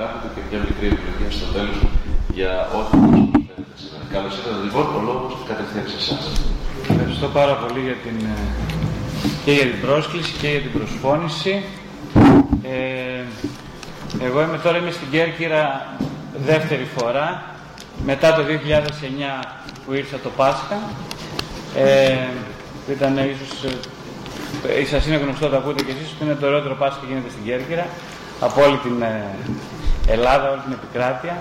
γράφετε και μια μικρή επιλογή στο τέλος για ό,τι μα προσφέρετε σήμερα. Καλώς ήρθατε λοιπόν, ο λόγος κατευθείαν σε εσάς. Ευχαριστώ πάρα πολύ για την, ε, και για την πρόσκληση και για την προσφώνηση. Ε, εγώ είμαι τώρα είμαι στην Κέρκυρα δεύτερη φορά, μετά το 2009 που ήρθα το Πάσχα. Ε, ήταν ίσως, ε, σας είναι γνωστό, το ακούτε και εσείς, που είναι το ωραιότερο Πάσχα που γίνεται στην Κέρκυρα, από όλη την ε, Ελλάδα, όλη την επικράτεια.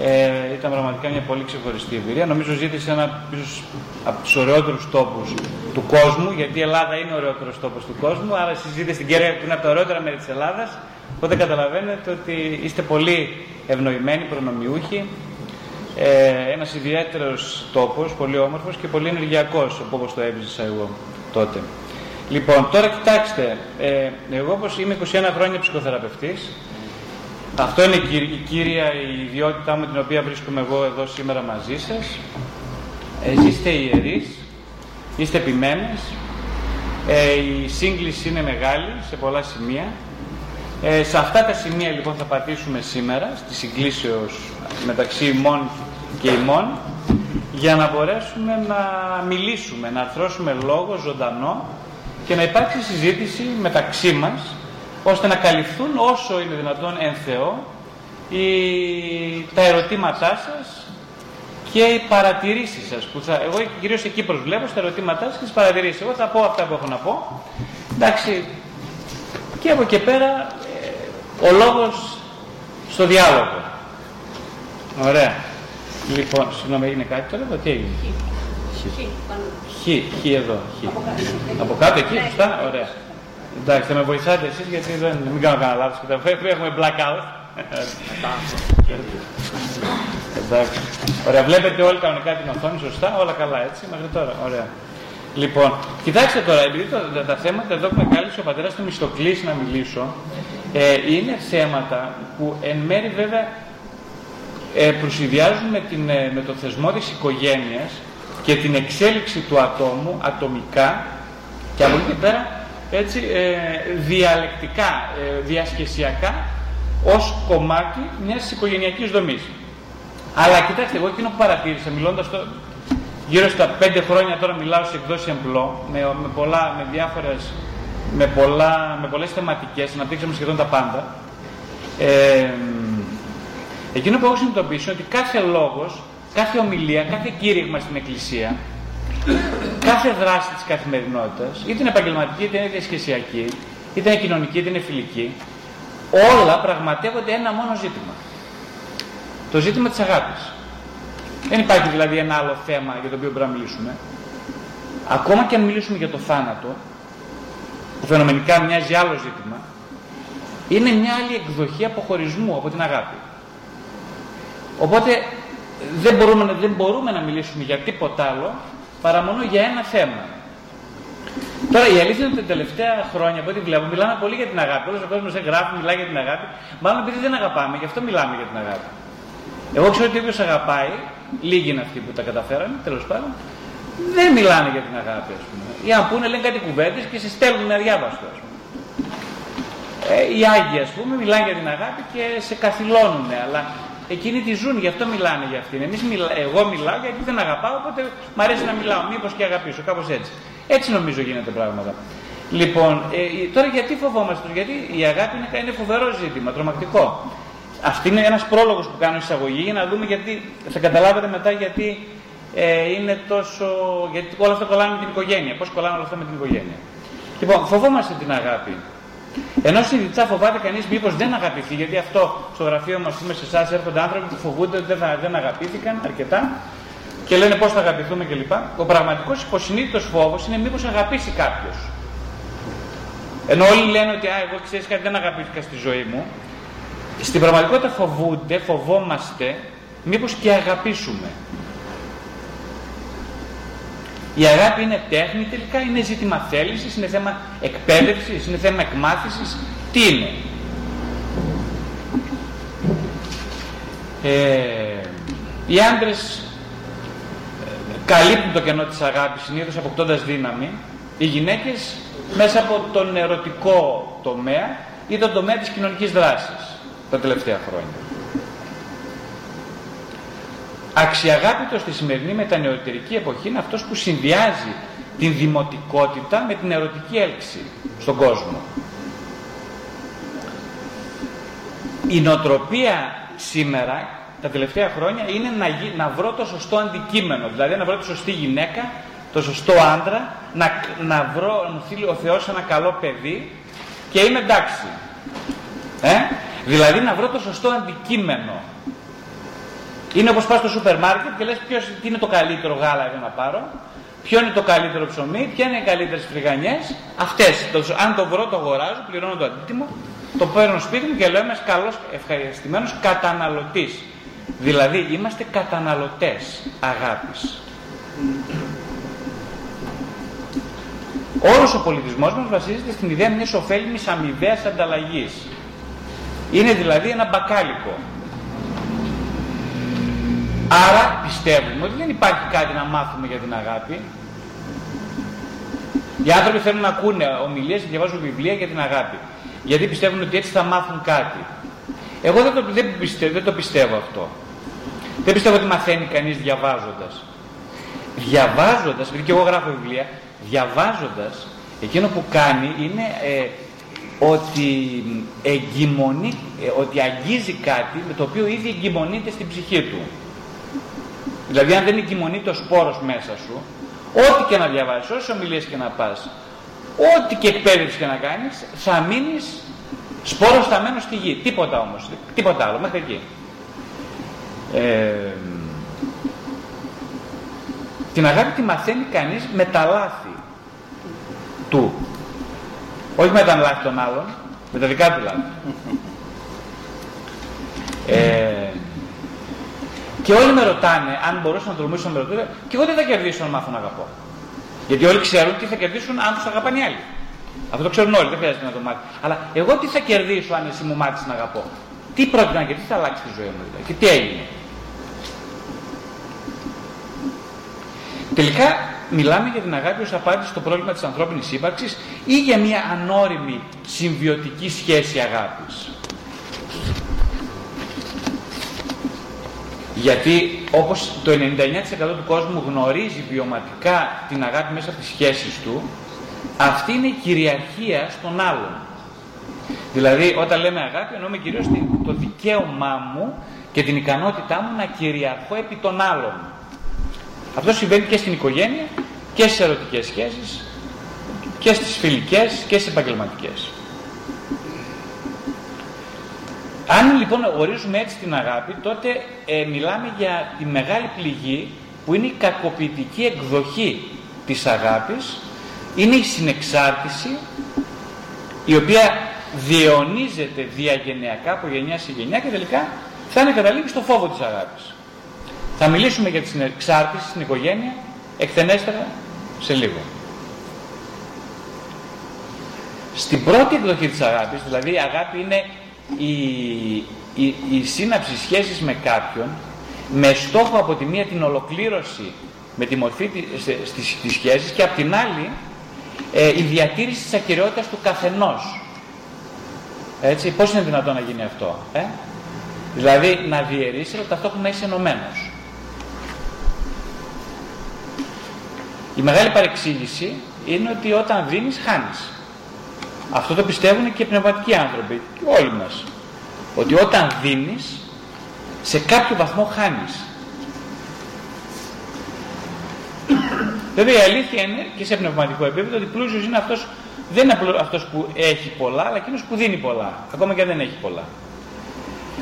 Ε, ήταν πραγματικά μια πολύ ξεχωριστή εμπειρία. Νομίζω ζήτησε ένα ίσως, από τους ωραιότερους τόπους του κόσμου, γιατί η Ελλάδα είναι ο ωραιότερος τόπος του κόσμου. Άρα συζητείτε στην Κέρκυρα που είναι από τα ωραιότερα μέρη της Ελλάδας. Οπότε καταλαβαίνετε ότι είστε πολύ ευνοημένοι, προνομιούχοι. Ε, ένας ιδιαίτερος τόπος, πολύ όμορφος και πολύ ενεργειακός, όπως το έζησα εγώ τότε. Λοιπόν, τώρα κοιτάξτε, ε, εγώ όπως είμαι 21 χρόνια ψυχοθεραπευτής, αυτό είναι η κύρια η ιδιότητά μου την οποία βρίσκομαι εγώ εδώ σήμερα μαζί σας. Εσείς είστε ιερείς, είστε επιμένες, ε, η σύγκληση είναι μεγάλη σε πολλά σημεία. Ε, σε αυτά τα σημεία λοιπόν θα πατήσουμε σήμερα, στη συγκλήσεως μεταξύ ημών και ημών, για να μπορέσουμε να μιλήσουμε, να αρθρώσουμε λόγο ζωντανό και να υπάρξει συζήτηση μεταξύ μας, ώστε να καλυφθούν όσο είναι δυνατόν εν Θεό οι, τα ερωτήματά σας και οι παρατηρήσεις σας. Που θα, εγώ κυρίως εκεί προσβλέπω στα ερωτήματά σας και τις παρατηρήσεις. Εγώ θα πω αυτά που έχω να πω. Εντάξει, και από εκεί πέρα ο λόγος στο διάλογο. Ωραία. Λοιπόν, συγγνώμη, έγινε κάτι τώρα, τι έγινε; Χ, χ εδώ, χ. Από κάτω εκεί, σωστά, ωραία. Εντάξει, θα με βοηθάτε εσείς γιατί δεν, μην κάνω κανένα λάθος. Πρέπει έχουμε blackout. Εντάξει. Ωραία, βλέπετε όλοι κανονικά την οθόνη, σωστά, όλα καλά έτσι, μέχρι τώρα. Ωραία. Λοιπόν, κοιτάξτε τώρα, επειδή το, τα, θέματα εδώ που με κάλεσε ο πατέρας του Μισθοκλής να μιλήσω, ε, είναι θέματα που εν μέρει βέβαια ε, προσυδειάζουν με, την, ε, με το θεσμό της οικογένειας και την εξέλιξη του ατόμου ατομικά και από εκεί και πέρα έτσι, ε, διαλεκτικά, ε, διασκεσιακά ως κομμάτι μιας οικογενειακής δομής. Αλλά κοιτάξτε, εγώ εκείνο που παρατήρησα μιλώντας το, γύρω στα πέντε χρόνια τώρα μιλάω σε εκδόση εμπλό με, με, πολλά, με διάφορες με, πολλά, με πολλές θεματικές, αναπτύξαμε σχεδόν τα πάντα. Ε, εκείνο που έχω συνειδητοποιήσει είναι ότι κάθε λόγος, κάθε ομιλία, κάθε κήρυγμα στην Εκκλησία, κάθε δράση της καθημερινότητας, είτε είναι επαγγελματική, είτε είναι διασχεσιακή, είτε είναι κοινωνική, είτε είναι φιλική, όλα πραγματεύονται ένα μόνο ζήτημα. Το ζήτημα της αγάπης. Δεν υπάρχει δηλαδή ένα άλλο θέμα για το οποίο πρέπει να μιλήσουμε. Ακόμα και αν μιλήσουμε για το θάνατο, που φαινομενικά μοιάζει άλλο ζήτημα, είναι μια άλλη εκδοχή αποχωρισμού από την αγάπη. Οπότε δεν μπορούμε, δεν μπορούμε να μιλήσουμε για τίποτα άλλο παρά μόνο για ένα θέμα. Τώρα η αλήθεια είναι ότι τα τελευταία χρόνια από ό,τι βλέπω μιλάμε πολύ για την αγάπη. Όλος ο κόσμος γράφει, μιλάει για την αγάπη. Μάλλον επειδή δεν αγαπάμε, γι' αυτό μιλάμε για την αγάπη. Εγώ ξέρω ότι όποιος αγαπάει, λίγοι είναι αυτοί που τα καταφέρανε, τέλος πάντων, δεν μιλάνε για την αγάπη, ας πούμε. Ή αν πούνε, λένε κάτι κουβέντες και σε στέλνουν αδιάβαστο, ας πούμε. Ε, οι Άγιοι, ας πούμε, μιλάνε για την αγάπη και σε καθυλώνουν, αλλά εκείνοι τη ζουν, γι' αυτό μιλάνε για αυτήν. Εμείς μιλά, εγώ μιλάω γιατί δεν αγαπάω, οπότε μου αρέσει να μιλάω. Μήπως και αγαπήσω, κάπως έτσι. Έτσι νομίζω γίνεται πράγματα. Λοιπόν, ε, τώρα γιατί φοβόμαστε, γιατί η αγάπη είναι, είναι φοβερό ζήτημα, τρομακτικό. Αυτή είναι ένας πρόλογος που κάνω εισαγωγή για να δούμε γιατί, θα καταλάβετε μετά γιατί ε, είναι τόσο, γιατί όλα αυτά κολλάνε με την οικογένεια, πώς κολλάνε όλα αυτά με την οικογένεια. Λοιπόν, φοβόμαστε την αγάπη. Ενώ συνειδητά φοβάται κανείς μήπως δεν αγαπηθεί, γιατί αυτό στο γραφείο μας είμαι σε εσάς έρχονται άνθρωποι που φοβούνται ότι δεν, δεν αγαπήθηκαν αρκετά και λένε πώς θα αγαπηθούμε κλπ. Ο πραγματικός υποσυνείδητος φόβος είναι μήπως αγαπήσει κάποιος. Ενώ όλοι λένε ότι Α, εγώ ξέρεις κάτι δεν αγαπήθηκα στη ζωή μου, στην πραγματικότητα φοβούνται, φοβόμαστε, μήπως και αγαπήσουμε. Η αγάπη είναι τέχνη τελικά, είναι ζήτημα θέλησης, είναι θέμα εκπαίδευσης, είναι θέμα εκμάθησης. Τι είναι; Ε, οι άντρες ε, καλύπτουν το κενό της αγάπης συνήθως αποκτώντας δύναμη. Οι γυναίκες μέσα από τον ερωτικό τομέα ή τον τομέα της κοινωνικής δράσης. τα τελευταία χρόνια. Αξιαγάπητος στη σημερινή μετανεωτερική εποχή είναι αυτός που συνδυάζει την δημοτικότητα με την ερωτική έλξη στον κόσμο. Η νοοτροπία σήμερα, τα τελευταία χρόνια, είναι να, να βρω το σωστό αντικείμενο, δηλαδή να βρω τη σωστή γυναίκα, το σωστό άντρα, να, να βρω, να μου στείλει ο Θεός ένα καλό παιδί και είμαι εντάξει. Ε; Δηλαδή να βρω το σωστό αντικείμενο. Είναι όπως πας στο σούπερ μάρκετ και λες ποιος, τι είναι το καλύτερο γάλα για να πάρω, ποιο είναι το καλύτερο ψωμί, ποια είναι οι καλύτερες φρυγανιές. Αυτές, το, αν το βρω το αγοράζω, πληρώνω το αντίτιμο, το παίρνω σπίτι μου και λέω είμαι καλός, ευχαριστημένος καταναλωτής. Δηλαδή είμαστε καταναλωτές αγάπης. Όλος ο πολιτισμός μας βασίζεται στην ιδέα μιας ωφέλιμης αμοιβαίας ανταλλαγής. Είναι δηλαδή ένα μπακάλικο. Άρα πιστεύουμε ότι δεν υπάρχει κάτι να μάθουμε για την αγάπη. Οι άνθρωποι θέλουν να ακούνε ομιλίες και διαβάζουν βιβλία για την αγάπη. Γιατί πιστεύουν ότι έτσι θα μάθουν κάτι. Εγώ δεν το, δεν πιστεύω, δεν το πιστεύω αυτό. Δεν πιστεύω ότι μαθαίνει κανείς διαβάζοντας. Διαβάζοντας, επειδή και εγώ γράφω βιβλία, διαβάζοντας, εκείνο που κάνει είναι ε, ότι εγκυμονεί, ε, ότι αγγίζει κάτι με το οποίο ήδη εγκυμονείται στην ψυχή του. Δηλαδή αν δεν εγκυμονείται ο σπόρος μέσα σου, ό,τι και να διαβάσεις, όσες ομιλίες και να πας, ό,τι και εκπαίδευση και να κάνεις, θα μείνεις σπόρος σταμένος στη γη. Τίποτα όμως, τίποτα άλλο, μέχρι εκεί. Ε, την αγάπη τη μαθαίνει κανείς με τα λάθη του. Όχι με τα λάθη των άλλων, με τα δικά του λάθη. Ε, και όλοι με ρωτάνε, αν μπορούσαν να τολμήσουν να με ρωτούν, και εγώ δεν θα κερδίσω να μάθω να αγαπώ. Γιατί όλοι ξέρουν τι θα κερδίσουν αν τους αγαπάνε οι άλλοι. Αυτό το ξέρουν όλοι, δεν χρειάζεται να το μάθει. Αλλά εγώ τι θα κερδίσω αν εσύ μου μάθεις να αγαπώ. Τι πρόκειται να κερδίσει, τι θα αλλάξει τη ζωή μου δηλαδή. Και τι έγινε. Τελικά μιλάμε για την αγάπη ως απάντηση στο πρόβλημα της ανθρώπινης ύπαρξης ή για μια ανώριμη συμβιωτική σχέση αγάπης. Γιατί όπως το 99% του κόσμου γνωρίζει βιωματικά την αγάπη μέσα από τις σχέσεις του, αυτή είναι η κυριαρχία στον άλλον. Δηλαδή όταν λέμε αγάπη εννοούμε κυρίως το δικαίωμά μου και την ικανότητά μου να κυριαρχώ επί των άλλων. Αυτό συμβαίνει και στην οικογένεια και στις ερωτικές σχέσεις και στις φιλικές και στις επαγγελματικές. Αν λοιπόν ορίζουμε έτσι την αγάπη, τότε ε, μιλάμε για τη μεγάλη πληγή που είναι η κακοποιητική εκδοχή της αγάπης, είναι η συνεξάρτηση η οποία διαιωνίζεται διαγενειακά από γενιά σε γενιά και τελικά θα είναι καταλήγει στο φόβο της αγάπης. Θα μιλήσουμε για τη συνεξάρτηση στην οικογένεια εκτενέστερα σε λίγο. Στην πρώτη εκδοχή της αγάπης, δηλαδή η αγάπη είναι η, η, η σύναψη σχέσης με κάποιον με στόχο από τη μία την ολοκλήρωση με τη μορφή της, της σχέσης και από την άλλη ε, η διατήρηση της ακυριότητας του καθενός. Έτσι, πώς είναι δυνατόν να γίνει αυτό. Ε; Δηλαδή να διαιρήσει αλλά ταυτόχρονα να είσαι ενωμένος. Η μεγάλη παρεξήγηση είναι ότι όταν δίνεις χάνεις. Αυτό το πιστεύουν και οι πνευματικοί άνθρωποι, και όλοι μας. Ότι όταν δίνεις, σε κάποιο βαθμό χάνεις. Βέβαια η αλήθεια είναι και σε πνευματικό επίπεδο ότι πλούσιος είναι αυτός, δεν είναι αυτός που έχει πολλά, αλλά εκείνος που δίνει πολλά, ακόμα και αν δεν έχει πολλά.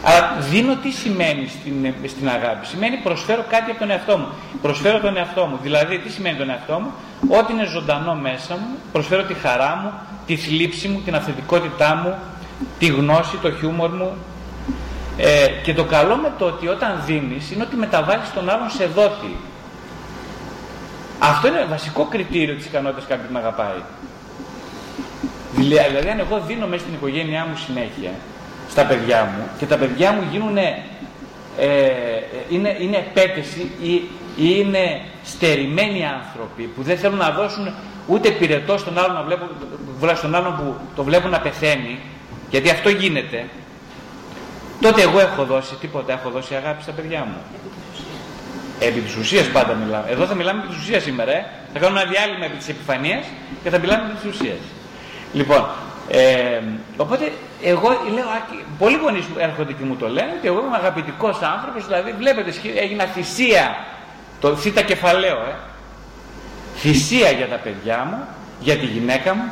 Αλλά δίνω τι σημαίνει στην, στην αγάπη. Σημαίνει προσφέρω κάτι από τον εαυτό μου. Προσφέρω τον εαυτό μου. Δηλαδή, τι σημαίνει τον εαυτό μου, Ό,τι είναι ζωντανό μέσα μου, προσφέρω τη χαρά μου, τη θλίψη μου, την αυθεντικότητά μου, τη γνώση, το χιούμορ μου. Ε, και το καλό με το ότι όταν δίνεις είναι ότι μεταβάλλεις τον άλλον σε δότη. Αυτό είναι βασικό κριτήριο της ικανότητας κάποιου να αγαπάει. Δηλαδή αν εγώ δίνω μέσα στην οικογένειά μου συνέχεια, στα παιδιά μου και τα παιδιά μου γίνουν ε, είναι, είναι επέτεση ή, ή είναι στερημένοι άνθρωποι που δεν θέλουν να δώσουν ούτε πυρετός στον άλλον, να βλέπουν, στον άλλον που το βλέπουν να πεθαίνει γιατί αυτό γίνεται τότε εγώ έχω δώσει τίποτα, έχω δώσει αγάπη στα παιδιά μου. Επί της ουσίας πάντα μιλάμε. Εδώ θα μιλάμε επί της ουσίας σήμερα. Ε. Θα κάνουμε ένα διάλειμμα επί της επιφανίας και θα μιλάμε επί της ουσίας. Λοιπόν, ε, οπότε εγώ λέω, πολλοί γονείς έρχονται και μου το λένε ότι εγώ είμαι αγαπητικός άνθρωπος, δηλαδή βλέπετε, έγινα θυσία. Το θήτα κεφαλαίο, ε. Θυσία για τα παιδιά μου, για τη γυναίκα μου,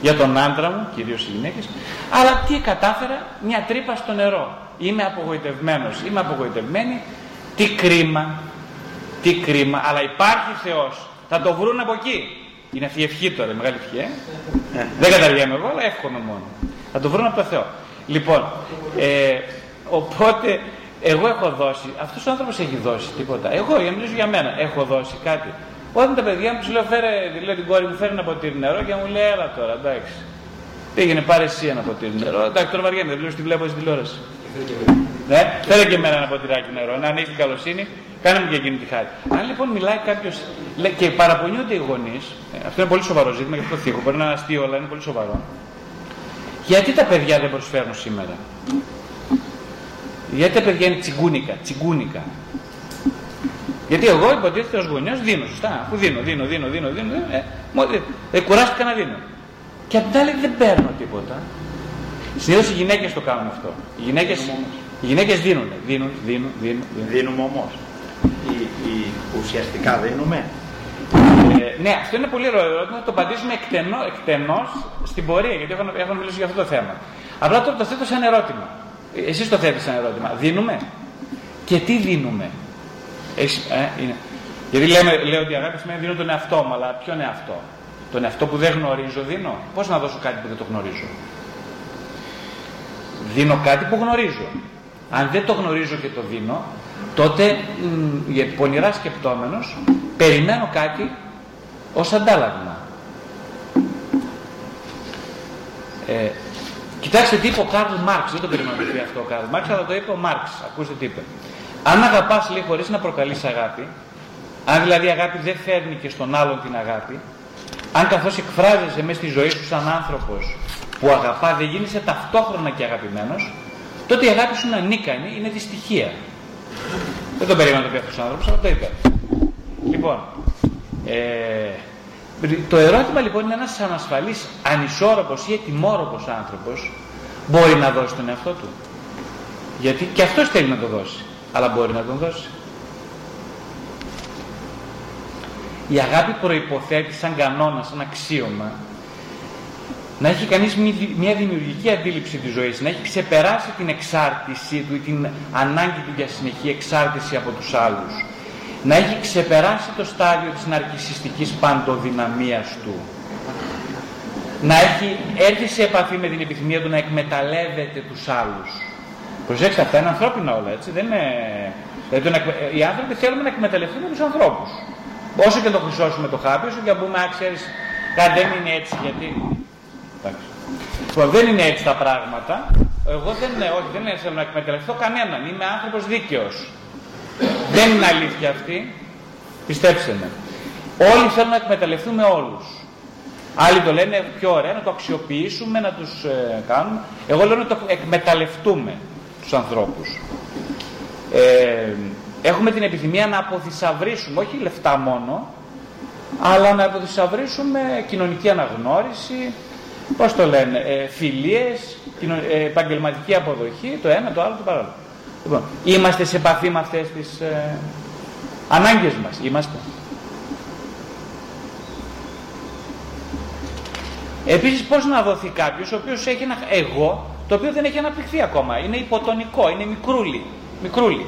για τον άντρα μου, κυρίως οι γυναίκες, αλλά τι κατάφερα, μια τρύπα στο νερό. Είμαι απογοητευμένος, είμαι απογοητευμένη, τι κρίμα, τι κρίμα, αλλά υπάρχει Θεός, θα το βρουν από εκεί. Είναι αυτή η ευχή τώρα, η μεγάλη ευχή, ε; ε. Δεν καταργέμαι εγώ, αλλά εύχομαι μόνο. Θα το βρουν από το Θεό. Λοιπόν, ε, οπότε εγώ έχω δώσει, αυτός ο άνθρωπος έχει δώσει τίποτα. Εγώ, για μιλήσω για μένα, έχω δώσει κάτι. Όταν τα παιδιά μου τους λέω, φέρε, λέω την κόρη μου, φέρε ένα ποτήρι νερό και μου λέει, έλα τώρα, εντάξει. Πήγαινε, πάρε εσύ ένα ποτήρι νερό. Εντάξει, τώρα βαριέμαι, δεν λέω τι βλέπω στην τηλεόραση. Ναι, φέρε και εμένα ένα ποτηράκι νερό. Να ανοίξει την καλοσύνη, κάνε μου και εκείνη τη χάρη. Αν λοιπόν μιλάει κάποιος και παραπονιούνται οι γονείς, ε, αυτό είναι πολύ σοβαρό ζήτημα και αυτό θίγω. Μπορεί να είναι αστείο, αλλά είναι πολύ σοβαρό. Γιατί τα παιδιά δεν προσφέρουν σήμερα; Γιατί τα παιδιά είναι τσιγκούνικα, τσιγκούνικα; Γιατί εγώ υποτίθεται ως γονιός δίνω, σωστά. Που δίνω, δίνω, δίνω, δίνω, δίνω. Ε, ε, ε, κουράστηκα να δίνω. Και απ' την άλλη δεν παίρνω τίποτα. Συνήθω οι γυναίκες το κάνουν αυτό. Οι γυναίκε οι γυναίκες δίνουν, δίνουν, δίνουν, δίνουν. δίνουν. Δίνουμε όμως. Ουσιαστικά δίνουμε. Ε, ναι, αυτό είναι πολύ ωραίο ερώτημα. Το απαντήσουμε εκτενώ, εκτενώς στην πορεία, γιατί έχω, έχω μιλήσει για αυτό το θέμα. Απλά τώρα το θέτω σαν ερώτημα. Εσείς το θέτετε σαν ερώτημα. Δίνουμε; Και τι δίνουμε; Έχεις, ε, είναι. Γιατί λέμε, λέω ότι η αγάπη σημαίνει δίνω τον εαυτό μου, αλλά ποιον εαυτό; Τον εαυτό που δεν γνωρίζω δίνω. Πώς να δώσω κάτι που δεν το γνωρίζω; Δίνω κάτι που γνωρίζω. Αν δεν το γνωρίζω και το δίνω, τότε μ, πονηρά σκεπτόμενος, περιμένω κάτι ως αντάλλαγμα. Ε, κοιτάξτε τι είπε ο Καρλ Μάρξ, δεν το περιμένω να πει αυτό ο Καρλ Μάρξ, αλλά το είπε ο Μάρξ. Ακούστε τι είπε. Αν αγαπάς λέει χωρίς να προκαλείς αγάπη, αν δηλαδή η αγάπη δεν φέρνει και στον άλλον την αγάπη, αν καθώς εκφράζεσαι μέσα στη ζωή σου σαν άνθρωπος που αγαπά δεν γίνεσαι ταυτόχρονα και αγαπημένος, τότε η αγάπη σου είναι ανίκανη, είναι δυστυχία. Δεν το περίμενα το πει αυτός ο άνθρωπος, αλλά το είπε. Λοιπόν, ε, το ερώτημα λοιπόν είναι ένας ανασφαλής, ανισόρροπος ή ετοιμόρροπος άνθρωπος μπορεί να δώσει τον εαυτό του. Γιατί και αυτός θέλει να το δώσει αλλά μπορεί να τον δώσει. Η αγάπη προϋποθέτει σαν κανόνα, σαν αξίωμα, να έχει κανείς μια δημιουργική αντίληψη της ζωής, να έχει ξεπεράσει την εξάρτησή του ή την ανάγκη του για συνεχή εξάρτηση από τους άλλους, να έχει ξεπεράσει το στάδιο της ναρκισιστικής παντοδυναμίας του, να έχει έρθει σε επαφή με την επιθυμία του να εκμεταλλεύεται τους άλλους, Προσέξτε, αυτά είναι ανθρώπινα όλα, έτσι. Δεν είναι... Δηλαδή, οι άνθρωποι θέλουμε να εκμεταλλευτούμε τους ανθρώπους. Όσο και το χρυσώσουμε το χάπι, όσο και να πούμε, α, ξέρεις, κάτι δεν είναι έτσι, γιατί. Λοιπόν, δεν είναι έτσι τα πράγματα. Εγώ δεν, όχι, δεν θέλω να εκμεταλλευτώ κανέναν. Είμαι άνθρωπος δίκαιος. δεν είναι αλήθεια αυτή. Πιστέψτε με. Όλοι θέλουν να εκμεταλλευτούμε όλους. Άλλοι το λένε πιο ωραία, να το αξιοποιήσουμε, να τους ε, κάνουμε. Εγώ λέω να το εκμεταλλευτούμε τους ανθρώπους. Ε, έχουμε την επιθυμία να αποθυσαυρίσουμε, όχι λεφτά μόνο, αλλά να αποθυσαυρίσουμε κοινωνική αναγνώριση, πώς το λένε, ε, φιλίες, ε, επαγγελματική αποδοχή, το ένα, το άλλο, το παράλληλο. Λοιπόν, είμαστε σε επαφή με αυτές τις ε, ανάγκες μας, είμαστε. Επίσης πώς να δοθεί κάποιος ο οποίος έχει ένα εγώ το οποίο δεν έχει αναπτυχθεί ακόμα. Είναι υποτονικό, είναι μικρούλι. μικρούλι.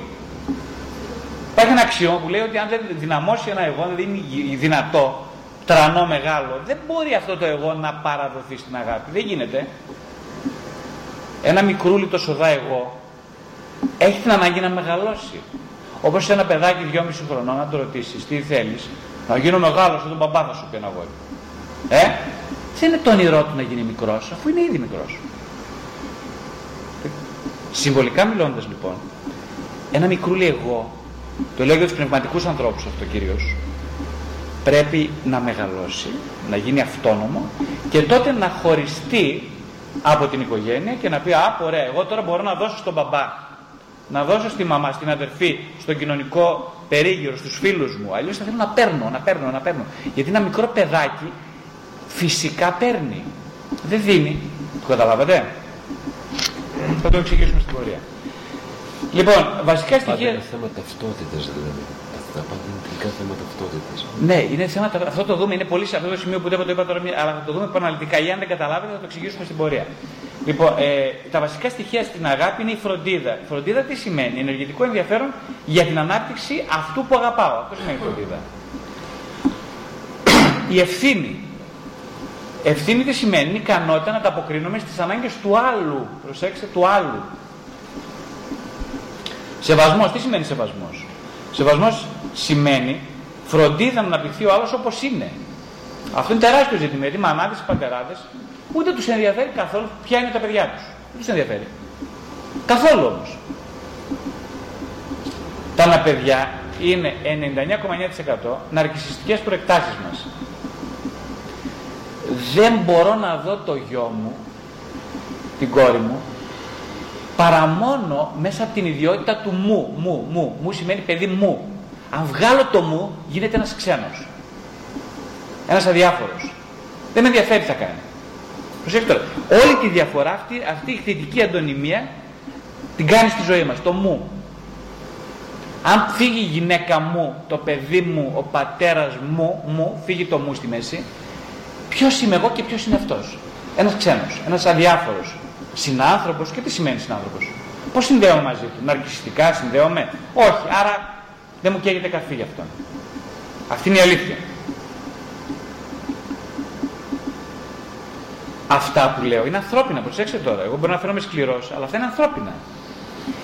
Υπάρχει ένα αξιό που λέει ότι αν δεν δυναμώσει ένα εγώ, δεν είναι δυνατό, τρανό μεγάλο, δεν μπορεί αυτό το εγώ να παραδοθεί στην αγάπη. Δεν γίνεται. Ένα μικρούλι το σοδά εγώ έχει την ανάγκη να μεγαλώσει. Όπως ένα παιδάκι δυόμιση χρονών, να το ρωτήσεις τι θέλεις, να γίνω μεγάλος, σαν τον μπαμπά θα σου πει ένα γόρι. Ε, δεν είναι το όνειρό του να γίνει μικρός, αφού είναι ήδη μικρός. Συμβολικά μιλώντας λοιπόν, ένα μικρούλι εγώ, το λέω για τους πνευματικούς ανθρώπους αυτό κυρίως, πρέπει να μεγαλώσει, να γίνει αυτόνομο και τότε να χωριστεί από την οικογένεια και να πει Α, ωραία, εγώ τώρα μπορώ να δώσω στον μπαμπά, να δώσω στη μαμά, στην αδερφή, στον κοινωνικό περίγυρο, στους φίλους μου. Αλλιώς θα θέλω να παίρνω, να παίρνω, να παίρνω. Γιατί ένα μικρό παιδάκι φυσικά παίρνει. Δεν δίνει. Το καταλάβατε; Θα το εξηγήσουμε στην πορεία. Λοιπόν, βασικά στοιχεία. Πάντα είναι θέμα ταυτότητας δηλαδή. Τα πάντα είναι τελικά θέμα ταυτότητας. Ναι, είναι θέμα, αυτό το δούμε, είναι πολύ σε αυτό το σημείο που δεν το είπα τώρα, αλλά θα το δούμε αναλυτικά. Ή αν δεν καταλάβετε, θα το εξηγήσουμε στην πορεία. Λοιπόν, ε, τα βασικά στοιχεία στην αγάπη είναι η φροντίδα. Η φροντίδα τι σημαίνει, ενεργητικό ενδιαφέρον για την ανάπτυξη αυτού που αγαπάω. Αυτό σημαίνει η φροντίδα. Η ευθύνη. Ευθύνη τι σημαίνει, είναι η ικανότητα να ανταποκρίνουμε στις ανάγκες του άλλου. Προσέξτε, του άλλου. Σεβασμός, τι σημαίνει σεβασμός; Σεβασμός σημαίνει φροντίδα να αναπτυχθεί ο άλλος όπως είναι. Αυτό είναι τεράστιο ζήτημα γιατί μανάδες και πατεράδε ούτε τους ενδιαφέρει καθόλου ποια είναι τα παιδιά τους. Δεν τους ενδιαφέρει. Καθόλου όμως. Τα άλλα παιδιά είναι 99,9% ναρκισιστικές προεκτάσεις μας. Δεν μπορώ να δω το γιο μου, την κόρη μου, παρά μόνο μέσα από την ιδιότητα του μου, μου, μου. Μου σημαίνει παιδί μου. Αν βγάλω το μου, γίνεται ένας ξένος. Ένας αδιάφορος. Δεν με ενδιαφέρει τι θα κάνει. Προσέξτε τώρα. Όλη τη διαφορά αυτή, αυτή η θετική αντωνυμία την κάνει στη ζωή μας. Το μου. Αν φύγει η γυναίκα μου, το παιδί μου, ο πατέρας μου, μου, φύγει το μου στη μέση, ποιος είμαι εγώ και ποιος είναι αυτός; Ένας ξένος, ένας αδιάφορος, συνάνθρωπος και τι σημαίνει συνάνθρωπος; Πώς συνδέομαι μαζί του, ναρκιστικά συνδέομαι; Όχι, άρα δεν μου καίγεται καφί γι' αυτόν. Αυτή είναι η αλήθεια. Αυτά που λέω είναι ανθρώπινα, προσέξτε τώρα. Εγώ μπορώ να φαίνομαι σκληρός, αλλά αυτά είναι ανθρώπινα.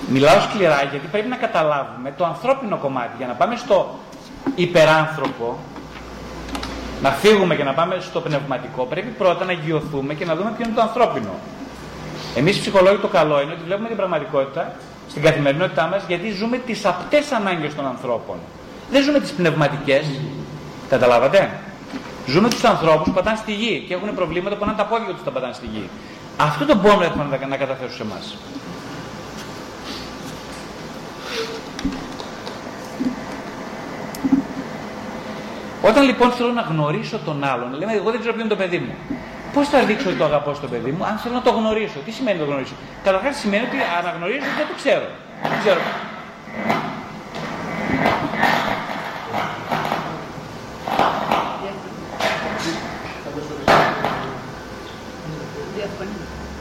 Μιλάω σκληρά γιατί πρέπει να καταλάβουμε το ανθρώπινο κομμάτι. Για να πάμε στο υπεράνθρωπο, να φύγουμε και να πάμε στο πνευματικό, πρέπει πρώτα να γιωθούμε και να δούμε ποιο είναι το ανθρώπινο. Εμείς οι ψυχολόγοι το καλό είναι ότι βλέπουμε την πραγματικότητα στην καθημερινότητά μας γιατί ζούμε τις απτές ανάγκες των ανθρώπων. Δεν ζούμε τις πνευματικές. Καταλάβατε; Ζούμε τους ανθρώπους που πατάνε στη γη και έχουν προβλήματα που είναι τα πόδια τους τα πατάνε στη γη. Αυτό το μπορούμε να, να καταθέσουμε σε εμάς. Όταν λοιπόν θέλω να γνωρίσω τον άλλον, λέμε εγώ δεν ξέρω ποιο είναι το παιδί μου. Πώς θα δείξω ότι το αγαπώ στο παιδί μου, αν θέλω να το γνωρίσω. Τι σημαίνει το γνωρίσω; Καταρχάς σημαίνει ότι αναγνωρίζω ότι δεν το ξέρω. Δεν ξέρω.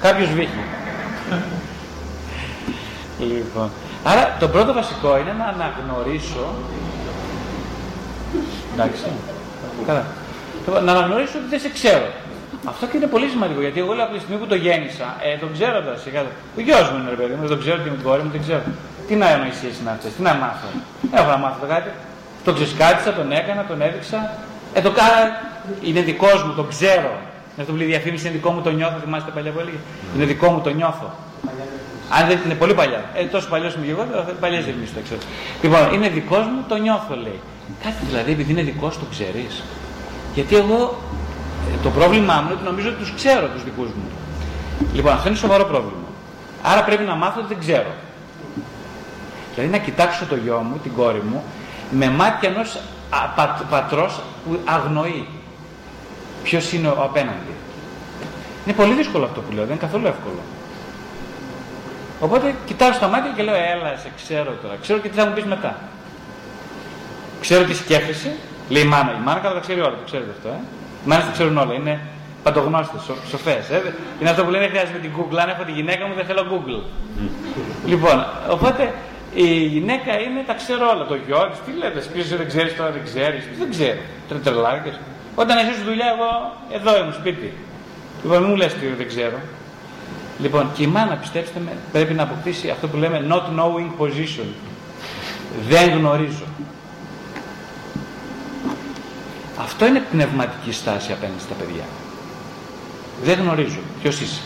Κάποιος βήχει. λοιπόν. Άρα το πρώτο βασικό είναι να αναγνωρίσω Εντάξει. Καλά. Λοιπόν, να αναγνωρίσω ότι δεν σε ξέρω. Αυτό και είναι πολύ σημαντικό γιατί εγώ από τη στιγμή που το γέννησα, ε, τον ξέροντας σιγά. Ο γιος μου είναι ρε παιδί μου, δεν τον ξέρω και με την κόρη μου, δεν ξέρω. Τι να εννοήσει είναι αυτέ, τι να μάθω. Έχω να μάθω κάτι. Τον ξεσκάτησα, τον έκανα, τον έδειξα. Ε, το κάνα είναι δικός μου, το ξέρω. Με αυτό που λέει διαφήμιση είναι δικό μου, το νιώθω. Θυμάστε παλιά που έλεγε. Είναι δικό μου, το νιώθω. Αν δεν είναι πολύ παλιά. Ε, τόσο παλιός είμαι εγώ, παλιές διαφημίσει το ξέρω. Λοιπόν, είναι δικός μου, το νιώθω λέει. Κάτι δηλαδή επειδή είναι δικό του ξέρεις. Γιατί εγώ ε, το πρόβλημά μου είναι ότι νομίζω ότι τους ξέρω τους δικούς μου. Λοιπόν, αυτό είναι σοβαρό πρόβλημα. Άρα πρέπει να μάθω ότι δεν ξέρω. Δηλαδή να κοιτάξω το γιο μου, την κόρη μου, με μάτια ενός πατρός που αγνοεί ποιος είναι ο απέναντι. Είναι πολύ δύσκολο αυτό που λέω, δεν είναι καθόλου εύκολο. Οπότε κοιτάω στα μάτια και λέω, έλα, σε ξέρω τώρα, ξέρω και τι θα μου πεις μετά. Ξέρω τι σκέφτεσαι, λέει η μάνα. Η μάνα καλά τα ξέρει όλα, το ξέρετε αυτό. Ε; Οι μάνες τα ξέρουν όλα, είναι παντογνώστες, σο, σοφές. Ε; Είναι αυτό που λένε χρειάζεται την Google. Αν έχω τη γυναίκα μου, δεν θέλω Google. λοιπόν, οπότε η γυναίκα είναι τα ξέρω όλα. Το γιο της, τι λέτε, πει δεν ξέρεις τώρα, δεν ξέρεις. Δεν ξέρω. Τρετρελάρκε. Όταν εσύ δουλειά, εγώ εδώ ήμουν σπίτι. Λοιπόν, μην μου λες τι δεν ξέρω. Λοιπόν, και η μάνα, πιστέψτε με, πρέπει να αποκτήσει αυτό που λέμε not knowing position. Δεν γνωρίζω. Αυτό είναι πνευματική στάση απέναντι στα παιδιά. Δεν γνωρίζω ποιος είσαι.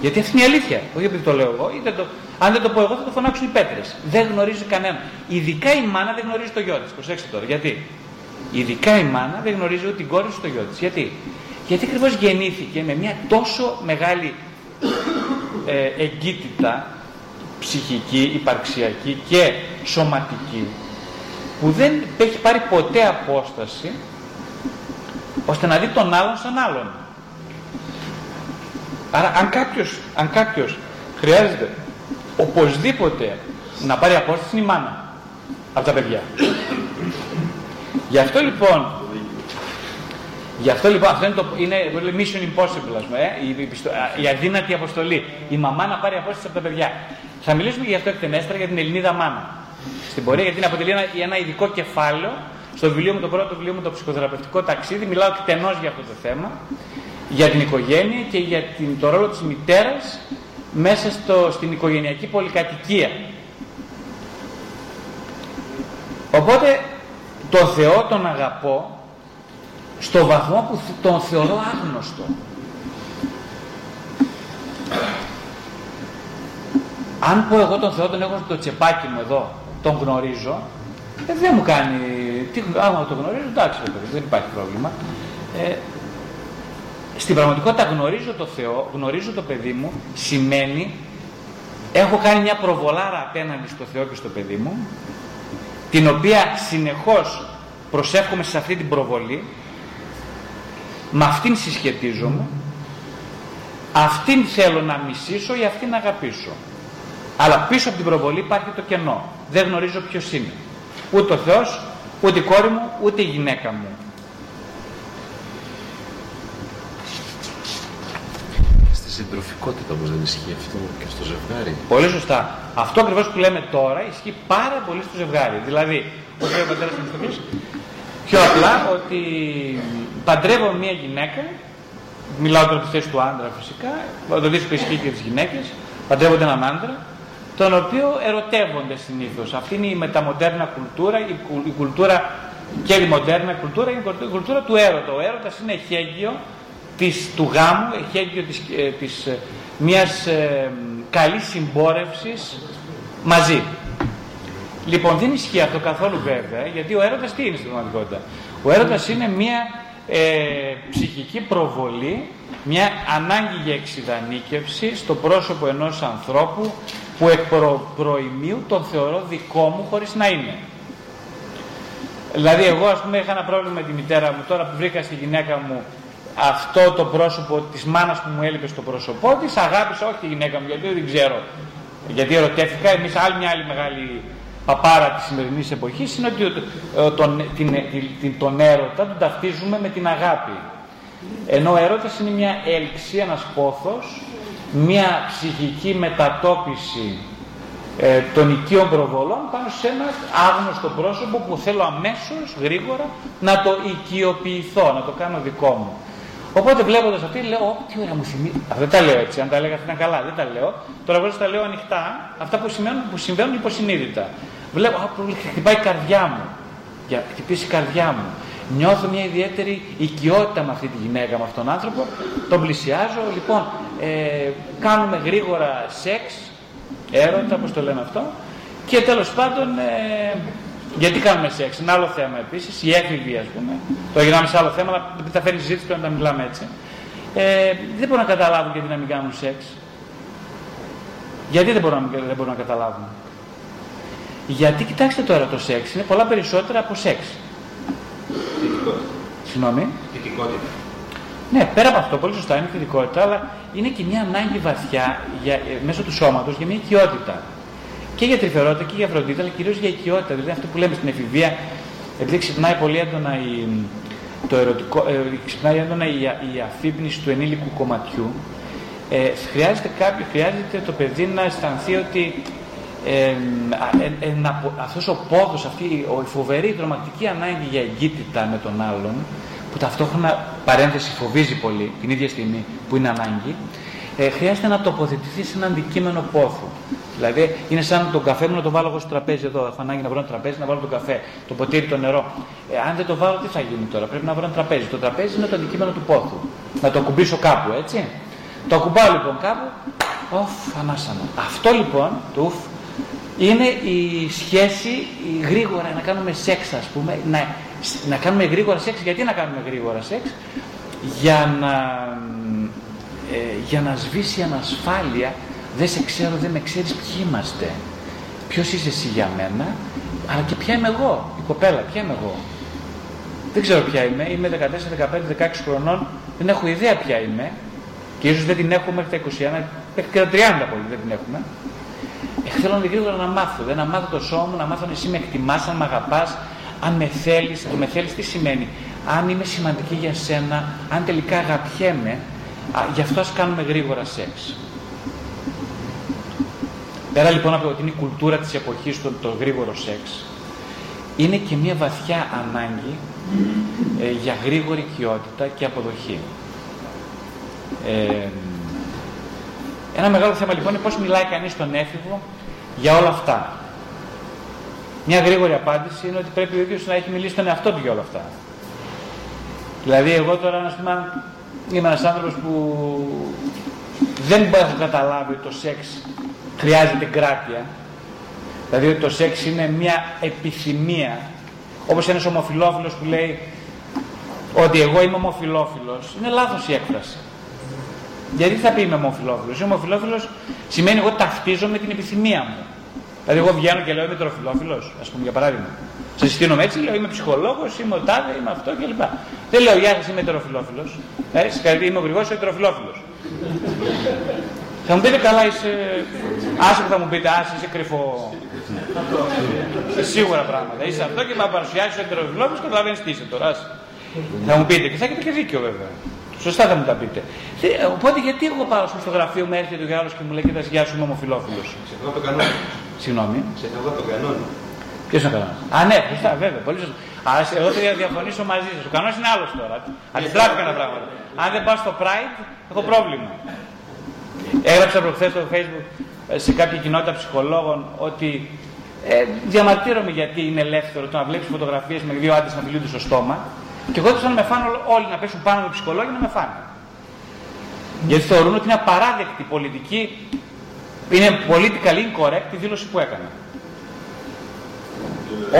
Γιατί αυτή είναι η αλήθεια. Όχι επειδή το λέω εγώ. Ή το... Αν δεν το πω εγώ θα το φωνάξουν οι πέτρες. Δεν γνωρίζει κανέναν. Ειδικά η μάνα δεν γνωρίζει το γιο της. Προσέξτε τώρα. Γιατί. Ειδικά η μάνα δεν γνωρίζει ούτε την κόρη του το γιο της. Γιατί; Γιατί ακριβώς γεννήθηκε με μια τόσο μεγάλη ε, εγκύτητα ψυχική, υπαρξιακή και σωματική που δεν έχει πάρει ποτέ απόσταση ώστε να δει τον άλλον σαν άλλον. Άρα αν κάποιος, αν κάποιος χρειάζεται οπωσδήποτε να πάρει απόσταση είναι η μάνα από τα παιδιά. Γι' αυτό λοιπόν Γι' αυτό λοιπόν αυτό είναι, το, είναι mission impossible, ας πούμε, ε, η, η, η αδύνατη αποστολή. Η μαμά να πάρει απόσταση από τα παιδιά. Θα μιλήσουμε γι' αυτό εκτενέστερα για την Ελληνίδα μάνα. Στην πορεία, γιατί αποτελεί ένα, ένα ειδικό κεφάλαιο. Στο βιβλίο μου, το πρώτο βιβλίο μου, το ψυχοθεραπευτικό ταξίδι, μιλάω εκτενώ για αυτό το θέμα. Για την οικογένεια και για την, το ρόλο της μητέρας μέσα στο, στην οικογενειακή πολυκατοικία. Οπότε το Θεό τον αγαπώ στο βαθμό που τον θεωρώ άγνωστο. Αν πω εγώ τον Θεό τον έχω στο τσεπάκι μου εδώ, τον γνωρίζω, ε, δεν μου κάνει. Τι, άμα τον γνωρίζω, εντάξει, δεν υπάρχει πρόβλημα. Ε, στην πραγματικότητα γνωρίζω το Θεό, γνωρίζω το παιδί μου, σημαίνει έχω κάνει μια προβολάρα απέναντι στο Θεό και στο παιδί μου, την οποία συνεχώς προσεύχομαι σε αυτή την προβολή με αυτήν συσχετίζομαι, αυτήν θέλω να μισήσω ή αυτήν να αγαπήσω. Αλλά πίσω από την προβολή υπάρχει το κενό. Δεν γνωρίζω ποιος είναι. Ούτε ο Θεός, ούτε η κόρη μου, ούτε η γυναίκα μου. Στη συντροφικότητα όμως δεν ισχύει αυτό και στο ζευγάρι. Πολύ σωστά. Αυτό ακριβώς που λέμε τώρα ισχύει πάρα πολύ στο ζευγάρι. Δηλαδή, όπως λέει ο πατέρας μου πιο απλά ότι παντρεύω μια γυναίκα, μιλάω τώρα τη θέση του άντρα φυσικά, το δύσκολο ισχύει και τις γυναίκες, παντρεύονται έναν άντρα, τον οποίο ερωτεύονται συνήθως. Αυτή είναι η μεταμοντέρνα κουλτούρα, η, κουλτούρα και η μοντέρνα κουλτούρα είναι η κουλτούρα του έρωτα. Ο έρωτα είναι εχέγγυο της, του γάμου, εχέγγυο της, ε, της ε, μιας ε, καλής συμπόρευσης μαζί. Λοιπόν, δεν ισχύει αυτό καθόλου βέβαια, γιατί ο έρωτας τι είναι στην πραγματικότητα. Ο έρωτας είναι μια ε, ψυχική προβολή, μια ανάγκη για εξειδανίκευση στο πρόσωπο ενός ανθρώπου που εκ προ, προημίου τον θεωρώ δικό μου χωρίς να είναι. Δηλαδή εγώ ας πούμε είχα ένα πρόβλημα με τη μητέρα μου, τώρα που βρήκα στη γυναίκα μου αυτό το πρόσωπο της μάνας που μου έλειπε στο πρόσωπό της, αγάπησα όχι τη γυναίκα μου γιατί δεν ξέρω. Γιατί ερωτεύτηκα, εμείς άλλη μια άλλη μεγάλη παπάρα της σημερινής εποχής είναι ότι τον, την, την, τον έρωτα τον ταυτίζουμε με την αγάπη. Ενώ ο έρωτας είναι μια έλξη, ένας πόθος, μια ψυχική μετατόπιση ε, των οικείων προβολών πάνω σε ένα άγνωστο πρόσωπο που θέλω αμέσως, γρήγορα, να το οικειοποιηθώ, να το κάνω δικό μου. Οπότε βλέποντας αυτή, λέω: τι ωραία μου θυμίζει. Αυτά δεν τα λέω έτσι. Αν τα έλεγα θα ήταν καλά. Δεν τα λέω. Τώρα εγώ τα λέω ανοιχτά. Αυτά που συμβαίνουν, που συμβαίνουν υποσυνείδητα. Βλέπω, α, χτυπάει η καρδιά μου. Για χτυπήσει η καρδιά μου. Νιώθω μια ιδιαίτερη οικειότητα με αυτή τη γυναίκα, με αυτόν τον άνθρωπο. Τον πλησιάζω. Λοιπόν, ε, κάνουμε γρήγορα σεξ, έρωτα, όπως το λένε αυτό. Και τέλος πάντων, ε, γιατί κάνουμε σεξ, ένα άλλο θέμα επίσης, η έφηβη ας πούμε. Το γυρνάμε σε άλλο θέμα, αλλά δεν τα φέρνει συζήτηση πρέπει να τα μιλάμε έτσι. Ε, δεν μπορούν να καταλάβουν γιατί να μην κάνουν σεξ. Γιατί δεν μπορούν, να, δεν μπορούν να καταλάβουν. Γιατί κοιτάξτε τώρα το σεξ είναι πολλά περισσότερα από σεξ. Θετικότητα. Συγγνώμη. Θετικότητα. Ναι, πέρα από αυτό, πολύ σωστά είναι θετικότητα, αλλά είναι και μια ανάγκη βαθιά για, ε, μέσω του σώματος για μια οικειότητα και για τρυφερότητα και για φροντίδα, αλλά κυρίως για οικειότητα. Δηλαδή αυτό που λέμε στην εφηβεία, επειδή ξυπνάει πολύ έντονα η, το ερωτικό, ε, ξυπνάει έντονα η, η αφύπνιση του ενήλικου κομματιού, ε, χρειάζεται, κάποιο, χρειάζεται το παιδί να αισθανθεί ότι ε, ε, ε, αυτός ο πόδος, αυτή η φοβερή τρομακτική ανάγκη για εγκύτητα με τον άλλον, που ταυτόχρονα παρένθεση φοβίζει πολύ την ίδια στιγμή που είναι ανάγκη, ε, χρειάζεται να τοποθετηθεί σε ένα αντικείμενο πόθου. Δηλαδή είναι σαν τον καφέ μου να το βάλω εγώ στο τραπέζι εδώ. Έχω ανάγκη να βρω ένα τραπέζι, να βάλω τον καφέ, το ποτήρι, το νερό. Ε, αν δεν το βάλω, τι θα γίνει τώρα; Πρέπει να βρω ένα τραπέζι. Το τραπέζι είναι το αντικείμενο του πόθου. Να το κουμπίσω κάπου, έτσι. Το ακουμπάω λοιπόν κάπου. Οφ, ανάσανα. Αυτό λοιπόν, το ουφ, είναι η σχέση η γρήγορα να κάνουμε σεξ, ας πούμε. Να, να κάνουμε γρήγορα σεξ. Γιατί να κάνουμε γρήγορα σεξ, για να, ε, για να σβήσει η ανασφάλεια δεν σε ξέρω, δεν με ξέρεις ποιοι είμαστε. Ποιος είσαι εσύ για μένα, αλλά και ποια είμαι εγώ, η κοπέλα, ποια είμαι εγώ. Δεν ξέρω ποια είμαι, είμαι 14, 15, 16 χρονών, δεν έχω ιδέα ποια είμαι και ίσως δεν την έχω μέχρι τα 21, μέχρι και τα 30 πολύ δεν την έχουμε. Ε, θέλω να γρήγορα να μάθω, δεν να μάθω το σώμα μου, να μάθω αν εσύ με εκτιμάς, αν με αγαπάς, αν με θέλεις, το με θέλεις τι σημαίνει. Αν είμαι σημαντική για σένα, αν τελικά αγαπιέμαι, α, γι' αυτό ας κάνουμε γρήγορα σεξ. Πέρα λοιπόν από ότι είναι η κουλτούρα της εποχής το, το γρήγορο σεξ, είναι και μια βαθιά ανάγκη ε, για γρήγορη οικειότητα και αποδοχή. Ε, ένα μεγάλο θέμα λοιπόν είναι πώς μιλάει κανείς στον έφηβο για όλα αυτά. Μια γρήγορη απάντηση είναι ότι πρέπει ο ίδιος να έχει μιλήσει στον εαυτό του για όλα αυτά. Δηλαδή εγώ τώρα να πούμε, είμαι ένας άνθρωπος που δεν έχω καταλάβει το σεξ χρειάζεται κράτεια. Δηλαδή ότι το σεξ είναι μια επιθυμία. Όπως ένας ομοφιλόφιλος που λέει ότι εγώ είμαι ομοφιλόφιλος. Είναι λάθος η έκφραση. Γιατί θα πει είμαι ομοφιλόφιλος. Είμαι ομοφιλόφιλος σημαίνει εγώ ταυτίζομαι με την επιθυμία μου. Δηλαδή, εγώ βγαίνω και λέω είμαι τροφιλόφιλος, ας πούμε για παράδειγμα. Σε συστήνομαι έτσι, λέω είμαι ψυχολόγος, είμαι ο τάδε, είμαι αυτό κλπ. Δεν λέω Γεια σας, είμαι τροφιλόφιλος. Ε, συγχαρητήρια, είμαι ο Γρηγό, είμαι τροφιλόφιλος. θα μου πείτε καλά, είσαι. Άσε θα μου πείτε, άσε είσαι κρυφό. Σίγουρα πράγματα. Είσαι αυτό και με παρουσιάσεις ο τροφιλόφιλος και καταλαβαίνεις τι είσαι τώρα. Θα μου πείτε και θα έχετε και δίκιο βέβαια. Σωστά θα μου τα πείτε. Οπότε γιατί εγώ πάω στο γραφείο μου έρχεται ο άλλο και μου λέει Κοίτας, γεια σου, είμαι ομοφυλόφιλος. Ξεχνάω το κανόνα. Συγγνώμη. Ξεχνάω το κανόνα. Ποιος είναι ο κανόνας; Α, ναι, σωστά, βέβαια. Πολύ σωστά. Α, εγώ θα διαφωνήσω μαζί σας. Ο κανόνας είναι άλλος τώρα. Αντιστράφηκαν τα πράγματα. Αν δεν πάω στο Pride, έχω πρόβλημα. Έγραψα προχθές στο Facebook ε, σε κάποια κοινότητα ψυχολόγων ότι ε, διαμαρτύρομαι γιατί είναι ελεύθερο το να βλέπεις φωτογραφίες με δύο άντρες να μιλούνται στο στόμα και εγώ ήθελα να με φάνε όλοι να πέσουν πάνω από ψυχολόγοι να με φάνε. Γιατί θεωρούν ότι είναι απαράδεκτη πολιτική, είναι political incorrect η δήλωση που έκανα.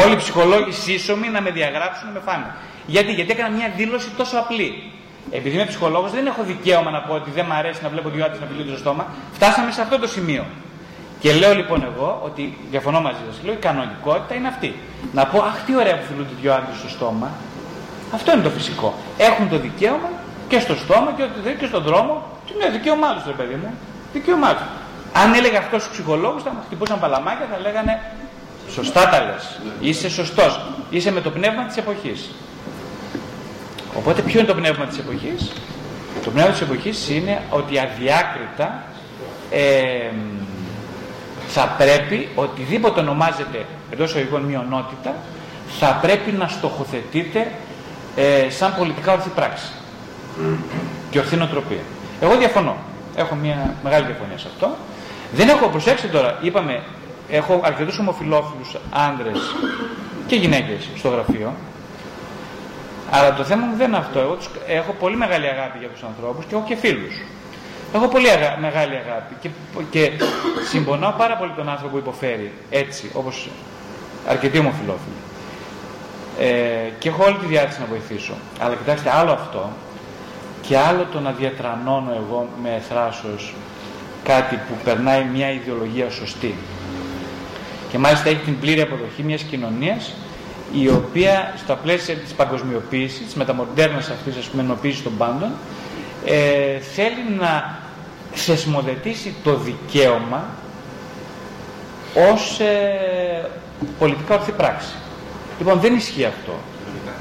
Όλοι οι ψυχολόγοι σύσσωμοι να με διαγράψουν να με φάνε. Γιατί, γιατί έκανα μια δήλωση τόσο απλή. Επειδή είμαι ψυχολόγος, δεν έχω δικαίωμα να πω ότι δεν μου αρέσει να βλέπω δύο άντρες να φιλούνται στο στόμα. Φτάσαμε σε αυτό το σημείο. Και λέω λοιπόν εγώ ότι διαφωνώ μαζί σας. Λέω η κανονικότητα είναι αυτή. Να πω, Αχ, τι ωραία που φιλούνται δύο άντρες στο στόμα. Αυτό είναι το φυσικό. Έχουν το δικαίωμα και στο στόμα και, και στον δρόμο. Τι είναι δικαίωμά τους, ρε παιδί μου; Δικαίωμά τους. Αν έλεγα αυτός στους ψυχολόγους, θα μας χτυπούσαν παλαμάκια, θα λέγανε Σωστά τα λες. Είσαι σωστός. Είσαι με το πνεύμα της εποχής. Οπότε ποιο είναι το πνεύμα της εποχής, Το πνεύμα της εποχής είναι ότι αδιάκριτα ε, θα πρέπει οτιδήποτε ονομάζεται εντός εισαγωγικών μειονότητα θα πρέπει να στοχοθετείτε ε, σαν πολιτικά ορθή πράξη και ορθή νοοτροπία. Εγώ διαφωνώ. Έχω μια μεγάλη διαφωνία σε αυτό. Δεν έχω, προσέξτε τώρα, είπαμε, έχω αρκετούς ομοφιλόφιλους άνδρες και γυναίκες στο γραφείο, αλλά το θέμα μου δεν είναι αυτό. Εγώ έχω πολύ μεγάλη αγάπη για τους ανθρώπους και έχω και φίλους. Έχω πολύ αγα... μεγάλη αγάπη και, και συμπονάω πάρα πολύ τον άνθρωπο που υποφέρει έτσι, όπως αρκετοί ομοφιλόφιλοι. Ε, και έχω όλη τη διάθεση να βοηθήσω. Αλλά κοιτάξτε, άλλο αυτό και άλλο το να διατρανώνω εγώ με θράσος κάτι που περνάει μια ιδεολογία σωστή. Και μάλιστα έχει την πλήρη αποδοχή μιας κοινωνίας η οποία στα πλαίσια της παγκοσμιοποίησης, της μεταμοντέρνας αυτής ας πούμε ενοποίησης των πάντων, ε, θέλει να θεσμοθετήσει το δικαίωμα ως ε, πολιτικά ορθή πράξη. Λοιπόν, δεν ισχύει αυτό. Κοινωνικά.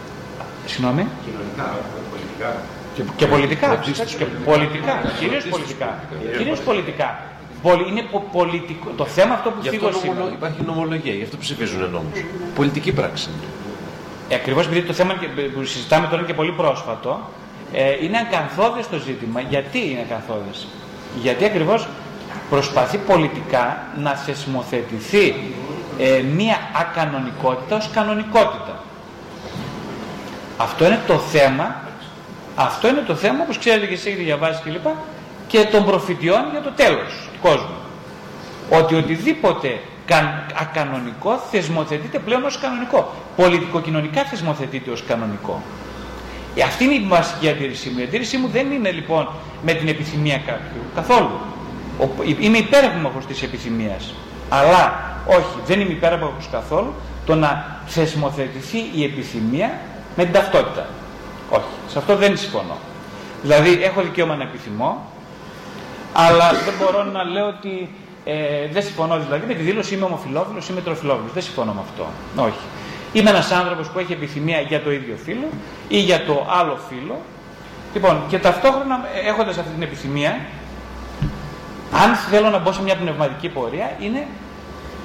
Συγγνώμη. Κοινωνικά, πολιτικά. Και, και πολιτικά. Και πολιτικά. Κυρίως πολιτικά. Κυρίως πολιτικά. Είναι πολιτικό. Το θέμα αυτό που Γι' αυτό νομολο... υπάρχει νομολογία, γι' αυτό ψηφίζουν νόμους. Πολιτική πράξη. Ε, Ακριβώς επειδή το θέμα που συζητάμε τώρα είναι και πολύ πρόσφατο, ε, είναι ακαθόδες το ζήτημα. Γιατί είναι ακαθόδες; Γιατί ακριβώς προσπαθεί πολιτικά να θεσμοθετηθεί ε, μία ακανονικότητα ως κανονικότητα. Αυτό είναι το θέμα, αυτό είναι το θέμα, όπως ξέρετε και εσείς έχετε διαβάσει κλπ. Και, και των προφητιών για το τέλος του κόσμου. Ότι οτιδήποτε ακανονικό θεσμοθετείται πλέον ως κανονικό. Πολιτικοκοινωνικά θεσμοθετείται ως κανονικό. Ε, αυτή είναι η βασική αντίρρησή μου. Η αντίρρησή μου δεν είναι λοιπόν με την επιθυμία κάποιου. Καθόλου. Ο, είμαι υπέρμαχος της επιθυμίας. Αλλά όχι, δεν είμαι υπέρμαχος καθόλου το να θεσμοθετηθεί η επιθυμία με την ταυτότητα. Όχι, σε αυτό δεν συμφωνώ. Δηλαδή έχω δικαίωμα να επιθυμώ, αλλά δεν μπορώ να λέω ότι ε, δεν συμφωνώ δηλαδή με τη δήλωση είμαι ομοφιλόφιλος, είμαι τροφιλόφιλος. Δεν συμφωνώ με αυτό. Όχι. Είμαι ένας άνθρωπος που έχει επιθυμία για το ίδιο φύλλο ή για το άλλο φύλλο. Λοιπόν, και ταυτόχρονα έχοντας αυτή την επιθυμία, αν θέλω να μπω σε μια πνευματική πορεία, είναι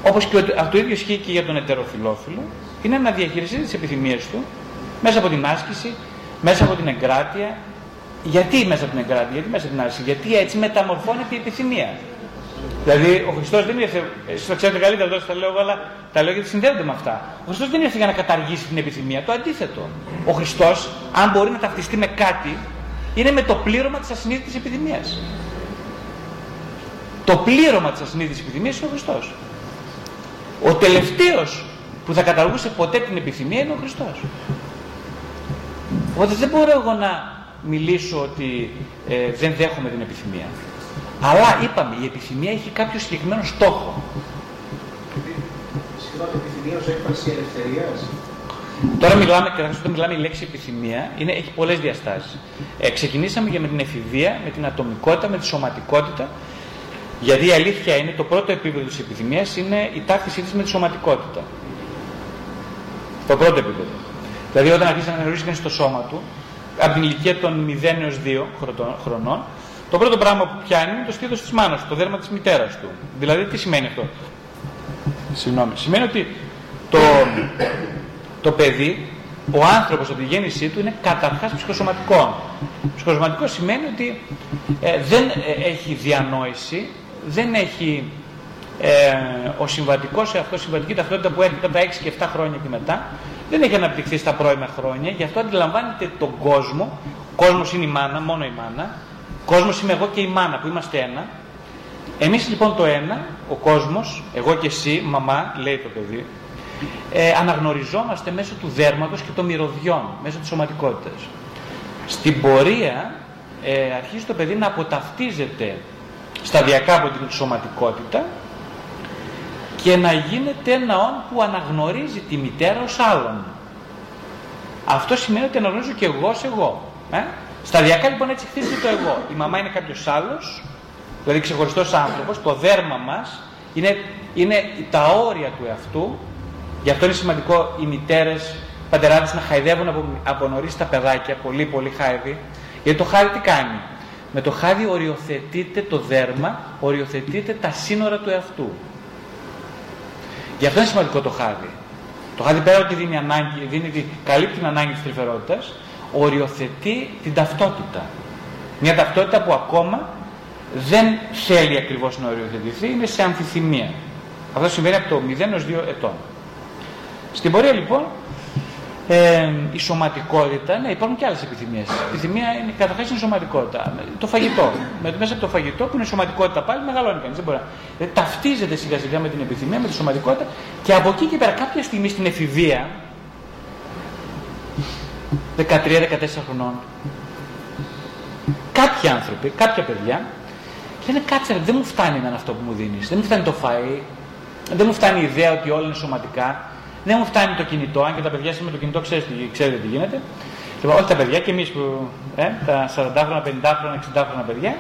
όπως και το ίδιο ισχύει και για τον ετεροφιλόφιλο, είναι να διαχειριστεί τις επιθυμίες του μέσα από την άσκηση, μέσα από την εγκράτεια. Γιατί μέσα από την εγκράτεια, γιατί μέσα από την άσκηση, γιατί έτσι μεταμορφώνεται η επιθυμία. Δηλαδή, ο Χριστός δεν ήρθε, εσείς το ξέρετε καλύτερα εδώ, τα λέω εγώ, αλλά τα λέω γιατί συνδέονται με αυτά. Ο Χριστός δεν ήρθε για να καταργήσει την επιθυμία, το αντίθετο. Ο Χριστός, αν μπορεί να ταυτιστεί με κάτι, είναι με το πλήρωμα της ασυνείδητη επιθυμίας. Το πλήρωμα της ασυνείδητη επιθυμίας είναι ο Χριστός. Ο τελευταίος που θα καταργούσε ποτέ την επιθυμία είναι ο Χριστός. Οπότε δεν μπορώ εγώ να μιλήσω ότι ε, δεν δέχομαι την επιθυμία. Αλλά είπαμε, η επιθυμία έχει κάποιο συγκεκριμένο στόχο. Συγγνώμη, επιθυμία ως έκφραση ελευθερίας. Τώρα μιλάμε, καταρχάς όταν μιλάμε η λέξη επιθυμία, είναι, έχει πολλές διαστάσεις. Ε, ξεκινήσαμε για με την εφηβεία, με την ατομικότητα, με τη σωματικότητα, γιατί η αλήθεια είναι, το πρώτο επίπεδο της επιθυμίας είναι η ταύτισή της με τη σωματικότητα. Το πρώτο επίπεδο. Δηλαδή όταν αρχίσει να γνωρίζει κανείς το σώμα του, από την ηλικία των 0 έως 2 χρονών, το πρώτο πράγμα που πιάνει είναι το στήθος της μάνας, το δέρμα της μητέρας του. Δηλαδή τι σημαίνει αυτό; Συγγνώμη. Σημαίνει ότι το, το παιδί, ο άνθρωπος από τη γέννησή του είναι καταρχάς ψυχοσωματικό. Ψυχοσωματικό σημαίνει ότι ε, δεν ε, έχει διανόηση, δεν έχει ε, ο συμβατικός, αυτό η συμβατική ταυτότητα που έρχεται από τα 6 και 7 χρόνια και μετά, δεν έχει αναπτυχθεί στα πρώιμα χρόνια, γι' αυτό αντιλαμβάνεται τον κόσμο, ο κόσμος είναι η μάνα, μόνο η μάνα, Κόσμος είμαι εγώ και η μάνα που είμαστε ένα. Εμείς λοιπόν το ένα, ο κόσμος, εγώ και εσύ, μαμά, λέει το παιδί, ε, αναγνωριζόμαστε μέσω του δέρματος και των μυρωδιών, μέσω της σωματικότητας. Στην πορεία ε, αρχίζει το παιδί να αποταυτίζεται σταδιακά από την σωματικότητα και να γίνεται ένα όν που αναγνωρίζει τη μητέρα ως άλλον. Αυτό σημαίνει ότι αναγνωρίζω και εγώ ως εγώ. Ε; Σταδιακά λοιπόν έτσι χτίζεται το εγώ. Η μαμά είναι κάποιος άλλος, δηλαδή ξεχωριστός άνθρωπος, το δέρμα μας είναι, είναι τα όρια του εαυτού. Γι' αυτό είναι σημαντικό οι μητέρες, οι πατεράδες να χαϊδεύουν από, από νωρίς τα παιδάκια, πολύ πολύ χάιδι. Γιατί το χάδι τι κάνει; Με το χάδι οριοθετείται το δέρμα, οριοθετείται τα σύνορα του εαυτού. Γι' αυτό είναι σημαντικό το χάδι. Το χάδι πέρα ότι δίνει ανάγκη, δίνει, καλύπτει την ανάγκη της τρυφερότητας, οριοθετεί την ταυτότητα. Μια ταυτότητα που ακόμα δεν θέλει ακριβώς να οριοθετηθεί, είναι σε αμφιθυμία. Αυτό συμβαίνει από το 0 έως 2 ετών. Στην πορεία λοιπόν, ε, η σωματικότητα, ναι, υπάρχουν και άλλες επιθυμίες. Η επιθυμία είναι καταρχά είναι σωματικότητα. Το φαγητό. Με, μέσα από το φαγητό που είναι σωματικότητα πάλι μεγαλώνει κανείς. Δεν μπορεί Δηλαδή, ταυτίζεται σιγά σιγά με την επιθυμία, με τη σωματικότητα και από εκεί και πέρα κάποια στιγμή στην εφηβεία, 13-14 χρονών. Κάποιοι άνθρωποι, κάποια παιδιά, λένε κάτσε δεν μου φτάνει με αυτό που μου δίνεις, δεν μου φτάνει το φαΐ, δεν μου φτάνει η ιδέα ότι όλα είναι σωματικά, δεν μου φτάνει το κινητό, αν και τα παιδιά με το κινητό ξέρετε, ξέρετε τι γίνεται. Λοιπόν, όχι τα παιδιά και εμείς που, ε, τα 40 χρόνια, 50 χρόνια, 60 χρόνια παιδιά,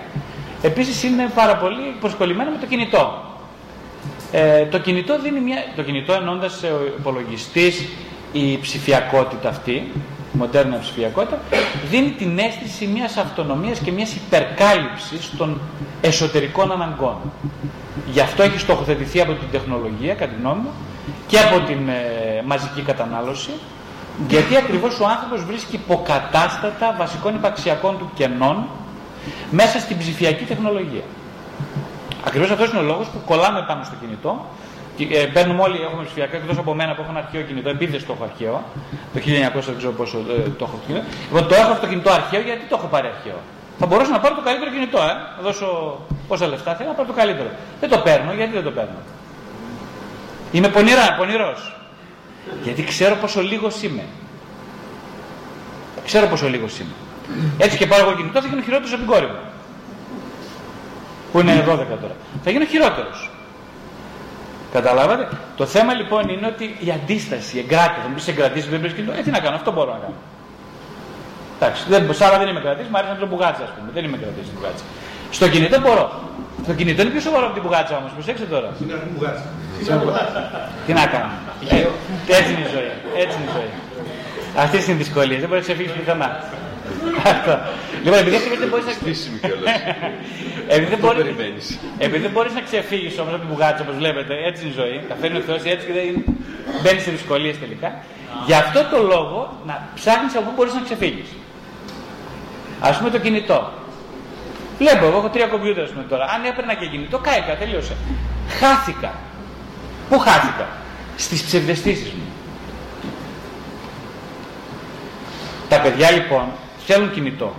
επίσης είναι πάρα πολύ προσκολλημένα με το κινητό. Ε, το κινητό δίνει μια, το κινητό ενώντας ο υπολογιστής, η ψηφιακότητα αυτή, μοντέρνα ψηφιακότητα, δίνει την αίσθηση μιας αυτονομίας και μιας υπερκάλυψης των εσωτερικών αναγκών. Γι' αυτό έχει στοχοθετηθεί από την τεχνολογία, κατά τη γνώμη μου, και από την ε, μαζική κατανάλωση, γιατί ακριβώς ο άνθρωπος βρίσκει υποκατάστατα βασικών υπαξιακών του κενών μέσα στην ψηφιακή τεχνολογία. Ακριβώς αυτός είναι ο λόγος που κολλάμε πάνω στο κινητό ε, παίρνουμε όλοι, έχουμε ψηφιακά εκτός από μένα που έχω ένα αρχαίο κινητό, επειδή το έχω αρχαίο. Το 1900 δεν ξέρω πόσο ε, το έχω κινητό. Λοιπόν, το έχω αυτό το κινητό αρχαίο γιατί το έχω πάρει αρχαίο. Θα μπορούσα να πάρω το καλύτερο κινητό, ε. Να δώσω πόσα λεφτά θέλω να πάρω το καλύτερο. Δεν το παίρνω, γιατί δεν το παίρνω. Είμαι πονηρά, πονηρός. Γιατί ξέρω πόσο λίγος είμαι. Ξέρω πόσο λίγος είμαι. Έτσι και πάρω εγώ κινητός, θα γίνω χειρότερος από την κόρη μου. Που είναι 12 τώρα. Θα γίνω χειρότερος. Καταλάβατε; Το θέμα λοιπόν είναι ότι η αντίσταση, η εγκράτη, θα μου πεις εγκρατήσεις, δεν βρίσκει κινητό. Ε, τι να κάνω, αυτό μπορώ να κάνω. Εντάξει, δεν, σ' άλλα δεν είμαι κρατή, μου αρέσει να το μπουγάτσα, ας πούμε. Δεν είμαι κρατή στην μπουγάτσα. Στο κινητό μπορώ. Το κινητό είναι πιο σοβαρό από την μπουγάτσα όμως. Προσέξτε τώρα. Είναι αρχή μου γάτσα. Τι να κάνω. Ε, Έτσι είναι η ζωή. Έτσι είναι η ζωή. Αυτές είναι οι δυσκολίες. Δεν μπορεί να ξεφύγεις πουθενά. Αυτό. Λοιπόν, επειδή αυτή δεν μπορείς να Στήσιμη κιόλας. επειδή δεν Το μπορείς- περιμένεις. επειδή δεν μπορείς να ξεφύγεις όμως από την μπουγάτσα όπως βλέπετε, έτσι είναι η ζωή. Τα φέρνει ο Θεός έτσι και δεν μπαίνεις σε δυσκολίες τελικά. Γι' αυτό το λόγο να ψάχνεις από πού μπορείς να ξεφύγεις. Α πούμε το κινητό. Βλέπω, εγώ έχω τρία κομπιούτερ ας πούμε, τώρα. Αν έπαιρνα και κινητό, κάηκα, τελείωσε. Χάθηκα. Πού χάθηκα, Στις ψευδεστήσεις μου. Τα παιδιά λοιπόν θέλουν κινητό.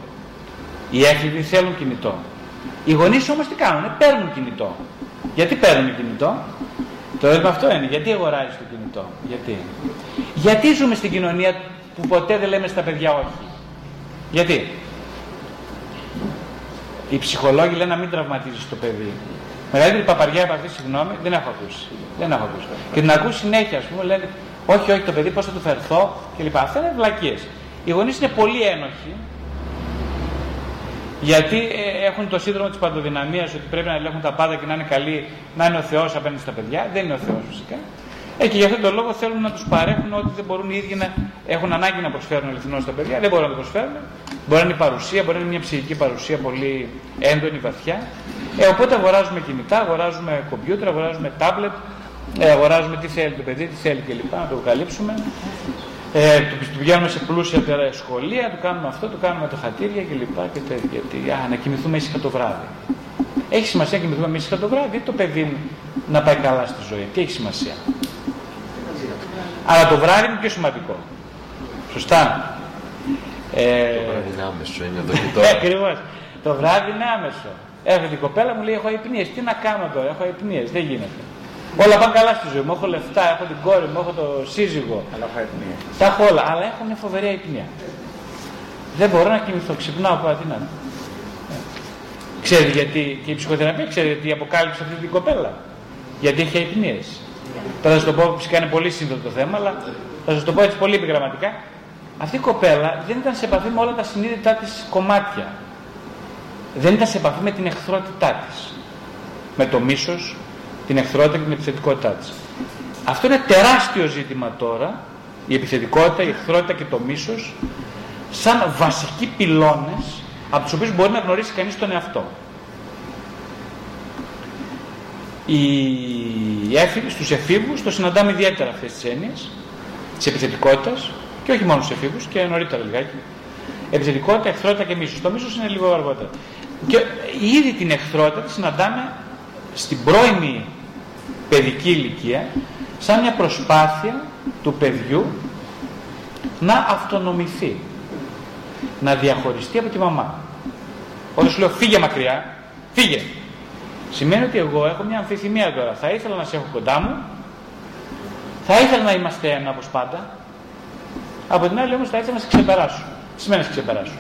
Οι έφηβοι θέλουν κινητό. Οι γονείς όμως τι κάνουν, παίρνουν κινητό. Γιατί παίρνουν κινητό, το ερώτημα αυτό είναι, γιατί αγοράζεις το κινητό, γιατί; Γιατί ζούμε στην κοινωνία που ποτέ δεν λέμε στα παιδιά όχι; Γιατί; Οι ψυχολόγοι λένε να μην τραυματίζεις το παιδί. Μεγαλύτερη παπαριά από αυτή, συγγνώμη, δεν έχω ακούσει. Δεν έχω ακούσει. Και την ακούω συνέχεια, ας πούμε, λένε Όχι, όχι, το παιδί, πώς θα του φερθώ κλπ. Αυτά είναι βλακίες. Οι γονείς είναι πολύ ένοχοι γιατί ε, έχουν το σύνδρομο της παντοδυναμίας ότι πρέπει να ελέγχουν τα πάντα και να είναι καλοί, να είναι ο Θεός απέναντι στα παιδιά. Δεν είναι ο Θεός φυσικά. Ε, και γι' αυτόν τον λόγο θέλουν να τους παρέχουν ότι δεν μπορούν οι ίδιοι να έχουν ανάγκη να προσφέρουν αληθινό στα παιδιά. Δεν μπορούν να το προσφέρουν. Μπορεί να είναι η παρουσία, μπορεί να είναι μια ψυχική παρουσία πολύ έντονη, βαθιά. Ε, οπότε αγοράζουμε κινητά, αγοράζουμε κομπιούτερ, αγοράζουμε τάμπλετ, ε, αγοράζουμε τι θέλει το παιδί, τι θέλει κλπ. Να το καλύψουμε. Ε, του, του πηγαίνουμε σε πλούσια τερά σχολεία, του κάνουμε αυτό, του κάνουμε τα χατήρια κλπ. Και τέτοια. Γιατί, α, να κοιμηθούμε ήσυχα το βράδυ. Έχει σημασία να κοιμηθούμε ήσυχα το βράδυ ή το παιδί μου να πάει καλά στη ζωή. Τι έχει σημασία; Αλλά το βράδυ είναι πιο σημαντικό. Σωστά. Ε, Το βράδυ είναι άμεσο, είναι εδώ και ε, τώρα. Ακριβώς. Το βράδυ είναι άμεσο. Έρχεται η κοπέλα μου λέει: Έχω υπνίε. Τι να κάνω τώρα, έχω υπνίε. Δεν γίνεται. Όλα πάνε καλά στη ζωή μου. Έχω λεφτά, έχω την κόρη μου, έχω το σύζυγο. Αλλά έχω εθνία. Τα έχω όλα. Αλλά έχω μια φοβερή υπνία. Δεν μπορώ να κοιμηθώ. Ξυπνάω από αδύνατο. Ξέρετε γιατί και η ψυχοθεραπεία ξέρετε γιατί αποκάλυψε αυτή την κοπέλα; Γιατί έχει αϊπνίες. Τώρα θα σας το πω, φυσικά είναι πολύ σύνθετο το θέμα, αλλά θα σας το πω έτσι πολύ επιγραμματικά. Αυτή η κοπέλα δεν ήταν σε επαφή με όλα τα συνείδητά της κομμάτια. Δεν ήταν σε επαφή με την εχθρότητά της. Με το μίσος, την εχθρότητα και την επιθετικότητά της. Αυτό είναι τεράστιο ζήτημα τώρα, η επιθετικότητα, η εχθρότητα και το μίσος, σαν βασικοί πυλώνες από τους οποίους μπορεί να γνωρίσει κανείς τον εαυτό. Οι έφηβοι, στους εφήβους το συναντάμε ιδιαίτερα αυτές τις έννοιες της επιθετικότητας και όχι μόνο στους εφήβους και νωρίτερα λιγάκι. Επιθετικότητα, εχθρότητα και μίσος. Το μίσος είναι λίγο αργότερα. Και ήδη την εχθρότητα τη συναντάμε στην πρώιμη παιδική ηλικία σαν μια προσπάθεια του παιδιού να αυτονομηθεί να διαχωριστεί από τη μαμά. Όταν σου λέω φύγε μακριά, φύγε. Σημαίνει ότι εγώ έχω μια αμφιθυμία τώρα. Θα ήθελα να σε έχω κοντά μου, θα ήθελα να είμαστε ένα όπως πάντα. Από την άλλη όμως θα ήθελα να σε ξεπεράσω. Τις σημαίνει να σε ξεπεράσω.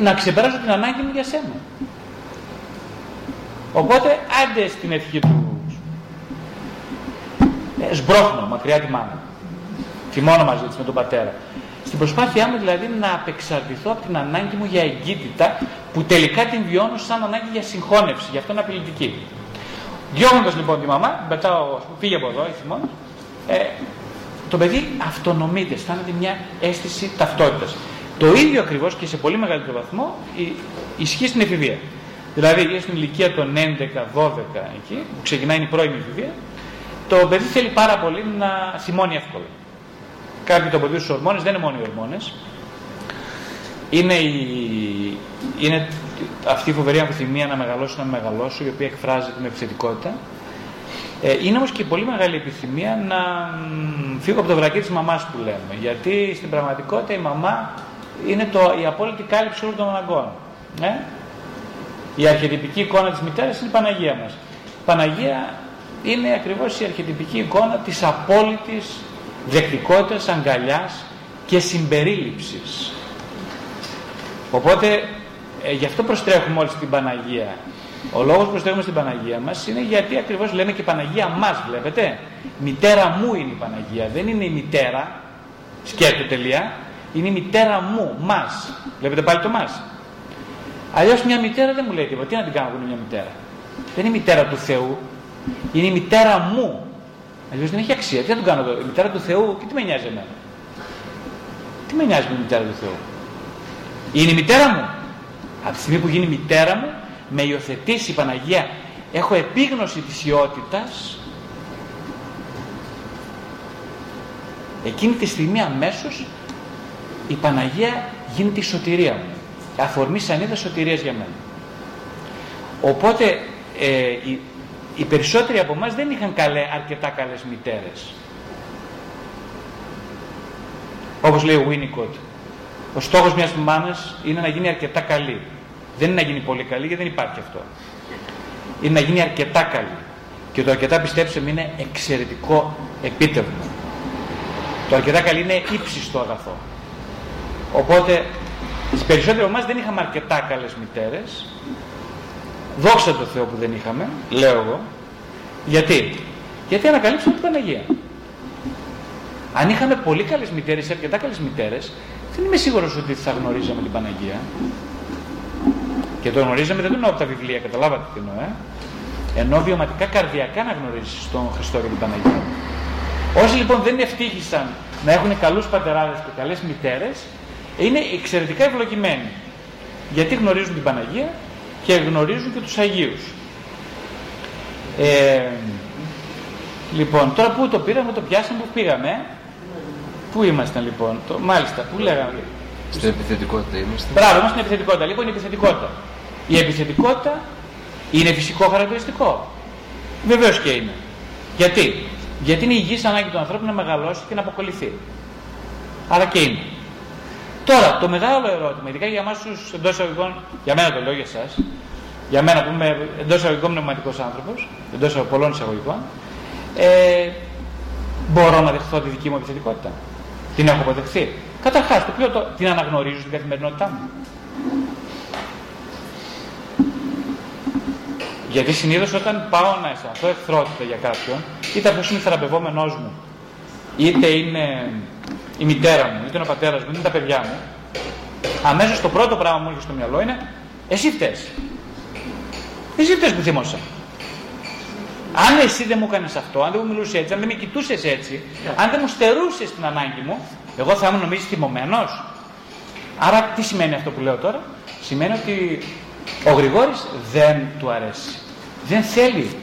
Να ξεπεράσω την ανάγκη μου για σένα. Οπότε άντε στην ευχή του ε, σμπρώχνω μακριά τη μάνα. Θυμώνω μαζί της με τον πατέρα. Στην προσπάθειά μου δηλαδή να απεξαρτηθώ από την ανάγκη μου για εγκύτητα που τελικά την βιώνω σαν ανάγκη για συγχώνευση, γι' αυτό είναι απειλητική. Διώχνοντα λοιπόν τη μαμά, την πετάω, φύγε από εδώ, έχει θυμώνει, ε, το παιδί αυτονομείται, αισθάνεται μια αίσθηση ταυτότητας. Το ίδιο ακριβώς και σε πολύ μεγαλύτερο βαθμό η- ισχύει στην εφηβεία. Δηλαδή στην ηλικία των 11-12 εκεί, που ξεκινάει η πρώιμη εφηβεία, το παιδί θέλει πάρα πολύ να θυμώνει εύκολα. Κάποιοι το αποδίδουν στους ορμόνες, δεν είναι μόνο οι ορμόνες. Είναι, η... είναι αυτή η φοβερή αμφιθυμία να μεγαλώσω, να μεγαλώσω, η οποία εκφράζεται με επιθετικότητα. Ε, είναι όμως και πολύ μεγάλη επιθυμία να μ, φύγω από το βρακί της μαμάς που λέμε. Γιατί στην πραγματικότητα η μαμά είναι το, η απόλυτη κάλυψη όλων των αναγκών. Ε; Η αρχιετυπική εικόνα της μητέρας είναι η Παναγία μας. Η Παναγία είναι ακριβώς η αρχιετυπική εικόνα της απόλυτης δεκτικότητας, αγκαλιάς και συμπερίληψης. Οπότε ε, γι' αυτό προστρέχουμε όλοι στην Παναγία. Ο λόγος που προστρέχουμε στην Παναγία μας είναι γιατί ακριβώς λέμε και Παναγία μας, βλέπετε. Μητέρα μου είναι η Παναγία, δεν είναι η μητέρα, σκέτο τελεία, είναι η μητέρα μου, μας. Βλέπετε πάλι το μας. Αλλιώς μια μητέρα δεν μου λέει τίποτα. Τι να την κάνω που είναι μια μητέρα; Δεν είναι η μητέρα του Θεού, είναι η μητέρα μου. Αλλιώς δεν έχει αξία. Τι να τον κάνω εδώ; Η μητέρα του Θεού και τι με νοιάζει εμένα; Τι με νοιάζει με η μητέρα του Θεού; Είναι η μητέρα μου. Από τη στιγμή που γίνει η μητέρα μου, με υιοθετήσει η Παναγία, έχω επίγνωση της ιότητας, εκείνη τη στιγμή αμέσως η Παναγία γίνεται η σωτηρία μου. Αφορμή σανίδα σωτηρίας για μένα. Οπότε ε, οι, οι περισσότεροι από εμάς δεν είχαν καλέ, αρκετά καλές μητέρες. Όπως λέει ο Winnicott, ο στόχος μιας μάνας είναι να γίνει αρκετά καλή. Δεν είναι να γίνει πολύ καλή γιατί δεν υπάρχει αυτό. Είναι να γίνει αρκετά καλή. Και το αρκετά πιστέψτε με είναι εξαιρετικό επίτευγμα. Το αρκετά καλή είναι ύψιστο αγαθό. Οπότε τις περισσότεροι από εμάς δεν είχαμε αρκετά καλές μητέρες. Δόξα τω Θεώ που δεν είχαμε, λέω εγώ. Γιατί; Γιατί ανακαλύψαμε την Παναγία. Αν είχαμε πολύ καλές μητέρες ή αρκετά καλές μητέρες, δεν είμαι σίγουρος ότι θα γνωρίζαμε την Παναγία. Και το γνωρίζαμε δεν το εννοώ από τα βιβλία, καταλάβατε τι εννοώ, ε; Ενώ βιωματικά καρδιακά να γνωρίζεις τον Χριστό και την Παναγία. Όσοι λοιπόν δεν ευτύχησαν να έχουν καλούς πατεράδες και καλές μητέρες, είναι εξαιρετικά ευλογημένοι. Γιατί γνωρίζουν την Παναγία και γνωρίζουν και τους Αγίους. Ε, λοιπόν, τώρα πού το πήραμε, το πιάσαμε, πού πήγαμε. ε; Πού ήμασταν λοιπόν, το, μάλιστα, πού λέγαμε. Στην επιθετικότητα είμαστε. Μπράβο, είμαστε στην επιθετικότητα. Λοιπόν, η επιθετικότητα. Η επιθετικότητα είναι φυσικό χαρακτηριστικό. Βεβαίως και είναι. Γιατί; Γιατί είναι η υγιής ανάγκη του ανθρώπου να μεγαλώσει και να αποκολληθεί. Άρα και είναι. Τώρα, το μεγάλο ερώτημα, ειδικά για εμάς τους εντός εισαγωγικών, για μένα το λέω για εσάς, για μένα που είμαι εντός εισαγωγικών πνευματικός άνθρωπος, εντός πολλών εισαγωγικών, ε, μπορώ να δεχθώ τη δική μου επιθετικότητα. Την έχω αποδεχθεί. Καταρχάς, το οποίο το, την αναγνωρίζω στην καθημερινότητά μου. Γιατί συνήθως όταν πάω να αισθανθώ εχθρότητα για κάποιον, είτε αυτός είναι θεραπευόμενός μου, είτε είναι η μητέρα μου, είτε είναι ο πατέρας μου, είτε είναι τα παιδιά μου, αμέσως το πρώτο πράγμα που μου έρχεται στο μυαλό είναι εσύ φταίει. Εσύ φταίει που θύμωσα. Αν εσύ δεν μου έκανες αυτό, αν δεν μου μιλούσες έτσι, αν δεν με κοιτούσες έτσι, αν δεν μου στερούσες την ανάγκη μου, εγώ θα ήμουν νομίζει θυμωμένος. Άρα τι σημαίνει αυτό που λέω τώρα, Σημαίνει ότι ο Γρηγόρης δεν του αρέσει. Δεν θέλει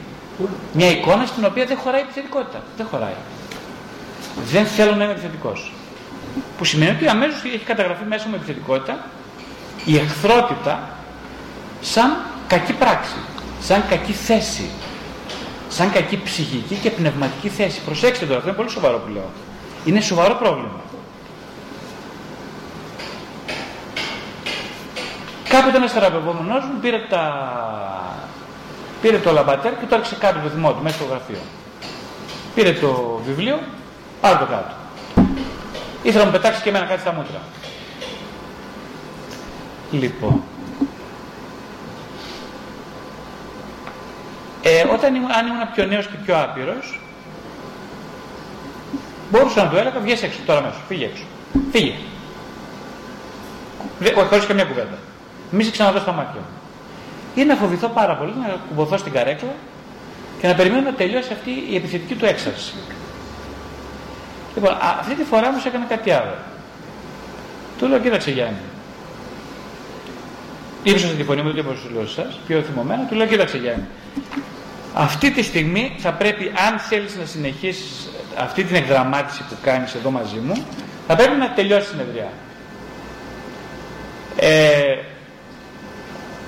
μια εικόνα στην οποία δεν χωράει επιθετικότητα. Δεν χωράει. Δεν θέλω να είμαι επιθετικός. Που σημαίνει ότι αμέσως έχει καταγραφεί μέσα μου επιθετικότητα η εχθρότητα σαν κακή πράξη, σαν κακή θέση, σαν κακή ψυχική και πνευματική θέση. Προσέξτε τώρα, αυτό είναι πολύ σοβαρό που λέω. Είναι σοβαρό πρόβλημα. Κάποτε ένας θεραπευόμενος μου πήρε, τα... πήρε το λαμπατέρ και το έριξε κάτω το θυμό του μέσα στο γραφείο. Πήρε το βιβλίο, πάρε το κάτω. Ήθελα να μου πετάξει και εμένα κάτι στα μούτρα. Λοιπόν. Ε, όταν ήμουν, αν ήμουν πιο νέος και πιο άπειρος, μπορούσα να του έλεγα, βγες έξω τώρα μέσα, φύγε έξω. Φύγε. Όχι, χωρίς καμία κουβέντα. Μη σε ξαναδώ στα μάτια μου. Ή να φοβηθώ πάρα πολύ, να κουμποθώ στην καρέκλα και να περιμένω να τελειώσει αυτή η επιθετική του έξαρση. Λοιπόν, α, αυτή τη φορά μου έκανε κάτι άλλο. Του λέω, κοίταξε Γιάννη. Ήψωσα τη φωνή μου, δεν είπα σου λέω εσάς, πιο θυμωμένα, του λέω, κοίταξε Γιάννη. Αυτή τη στιγμή θα πρέπει, αν θέλεις να συνεχίσεις αυτή την εκδραμάτιση που κάνεις εδώ μαζί μου, θα πρέπει να τελειώσει η συνεδριά. Ε,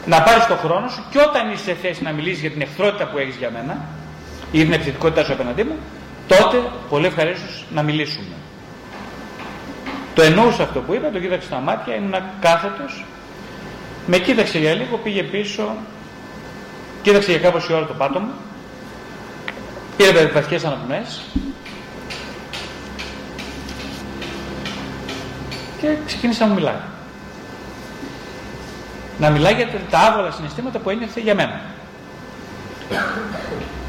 να πάρεις το χρόνο σου και όταν είσαι σε θέση να μιλήσεις για την εχθρότητα που έχεις για μένα ή την επιθετικότητά σου απέναντί μου, τότε πολύ ευχαρίστως να μιλήσουμε. Το εννοούσα αυτό που είπα, το κοίταξε στα μάτια, ήμουν κάθετος, με κοίταξε για λίγο, πήγε πίσω, κοίταξε για κάπως η ώρα το πάτο μου, πήρε περιπαθικές αναπνοές και ξεκίνησε να μου μιλάει. Να μιλάει για τα άβολα συναισθήματα που ένιωθε για μένα.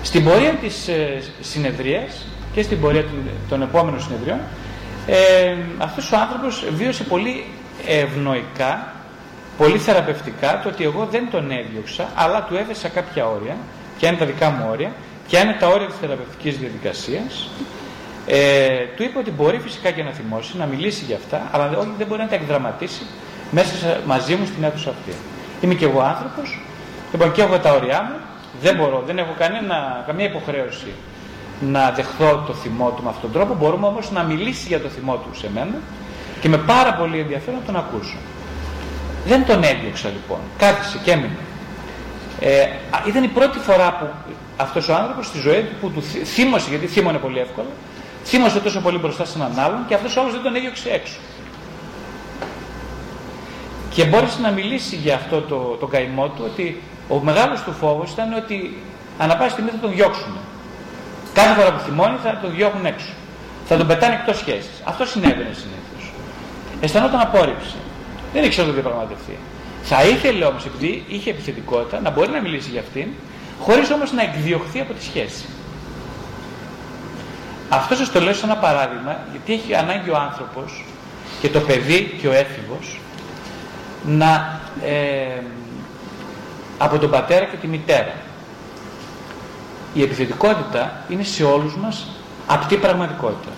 Στην πορεία της ε, συνεδρίας και στην πορεία των, των επόμενων συνεδριών ε, αυτός ο άνθρωπος βίωσε πολύ ευνοϊκά, πολύ θεραπευτικά το ότι εγώ δεν τον έδιωξα αλλά του έδεσα κάποια όρια, ποια είναι τα δικά μου όρια, ποια είναι τα όρια της θεραπευτικής διαδικασίας ε, του είπε ότι μπορεί φυσικά και να θυμώσει, να μιλήσει για αυτά, αλλά όχι, δεν μπορεί να τα εκδραματίσει μέσα σε, μαζί μου στην αίθουσα αυτή. Είμαι και εγώ άνθρωπος, λοιπόν και έχω τα όρια μου, δεν μπορώ, δεν έχω κανένα, καμία υποχρέωση να δεχθώ το θυμό του με αυτόν τον τρόπο. Μπορούμε όμως να μιλήσει για το θυμό του σε μένα και με πάρα πολύ ενδιαφέρον να τον ακούσω. Δεν τον έδιωξα λοιπόν. Κάθισε και έμεινε. Ε, ήταν η πρώτη φορά που αυτός ο άνθρωπος στη ζωή του που του θύμωσε, γιατί θύμωνε πολύ εύκολα, θύμωσε τόσο πολύ μπροστά σε έναν άλλον και αυτός όμως δεν τον έδιωξε έξω. Και μπόρεσε να μιλήσει για αυτό το, το καημό του, ότι ο μεγάλος του φόβος ήταν ότι ανά πάση στιγμή θα τον διώξουν. Κάθε φορά που θυμώνει θα τον διώχνουν έξω. Θα τον πετάνε εκτός σχέσης. Αυτό συνέβαινε συνήθως. Αισθανόταν απόρριψη. Δεν ήξερε να το διαπραγματευτεί. Θα ήθελε όμως, επειδή είχε επιθετικότητα, να μπορεί να μιλήσει για αυτήν, χωρίς όμως να εκδιωχθεί από τη σχέση. Αυτός σα το λέω σαν ένα παράδειγμα, γιατί έχει ανάγκη ο άνθρωπος και το παιδί και ο έφηβος να ε, από τον πατέρα και τη μητέρα. Η επιθετικότητα είναι σε όλους μας απτή πραγματικότητα.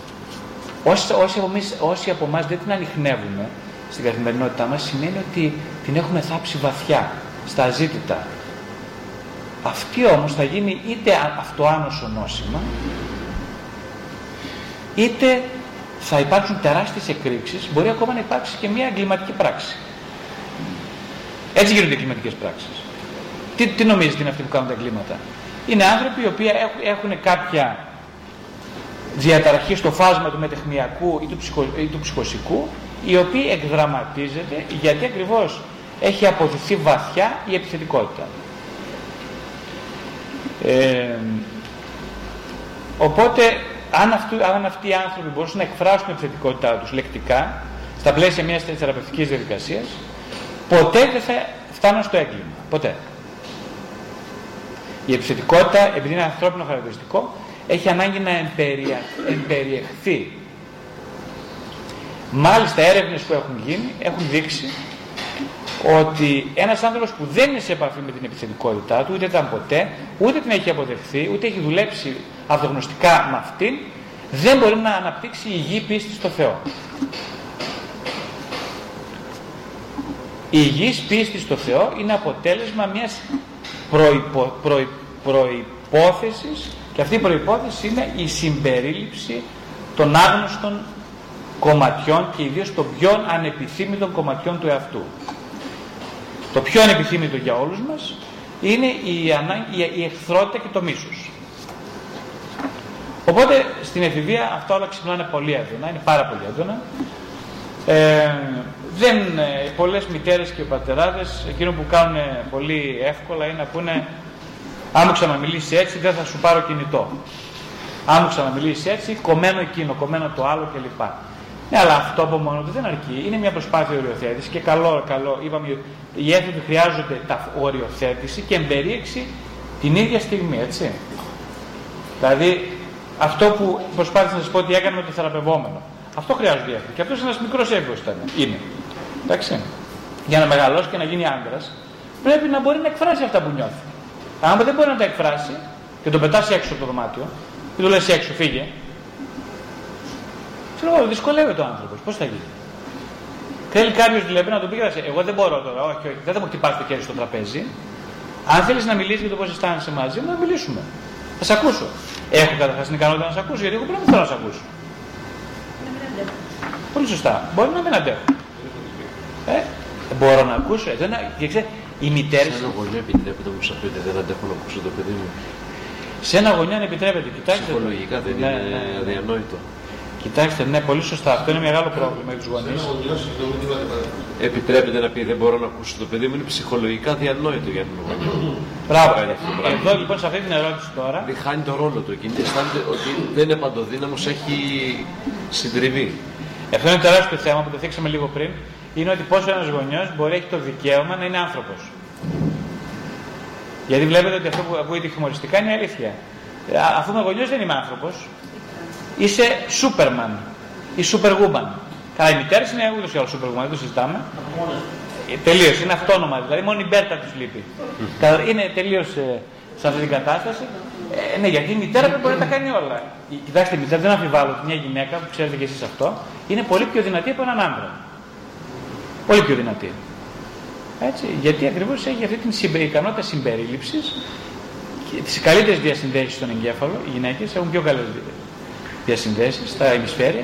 Όσοι, όσοι, από εμείς, όσοι από εμάς δεν την ανοιχνεύουμε στην καθημερινότητά μας σημαίνει ότι την έχουμε θάψει βαθιά στα αζήτητα. Αυτή όμως θα γίνει είτε αυτοάνωσο νόσημα είτε θα υπάρξουν τεράστιες εκρήξεις, μπορεί ακόμα να υπάρξει και μια εγκληματική πράξη. Έτσι γίνονται οι εγκληματικές πράξεις. Τι, τι νομίζετε είναι αυτοί που κάνουν τα εγκλήματα; Είναι άνθρωποι οι οποίοι έχουν κάποια διαταραχή στο φάσμα του μετεχνιακού ή του, ψυχο, ή του ψυχοσικού, οι οποίοι εκδραματίζεται γιατί ακριβώς έχει αποδειχθεί βαθιά η επιθετικότητα. Ε, οπότε αν, αυτού, αν αυτοί οι άνθρωποι μπορούσαν να εκφράσουν την επιθετικότητά τους λεκτικά, στα πλαίσια μιας θεραπευτικής διαδικασίας, ποτέ δεν θα φτάνουν στο έγκλημα. Ποτέ. Η επιθετικότητα, επειδή είναι ανθρώπινο χαρακτηριστικό, έχει ανάγκη να εμπερια... εμπεριεχθεί. Μάλιστα έρευνες που έχουν γίνει έχουν δείξει ότι ένας άνθρωπος που δεν είναι σε επαφή με την επιθετικότητά του, ούτε ήταν ποτέ, ούτε την έχει αποδεχθεί, ούτε έχει δουλέψει αυτογνωστικά με αυτήν, δεν μπορεί να αναπτύξει υγιή πίστη στο Θεό. Η υγιής πίστη στο Θεό είναι αποτέλεσμα μιας προϋπο, προϋ, προϋπόθεσης και αυτή η προϋπόθεση είναι η συμπερίληψη των άγνωστων κομματιών και ιδίως των πιο ανεπιθύμητων κομματιών του εαυτού. Το πιο ανεπιθύμητο για όλους μας είναι η, η, η εχθρότητα και το μίσος. Οπότε στην εφηβεία αυτά όλα ξυπνάνε πολύ έντονα, είναι πάρα πολύ έντονα. Ε, δεν, ε, πολλές μητέρες και πατεράδες εκείνο που κάνουν πολύ εύκολα είναι να πούνε αν μου ξαναμιλήσει έτσι δεν θα σου πάρω κινητό. Αν μου ξαναμιλήσει έτσι, κομμένο εκείνο, κομμένο το άλλο κλπ. Ναι, αλλά αυτό από μόνο του δεν αρκεί. Είναι μια προσπάθεια οριοθέτησης και καλό, καλό. Είπαμε, οι έθνοι χρειάζονται τα οριοθέτηση και εμπερίεξη την ίδια στιγμή, έτσι. Δηλαδή, αυτό που προσπάθησα να σας πω ότι έκανε με το θεραπευόμενο. Αυτό χρειάζεται η έθνη. Και αυτός είναι ένας μικρός ego ήταν. Είναι. Εντάξει. Για να μεγαλώσει και να γίνει άντρας, πρέπει να μπορεί να εκφράσει αυτά που νιώθει. Αν δεν μπορεί να τα εκφράσει και τον πετάσει έξω από το δωμάτιο, και του λες έξω, φύγε, Ξέρω εγώ, δυσκολεύεται ο άνθρωπος. Πώς θα γίνει. Θέλει κάποιος δηλαδή να του πει: Εγώ δεν μπορώ τώρα, όχι, όχι, δεν θα μου χτυπάς το χέρι στο τραπέζι. Αν θέλεις να μιλήσεις για το πώς αισθάνεσαι μαζί μου, να μιλήσουμε. Θα σε ακούσω. Έχω καταρχάς την ικανότητα να σε ακούσω, γιατί εγώ πρέπει να θέλω να σε ακούσω. Πολύ σωστά. Μπορεί να μην αντέχω. Ε, μπορώ να ακούσω. Ε, δεν, και ξέρε, οι μητέρε. Σε ένα γονιό επιτρέπεται όμω να πείτε δεν αντέχω να ακούσω το παιδί μου. Σε ένα γονιό αν επιτρέπεται, κοιτάξτε. Ψυχολογικά δεν ναι, είναι ναι, ναι. αδιανόητο. Κοιτάξτε, ναι, πολύ σωστά. Αυτό είναι μεγάλο πρόβλημα για τους γονείς. Επιτρέπεται να πει δεν μπορώ να ακούσω το παιδί μου, είναι ψυχολογικά διανόητο για τον γονιό. Μπράβο. Κάνει αυτό το πράγμα. Εδώ λοιπόν σε αυτή την ερώτηση τώρα. Δεν χάνει το ρόλο του εκείνη. Αισθάνεται ότι δεν είναι παντοδύναμος, έχει συντριβή. Αυτό είναι τεράστιο θέμα που το θίξαμε λίγο πριν. Είναι ότι πόσο ένας γονιός μπορεί να έχει το δικαίωμα να είναι άνθρωπος. Γιατί βλέπετε ότι αυτό που ακούγεται χιουμοριστικά είναι αλήθεια. Ε, Αφού είμαι γονιός δεν είμαι άνθρωπος. Είσαι Σούπερμαν ή Superwoman. Καλά, οι μητέρε είναι ούτως ή άλλως Superwoman, δεν το συζητάμε. Τελείως, είναι αυτόνομα. Δηλαδή μόνο η Μπέρτα τους λείπει. Κα- Είναι τελείως σε αυτή την κατάσταση. Ε, ναι, γιατί η μητέρα δεν μπορεί να τα κάνει όλα. Η- Κοιτάξτε, η μητέρα δεν αμφιβάλλω ότι μια γυναίκα, που ξέρετε κι εσείς αυτό, είναι πολύ πιο δυνατή από έναν άντρα. Πολύ πιο δυνατή. Έτσι, γιατί ακριβώς έχει αυτή την συμπε... ικανότητα συμπερίληψης και τις καλύτερες διασυνδέσεις στον εγκέφαλο. Οι γυναίκες έχουν πιο καλές διασυνδέσεις στα ημισφαίρια.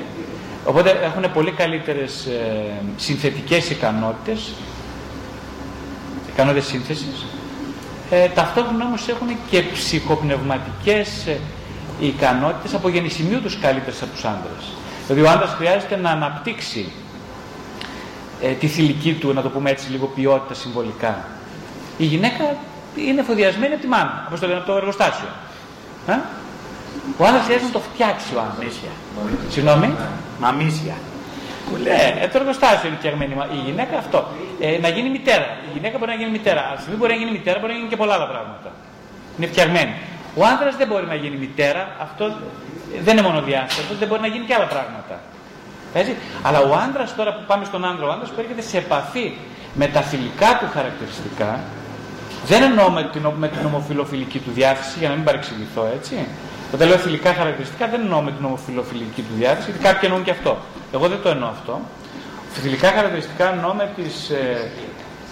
Οπότε έχουν πολύ καλύτερες ε, συνθετικές ικανότητες, ικανότητες σύνθεσης. Ε, ταυτόχρονα όμως έχουν και ψυχοπνευματικές ε, ικανότητες από γεννησιμίου τους καλύτερες από τους άντρες. Δηλαδή ο άντρας χρειάζεται να αναπτύξει ε, τη θηλυκή του, να το πούμε έτσι λίγο ποιότητα συμβολικά. Η γυναίκα είναι εφοδιασμένη από τη μάνα, όπως το λένε από το εργοστάσιο. Ε; Ο άντρας χρειάζεται να το φτιάξει ο άντρας. Συγγνώμη. Μαμίσια. Ναι, ε, το εργοστάσιο είναι φτιαγμένη η γυναίκα αυτό. Ε, να γίνει μητέρα. Η γυναίκα μπορεί να γίνει μητέρα. Αλλά στιγμή μπορεί να γίνει μητέρα, μπορεί να γίνει και πολλά άλλα πράγματα. Είναι φτιαγμένη. Ο άντρα δεν μπορεί να γίνει μητέρα, αυτό δεν είναι μονοδιάστατο, δεν μπορεί να γίνει και άλλα πράγματα. Έτσι. Αλλά ο άντρας τώρα που πάμε στον άντρα, ο άντρας που έρχεται σε επαφή με τα θηλυκά του χαρακτηριστικά, δεν εννοώ με την, με την ομοφιλοφιλική του διάθεση, για να μην παρεξηγηθώ έτσι. Όταν λέω θηλυκά χαρακτηριστικά δεν εννοώ με την ομοφιλοφιλική του διάθεση, γιατί κάποιοι εννοούν και αυτό. Εγώ δεν το εννοώ αυτό. Θηλυκά χαρακτηριστικά εννοώ με τις, ε,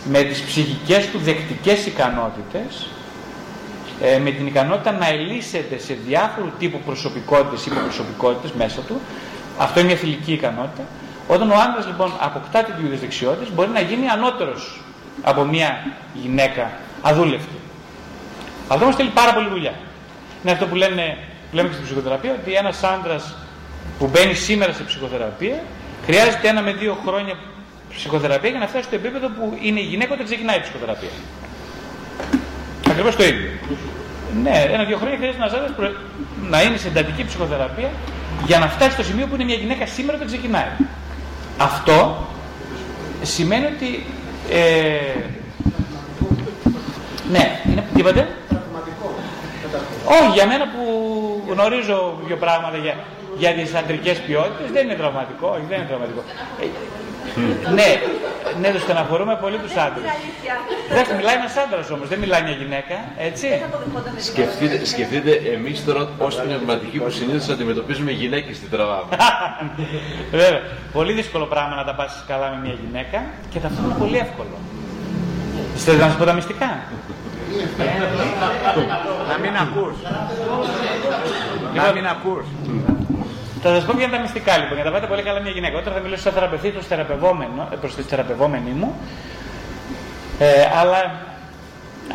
με τις ψυχικές του δεκτικές ικανότητες, ε, με την ικανότητα να ελίσσεται σε διάφορου τύπου προσωπικότητες ή υποπροσωπικότητες μέσα του. Αυτό είναι μια θηλυκή ικανότητα. Όταν ο άντρας λοιπόν αποκτά τέτοιου είδους δεξιότητες μπορεί να γίνει ανώτερος από μια γυναίκα αδούλευτη. Αυτό όμως θέλει πάρα πολύ δουλειά. Είναι αυτό που λένε, που λέμε και στην ψυχοθεραπεία, ότι ένας άντρας που μπαίνει σήμερα σε ψυχοθεραπεία χρειάζεται ένα με δύο χρόνια ψυχοθεραπεία για να φτάσει στο επίπεδο που είναι η γυναίκα όταν ξεκινάει η ψυχοθεραπεία. Ακριβώς το ίδιο. Ναι, ένα-δύο χρόνια χρειάζεται ένας άντρας να είναι σε εντατική ψυχοθεραπεία για να φτάσει στο σημείο που είναι μια γυναίκα σήμερα όταν ξεκινάει. Αυτό σημαίνει ότι. Ε, ναι, είναι, τι είπατε; Όχι, για μένα που γνωρίζω δύο πράγματα για, για τις αντρικές ποιότητες δεν είναι τραυματικό, όχι δεν είναι τραυματικό. Ε, ναι, ναι, το στεναχωρούμε πολύ τους άντρες. Εντάξει, μιλάει ένας άντρας όμως, δεν μιλάει μια γυναίκα, έτσι. Σκεφτείτε, σκεφτείτε εμείς τώρα ως πνευματικοί που συνήθως αντιμετωπίζουμε γυναίκες τι τραβάμε. Βέβαια, πολύ δύσκολο πράγμα να τα πας καλά με μια γυναίκα και ταυτόχρονα πολύ εύκολο. Θέλετε να σας πω τα μυστικά; Να μην ακούς. Να μην ακούς. Θα σα πω ποια είναι τα μυστικά λοιπόν, για να τα πάτε πολύ καλά μια γυναίκα. Όταν θα μιλήσω σαν θεραπευτή προ θεραπευόμενο, ε, προς τη θεραπευόμενη μου, ε, αλλά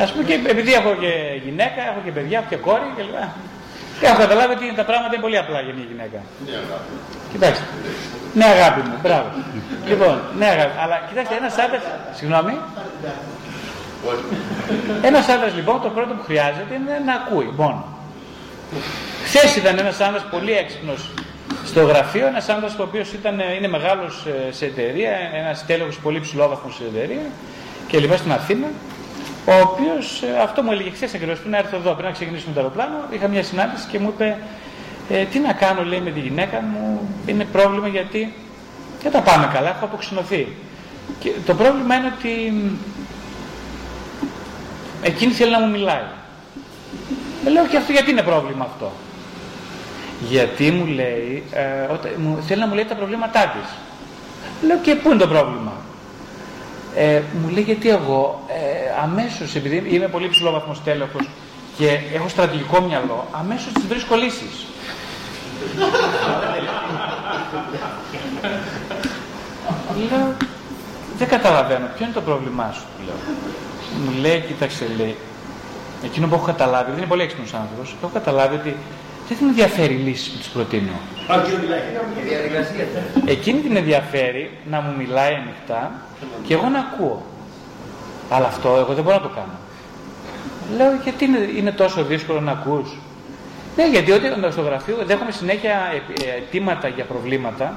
ας πούμε και επειδή έχω και γυναίκα, έχω και παιδιά, έχω και κόρη κλπ. Και έχω καταλάβει ότι τα πράγματα είναι πολύ απλά για μια γυναίκα. Κοιτάξτε. Ναι, αγάπη μου, μπράβο. λοιπόν, ναι, αγάπη. Αλλά κοιτάξτε, ένας άντρα. Συγγνώμη. Ένας άντρας λοιπόν το πρώτο που χρειάζεται είναι να ακούει μόνο. Χθες ήταν ένας άντρας πολύ έξυπνος στο γραφείο, ένας άντρα ο οποίος είναι μεγάλος σε εταιρεία, ένας τέλεχο πολύ ψηλόβαθμος σε εταιρεία και λοιπά στην Αθήνα. Ο οποίος αυτό μου έλεγε χθες ακριβώς πριν να έρθω εδώ, πριν να ξεκινήσουμε το αεροπλάνο. Είχα μια συνάντηση και μου είπε, ε, Τι να κάνω, λέει με τη γυναίκα μου, είναι πρόβλημα γιατί δεν τα πάμε καλά, έχω αποξενωθεί. Και το πρόβλημα είναι ότι εκείνη θέλει να μου μιλάει. Ε, λέω και αυτό γιατί είναι πρόβλημα αυτό; Γιατί μου λέει, ε, όταν, μου, θέλει να μου λέει τα προβλήματά της. Λέω και πού είναι το πρόβλημα; Ε, μου λέει γιατί εγώ ε, αμέσως, επειδή είμαι πολύ ψηλό βαθμός τέλεχος και έχω στρατηγικό μυαλό, αμέσως τις βρίσκω λύσεις. λέω, δεν καταλαβαίνω, ποιο είναι το πρόβλημά σου, του λέω. Μου λέει, κοίταξε, λέει, εκείνο που έχω καταλάβει, δεν είναι πολύ έξυπνος άνθρωπος, έχω καταλάβει ότι δεν την ενδιαφέρει η λύση που της προτείνω. Εκείνη την ενδιαφέρει να μου μιλάει ανοιχτά και εγώ να ακούω. Αλλά αυτό εγώ δεν μπορώ να το κάνω. Λέω γιατί είναι, είναι τόσο δύσκολο να ακούς; Ναι, γιατί όταν στο γραφείο δέχομαι συνέχεια αιτήματα για προβλήματα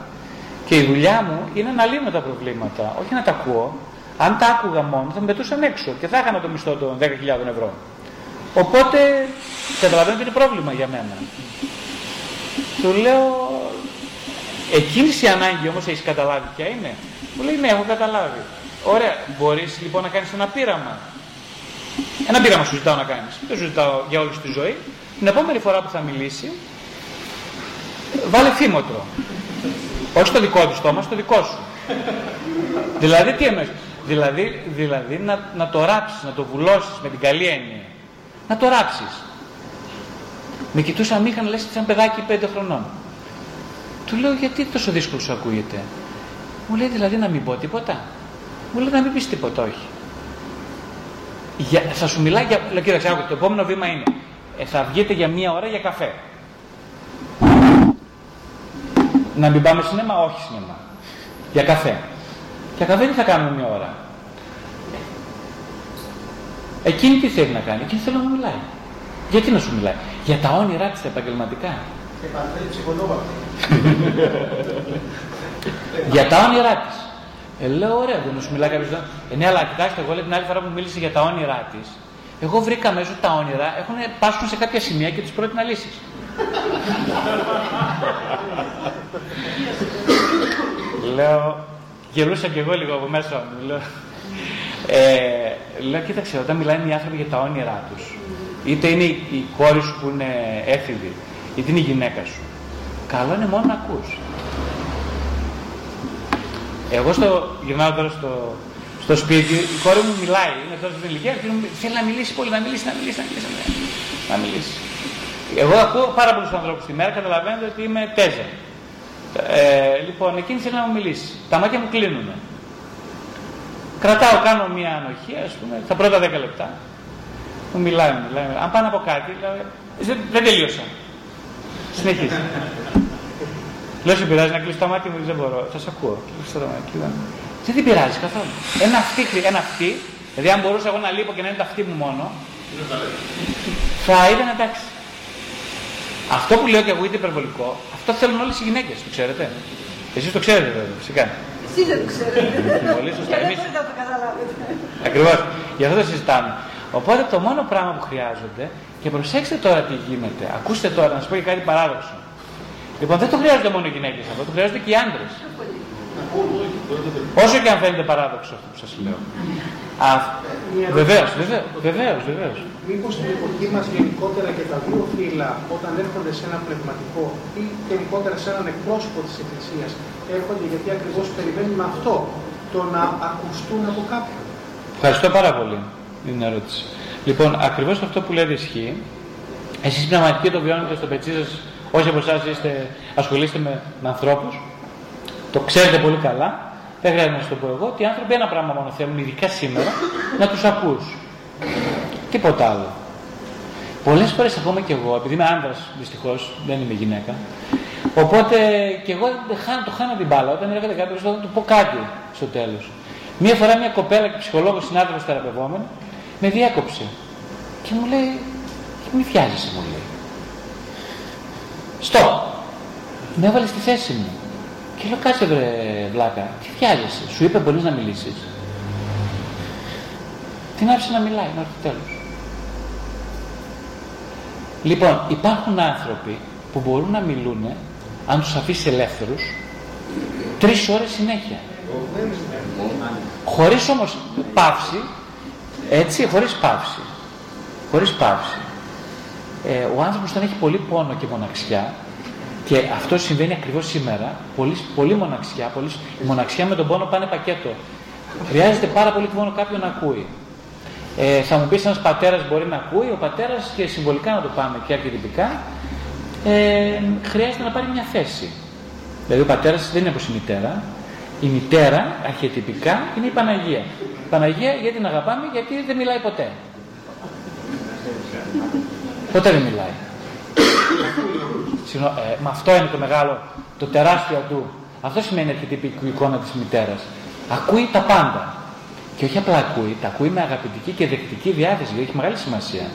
και Και η δουλειά μου είναι να λύνω τα προβλήματα, όχι να τα ακούω. Αν τα άκουγα μόνο θα με πετούσαν έξω και θα έκανα το μισθό των 10.000 ευρώ. Οπότε καταλαβαίνω ότι είναι πρόβλημα για μένα. Του λέω, εκείνη η ανάγκη όμως έχεις καταλάβει ποια είναι; Μου λέει ναι, έχω καταλάβει. Ωραία, μπορείς λοιπόν να κάνεις ένα πείραμα. Ένα πείραμα σου ζητάω να κάνεις. Δεν σου ζητάω για όλη τη ζωή. Την επόμενη φορά που θα μιλήσει, βάλε θύμωτρο. Όχι στο δικό του στόμα, στο δικό σου. δηλαδή τι εννοείς; Δηλαδή, δηλαδή να, να το ράψεις, να το βουλώσεις με την καλή έννοια. Να το ράψεις. Με κοιτούσα μήχαν λες σαν παιδάκι πέντε χρονών. Του λέω γιατί τόσο δύσκολο σου ακούγεται; Μου λέει δηλαδή να μην πω τίποτα; Μου λέει να μην πεις τίποτα, όχι. Για, θα σου μιλάει για. Λέω, κοίταξε, το επόμενο βήμα είναι. Ε, θα βγείτε για μία ώρα για καφέ. Να μην πάμε σινέμα, όχι σινέμα. Για καφέ. Για καφέ τι θα κάνουμε μία ώρα. Εκείνη τι θέλει να κάνει, εκείνη θέλει να μου μιλάει. Γιατί να σου μιλάει, Για τα όνειρά της επαγγελματικά. για τα όνειρά της. Ε, λέω, ωραία, δεν σου μιλάει κάποιος. Ε, ναι, αλλά κοιτάξτε, εγώ λέω την άλλη φορά που μου μίλησε για τα όνειρά της, εγώ βρήκα μέσα τα όνειρα έχουν, πάσχουν σε κάποια σημεία και τους πρότεινα λύσεις. λέω, γελούσα κι εγώ λίγο από μέσα μου. Λέω, ε, λέω, κοίταξε, όταν μιλάνε οι άνθρωποι για τα όνειρά τους, είτε είναι η κόρη σου που είναι έφηβη, είτε είναι η γυναίκα σου, καλό είναι μόνο να ακούς. Εγώ στο, γυρνάω τώρα στο, στο σπίτι, η κόρη μου μιλάει, είναι τώρα στην ηλικία και θέλει να μιλήσει πολύ, να μιλήσει, να μιλήσει, να μιλήσει. Να μιλήσει. Να μιλήσει. Εγώ ακούω πάρα πολλούς ανθρώπους τη μέρα, καταλαβαίνετε ότι είμαι τέζα. Ε, λοιπόν, εκείνη θέλει να μου μιλήσει. Τα μάτια μου κλείνουν. Κρατάω, κάνω μια ανοχή, ας πούμε, τα πρώτα 10 λεπτά. Μου μιλάει, μου μιλάει. Αν πάνε από κάτι, λέω, δεν, δεν τελείωσα. Συνεχίζει. Λέω, σε πειράζει να κλείσει τα μάτια μου, δεν μπορώ. Θα σε ακούω. Κλείσει τα μάτια. Δεν την πειράζει καθόλου. Ένα αυτή, ένα αυτή, δηλαδή αν μπορούσα εγώ να λείπω και να είναι τα αυτή μου μόνο, θα ήταν εντάξει. Αυτό που λέω και εγώ είναι υπερβολικό, αυτό θέλουν όλες οι γυναίκες, το ξέρετε. Εσείς το ξέρετε βέβαια, φυσικά. Εσεί δεν το ξέρετε. Πολύ σωστά. Εμεί δεν το καταλάβετε. Ακριβώς. Γι' αυτό το συζητάμε. Οπότε το μόνο πράγμα που χρειάζονται, και προσέξτε τώρα τι γίνεται, ακούστε τώρα, να σας πω και κάτι παράδοξο. Λοιπόν, δεν το χρειάζονται μόνο οι γυναίκες αυτό, το χρειάζονται και οι άντρες. Όσο και αν φαίνεται παράδοξο αυτό που σας λέω. Βεβαίως, βεβαίως, βεβαίως. Μήπως στην εποχή μας γενικότερα και τα δύο φύλλα, όταν έρχονται σε ένα πνευματικό ή γενικότερα σε έναν εκπρόσωπο της Εκκλησίας, έρχονται γιατί ακριβώς περιμένουν αυτό, το να ακουστούν από κάποιον; Ευχαριστώ πάρα πολύ την ερώτηση. Λοιπόν, ακριβώς αυτό που λέτε ισχύει. Εσείς πνευματικοί το βιώνετε στο πετσί σας, όσοι από εσάς ασχολείστε με, με ανθρώπους, το ξέρετε πολύ καλά, δεν χρειάζεται να σας το πω εγώ, ότι οι άνθρωποι ένα πράγμα μόνο θέλουν, ειδικά σήμερα, να τους ακούς. Τίποτα άλλο. Πολλές φορές ακόμα και εγώ, επειδή είμαι άντρα δυστυχώς, δεν είμαι γυναίκα, οπότε και εγώ το χάνω την μπάλα. Όταν έρχεται κάποιος, θα του πω κάτι στο τέλος. Μία φορά μια κοπέλα και ψυχολόγος συνάδελφος θεραπευόμενο με διέκοψε και μου λέει, μη βιάζεσαι, μου λέει. Στο. Με έβαλε στη θέση μου. Και λέω κάτσε βρε βλάκα, τι βιάζεσαι, σου είπε μπορείς να μιλήσεις. Την άφησε να μιλάει μέχρι το τέλος. Λοιπόν, υπάρχουν άνθρωποι που μπορούν να μιλούν, αν τους αφήσει ελεύθερους, τρεις ώρες συνέχεια. Χωρίς όμως παύση, έτσι, χωρίς παύση. Χωρίς παύση. Ε, ο άνθρωπος όταν έχει πολύ πόνο και μοναξιά, και αυτό συμβαίνει ακριβώς σήμερα. Πολύ, πολύ μοναξιά. Πολύ, η μοναξιά με τον πόνο πάνε πακέτο. Χρειάζεται πάρα πολύ μόνο κάποιον να ακούει. Ε, θα μου πεις ένα πατέρας μπορεί να ακούει, ο πατέρας και συμβολικά να το πάμε και αρχιτυπικά, ε, χρειάζεται να πάρει μια θέση. Δηλαδή ο πατέρας δεν είναι όπως η μητέρα. Η μητέρα αρχιετυπικά είναι η Παναγία. Η Παναγία γιατί την αγαπάμε, γιατί δεν μιλάει ποτέ. Ποτέ δεν μιλάει. Ε, με αυτό είναι το μεγάλο, το τεράστιο του. Αυτό σημαίνει αρχιτυπική εικόνα της μητέρας. Ακούει τα πάντα. Και όχι απλά ακούει, τα ακούει με αγαπητική και δεκτική διάθεση, γιατί έχει μεγάλη σημασία.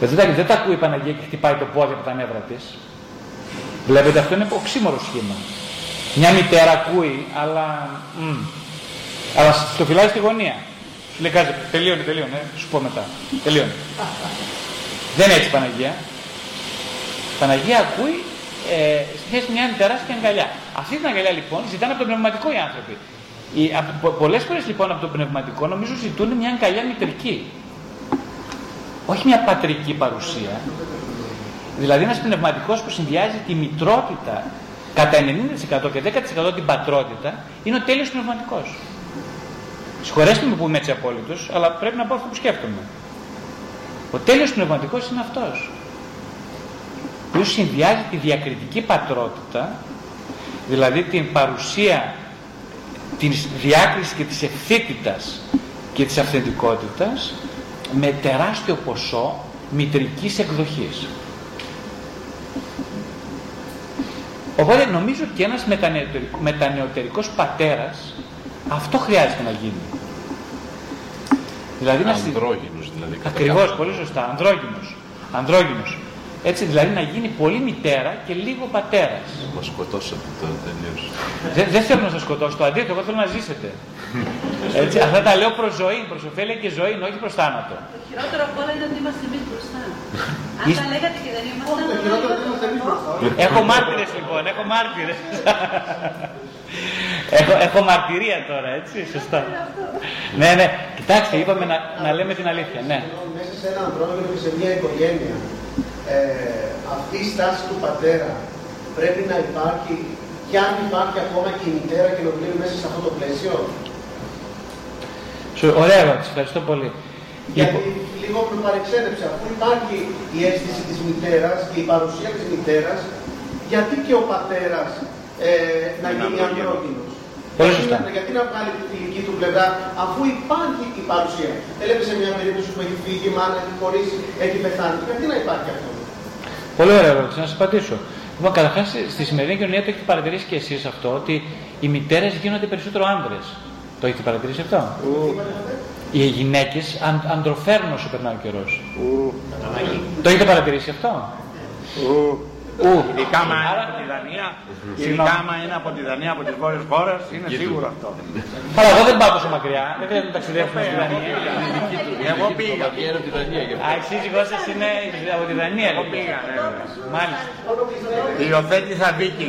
Δηλαδή δεν τα ακούει η Παναγία και χτυπάει το πόδι από τα νεύρα της. Βλέπετε, αυτό είναι οξύμορο σχήμα. Μια μητέρα ακούει, αλλά, μ, αλλά στο φυλάει στη γωνία. Σου λέει κάτι, τελείωνε, τελείωνε, σου πω μετά. Τελείωνε. Δεν είναι έτσι η Παναγία. Η Παναγία ακούει ε, στη θέση μια τεράστια αγκαλιά. Αυτή την αγκαλιά λοιπόν ζητάνε από το πνευματικό οι άνθρωποι. Οι, από, πο- πολλές φορές λοιπόν από το πνευματικό νομίζω ζητούν μια αγκαλιά μητρική. Όχι μια πατρική παρουσία. Δηλαδή ένας πνευματικός που συνδυάζει τη μητρότητα κατά 90% και 10% την πατρότητα είναι ο τέλειος πνευματικός. Συγχωρέστε με που είμαι έτσι απόλυτος, αλλά πρέπει να πω αυτό που σκέφτομαι. Ο τέλειος πνευματικός είναι αυτός. Που συνδυάζει τη διακριτική πατρότητα, δηλαδή την παρουσία της διάκρισης και της ευθύτητας και της αυθεντικότητας με τεράστιο ποσό μητρικής εκδοχής. Οπότε νομίζω ότι ένας μετανεωτερικ- μετανεωτερικός πατέρας αυτό χρειάζεται να γίνει. Δηλαδή να συ- Ανδρόγυνος δηλαδή. κατά Ακριβώς, κάποιο πολύ σωστά. Ανδρόγυνος. Ανδρόγυνος. Έτσι δηλαδή να γίνει πολύ μητέρα και λίγο πατέρας. τρόπο. Μας σκοτώσατε τώρα τελείως. Δεν, δεν θέλω να σας σκοτώσω, το αντίθετο, εγώ θέλω να ζήσετε. Έτσι, αυτά τα λέω προς ζωή, προς ωφέλεια και ζωή, όχι προς θάνατο. Το χειρότερο από όλα είναι ότι είμαστε εμείς μπροστά. Αν Είστε- τα λέγατε και δεν ήμασταν. Το χειρότερο είναι ότι είμαστε εμείς μπροστά. Έχω μάρτυρες λοιπόν, έχω μάρτυρες. έχω, έχω μαρτυρία τώρα, έτσι, σωστά. ναι, ναι, κοιτάξτε, είπαμε να, να λέμε την αλήθεια, ναι. Μέσα σε ένα ανθρώπινο και σε μια οικογένεια, ε, αυτή η στάση του πατέρα πρέπει να υπάρχει και αν υπάρχει ακόμα και η μητέρα και ολοκλήρη μέσα σε αυτό το πλαίσιο; Σου, ωραία ερώτηση, ευχαριστώ πολύ. Γιατί Λοιπόν, λίγο με παρεξένεψε, αφού υπάρχει η αίσθηση της μητέρας και η παρουσία της μητέρας, γιατί και ο πατέρας ε, να γίνει ανδρόγυνος. Πολύ Γιατί σωστά. να- Γιατί να βγάλει τη θηλυκή του πλευρά, αφού υπάρχει η παρουσία; Έλεπε σε μια περίπτωση που έχει φύγει, η μάνα έχει χωρίσει, έχει πεθάνει. Γιατί να υπάρχει αυτό; Πολύ ωραία ερώτηση, να σας απαντήσω. Λοιπόν, καταρχάς στη σημερινή κοινωνία το έχετε παρατηρήσει και εσείς αυτό, ότι οι μητέρες γίνονται περισσότερο άντρε. Το έχετε παρατηρήσει αυτό; Οι γυναίκες αν, αντροφέρνουν όσο περνάει ο καιρός. Το έχετε παρατηρήσει αυτό; Ου. Ειδικά μα είναι Άρα- από τη Δανία, Συγγνώμη. ειδικά μα είναι από τη Δανία, από τις βόρειες χώρες, είναι σίγουρο αυτό. Αλλά εγώ δεν πάω τόσο μακριά. Δεν χρειάζεται να ταξιδέψουμε στη Δανία. Εγώ πήγα. Βγαίνω από τη Δανία γι' αυτό. Α, η σύζυγό σα είναι από τη Δανία, Εγώ λοιπόν. πήγα, ναι. Μάλιστα. Υιοθέτησα δίκη.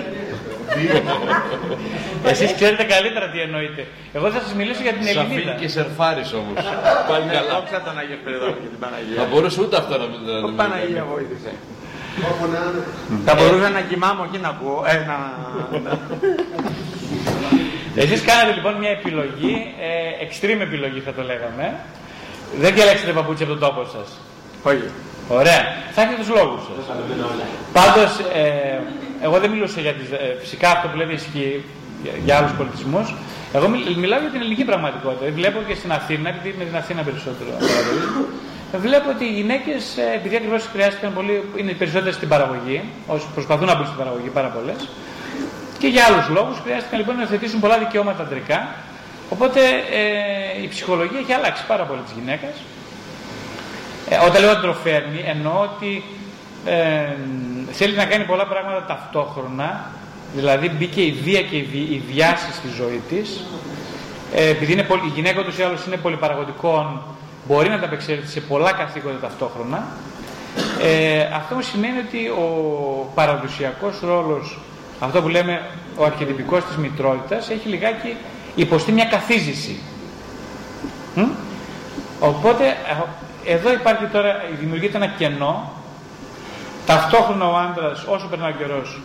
Εσείς ξέρετε καλύτερα τι εννοείτε. Εγώ θα σας μιλήσω για την Σαφήν Ελληνίδα. και σερφάρης όμως. Πάλι καλά. Δόξα τον Άγιο Σπυριδόνο και την Θα Παναγία. μπορούσε ούτε αυτό να μην να Ο μην Παναγία κάνει. βοήθησε. Όπου να είναι. Θα μπορούσα να κοιμάμαι εκεί να ακούω. Ε, να... Εσείς κάνατε λοιπόν μια επιλογή, ε, extreme επιλογή θα το λέγαμε. Δεν διαλέξετε παπούτσια από τον τόπο σας. Όχι. Ωραία. Θα έχετε τους λόγους σας. Πάντως, ε, εγώ δεν μιλούσα για τις... Ε, φυσικά αυτό που λέτε ισχύει για, για άλλους πολιτισμούς. Εγώ μιλ- μιλάω για την ελληνική πραγματικότητα. Βλέπω και στην Αθήνα, επειδή με την Αθήνα περισσότερο παρατηρήσω, Βλέπω ότι οι γυναίκες, επειδή ακριβώς χρειάστηκαν πολύ, είναι περισσότερες στην παραγωγή, όσοι προσπαθούν να μπουν στην παραγωγή πάρα πολλές, και για άλλους λόγους χρειάστηκαν λοιπόν να θετήσουν πολλά δικαιώματα αντρικά. Οπότε ε, η ψυχολογία έχει αλλάξει πάρα πολύ τη γυναίκα. Ε, όταν λέω αντροφέρνει, εννοώ ότι ε, θέλει να κάνει πολλά πράγματα ταυτόχρονα, δηλαδή μπήκε η βία και η, βι- η βιάση στη ζωή της. Ε, επειδή είναι πολυ- η γυναίκα ούτως ή άλλως είναι πολυπαραγωγικών, μπορεί να τα απεξέλθει σε πολλά καθήκοντα ταυτόχρονα. Ε, αυτό μου σημαίνει ότι ο παραδοσιακός ρόλος, αυτό που λέμε ο αρχιτυπικός της μητρότητας, έχει λιγάκι υποστεί μια καθίζηση. Μ; Οπότε ε, εδώ υπάρχει τώρα, δημιουργείται ένα κενό. Ταυτόχρονα ο άντρας όσο περνάει ο καιρός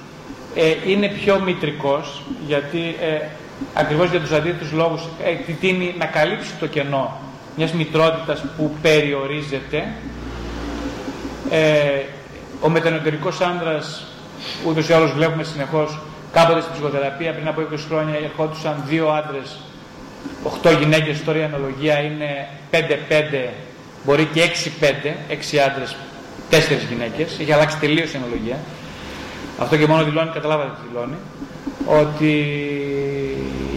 ε, είναι πιο μητρικός γιατί ε, ακριβώς για τους αντίθετους λόγους ε, τίνει να καλύψει το κενό μιας μητρότητας που περιορίζεται. Ε, ο μετανοτερικός άντρας ούτως ή άλλως βλέπουμε συνεχώς κάποτε στην ψυχοθεραπεία πριν από 20 χρόνια ερχόντουσαν δύο άντρες 8 γυναίκες, τώρα η αναλογία είναι 5-5, μπορεί και 6-5, 6 άντρες, 4 γυναίκες, έχει αλλάξει τελείως η αναλογία. Αυτό και μόνο δηλώνει, καταλάβατε τι δηλώνει, ότι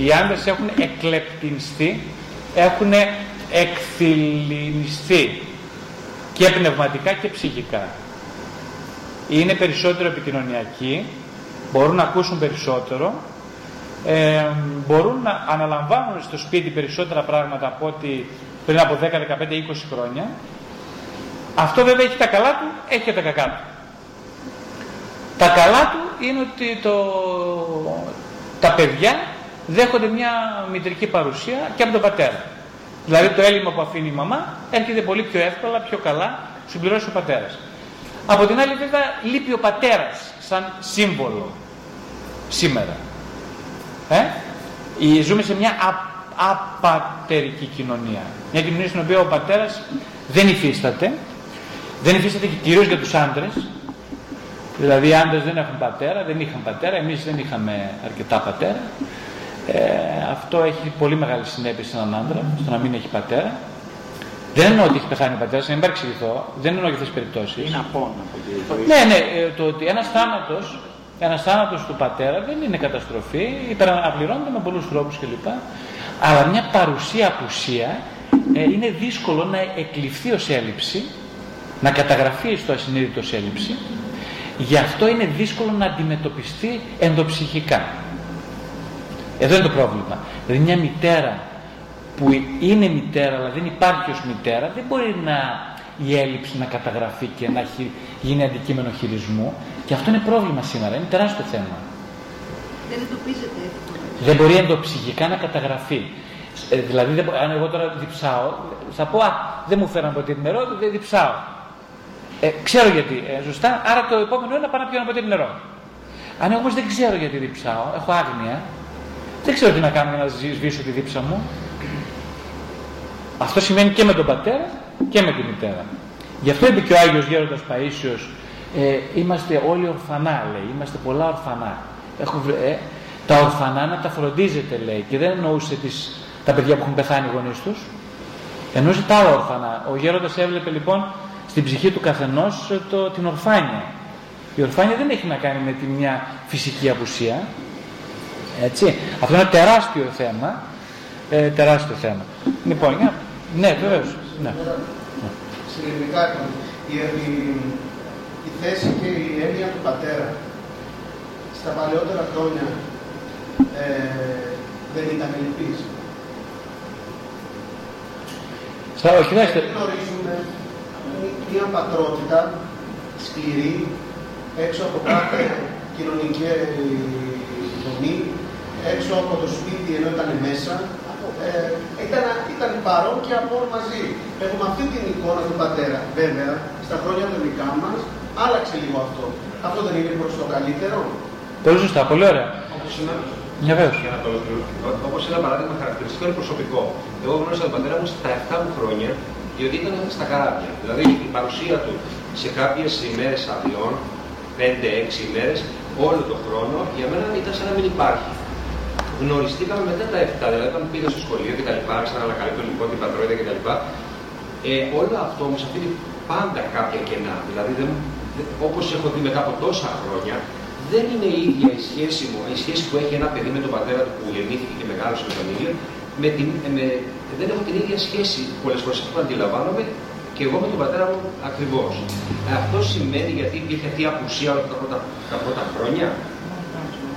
οι άντρες έχουν εκλεπτυνιστεί, έχουν εκθυλινιστεί και πνευματικά και ψυχικά. Είναι περισσότερο επικοινωνιακοί, μπορούν να ακούσουν περισσότερο ε, μπορούν να αναλαμβάνουν στο σπίτι περισσότερα πράγματα από ότι πριν από 10, 15, 20 χρόνια. Αυτό βέβαια έχει τα καλά του, έχει και τα κακά του. Τα καλά του είναι ότι το, τα παιδιά δέχονται μια μητρική παρουσία και από τον πατέρα. Δηλαδή το έλλειμμα που αφήνει η μαμά έρχεται πολύ πιο εύκολα, πιο καλά, συμπληρώσει ο πατέρας. Από την άλλη βέβαια λείπει ο πατέρας σαν σύμβολο σήμερα. Ε; Η- Ζούμε σε μια α- απατερική κοινωνία. Μια κοινωνία στην οποία ο πατέρας δεν υφίσταται. Δεν υφίσταται και κυρίως για τους άντρες. Δηλαδή οι άντρες δεν έχουν πατέρα, δεν είχαν πατέρα, εμείς δεν είχαμε αρκετά πατέρα. Ε, αυτό έχει πολύ μεγάλη συνέπεια σε έναν άντρα, στο να μην έχει πατέρα. Δεν εννοώ ότι έχει πεθάνει ο πατέρας, να μην παρεξηγηθώ, δεν εννοώ για αυτές τις περιπτώσεις. Είναι απόν από τη Ναι, ναι, ε, το ότι ένας θάνατος ένας θάνατος του πατέρα δεν είναι καταστροφή, υπεραναπληρώνεται με πολλούς τρόπους κλπ. Αλλά μια παρουσία απουσία ε, είναι δύσκολο να εκλειφθεί ως έλλειψη, να καταγραφεί στο ασυνείδητο ως έλλειψη. Γι' αυτό είναι δύσκολο να αντιμετωπιστεί ενδοψυχικά. Εδώ είναι το πρόβλημα. Δηλαδή μια μητέρα που είναι μητέρα αλλά δεν υπάρχει ως μητέρα δεν μπορεί να η έλλειψη να καταγραφεί και να χει- γίνει αντικείμενο χειρισμού και αυτό είναι πρόβλημα σήμερα, είναι τεράστιο θέμα. Δεν εντοπίζεται εύκολα. Δεν μπορεί ενδοψυχικά να καταγραφεί. Ε, δηλαδή, δεν, μπο- αν εγώ τώρα διψάω, θα πω Α, δεν μου φέραν ποτέ νερό, δεν διψάω. Ε, ξέρω γιατί, ε, σωστά. Άρα το επόμενο είναι να πάω να πιω ένα ποτήρι νερό. Αν εγώ όμως δεν ξέρω γιατί διψάω, έχω άγνοια, δεν ξέρω τι να κάνω για να σβήσω τη δίψα μου. Αυτό σημαίνει και με τον πατέρα και με τη μητέρα. Γι' αυτό είπε και ο Άγιος Γέροντας Παΐσιος, ε, είμαστε όλοι ορφανά, λέει, είμαστε πολλά ορφανά. Έχω, βρε- ε, τα ορφανά να τα φροντίζετε, λέει, και δεν εννοούσε τις, τα παιδιά που έχουν πεθάνει οι γονείς τους. Εννοούσε τα άλλα ορφανά. Ο Γέροντας έβλεπε λοιπόν στην ψυχή του καθενός ε, το, την ορφάνεια. Η ορφάνεια δεν έχει να κάνει με τη μια φυσική απουσία. Έτσι. Αυτό είναι ένα τεράστιο θέμα. Ε, τεράστιο θέμα. Λοιπόν, για... ναι, βεβαίως. Ναι. Συλλογικά η, η, η θέση και η έννοια του πατέρα στα παλαιότερα χρόνια ε, δεν ήταν λυπής. Στα, όχι, κοιτάξτε, Δεν γνωρίζουμε μια πατρότητα σκληρή έξω από κάθε κοινωνική δομή, έξω από το σπίτι ενώ ήταν μέσα. Ε, ήταν, ήταν παρόν και από μαζί. Έχουμε αυτή την εικόνα του πατέρα. Βέβαια, στα χρόνια των δικά μας άλλαξε λίγο αυτό. Αυτό δεν είναι προς το καλύτερο. πολύ σωστά, πολύ ωραία. Όπως είναι, Ναι, βεβαίως. για να το όπως ένα παράδειγμα χαρακτηριστικό είναι προσωπικό. Εγώ γνώρισα τον πατέρα μου στα 7 μου χρόνια, διότι ήταν στα καράβια. Δηλαδή η παρουσία του σε κάποιες ημέρες αδειών, 5-6 ημέρες, όλο τον χρόνο, για μένα ήταν σαν να μην υπάρχει. Γνωριστήκαμε μετά τα 7, δηλαδή όταν πήγα στο σχολείο και τα λοιπά, άρχισα να ανακαλύπτω λοιπόν την πατρότητα και τα λοιπά. Ε, όλο αυτό όμως αφήνει πάντα κάποια κενά. Δηλαδή, δεν, δεν, όπως έχω δει μετά από τόσα χρόνια, δεν είναι η ίδια η σχέση μου, η σχέση που έχει ένα παιδί με τον πατέρα του που γεννήθηκε και μεγάλωσε με τον ίδιο, με την, με, δεν έχω την ίδια σχέση πολλές φορές αυτό που αντιλαμβάνομαι και εγώ με τον πατέρα μου ακριβώς. Ε, αυτό σημαίνει γιατί υπήρχε αυτή η απουσία όλα τα πρώτα, τα πρώτα χρόνια.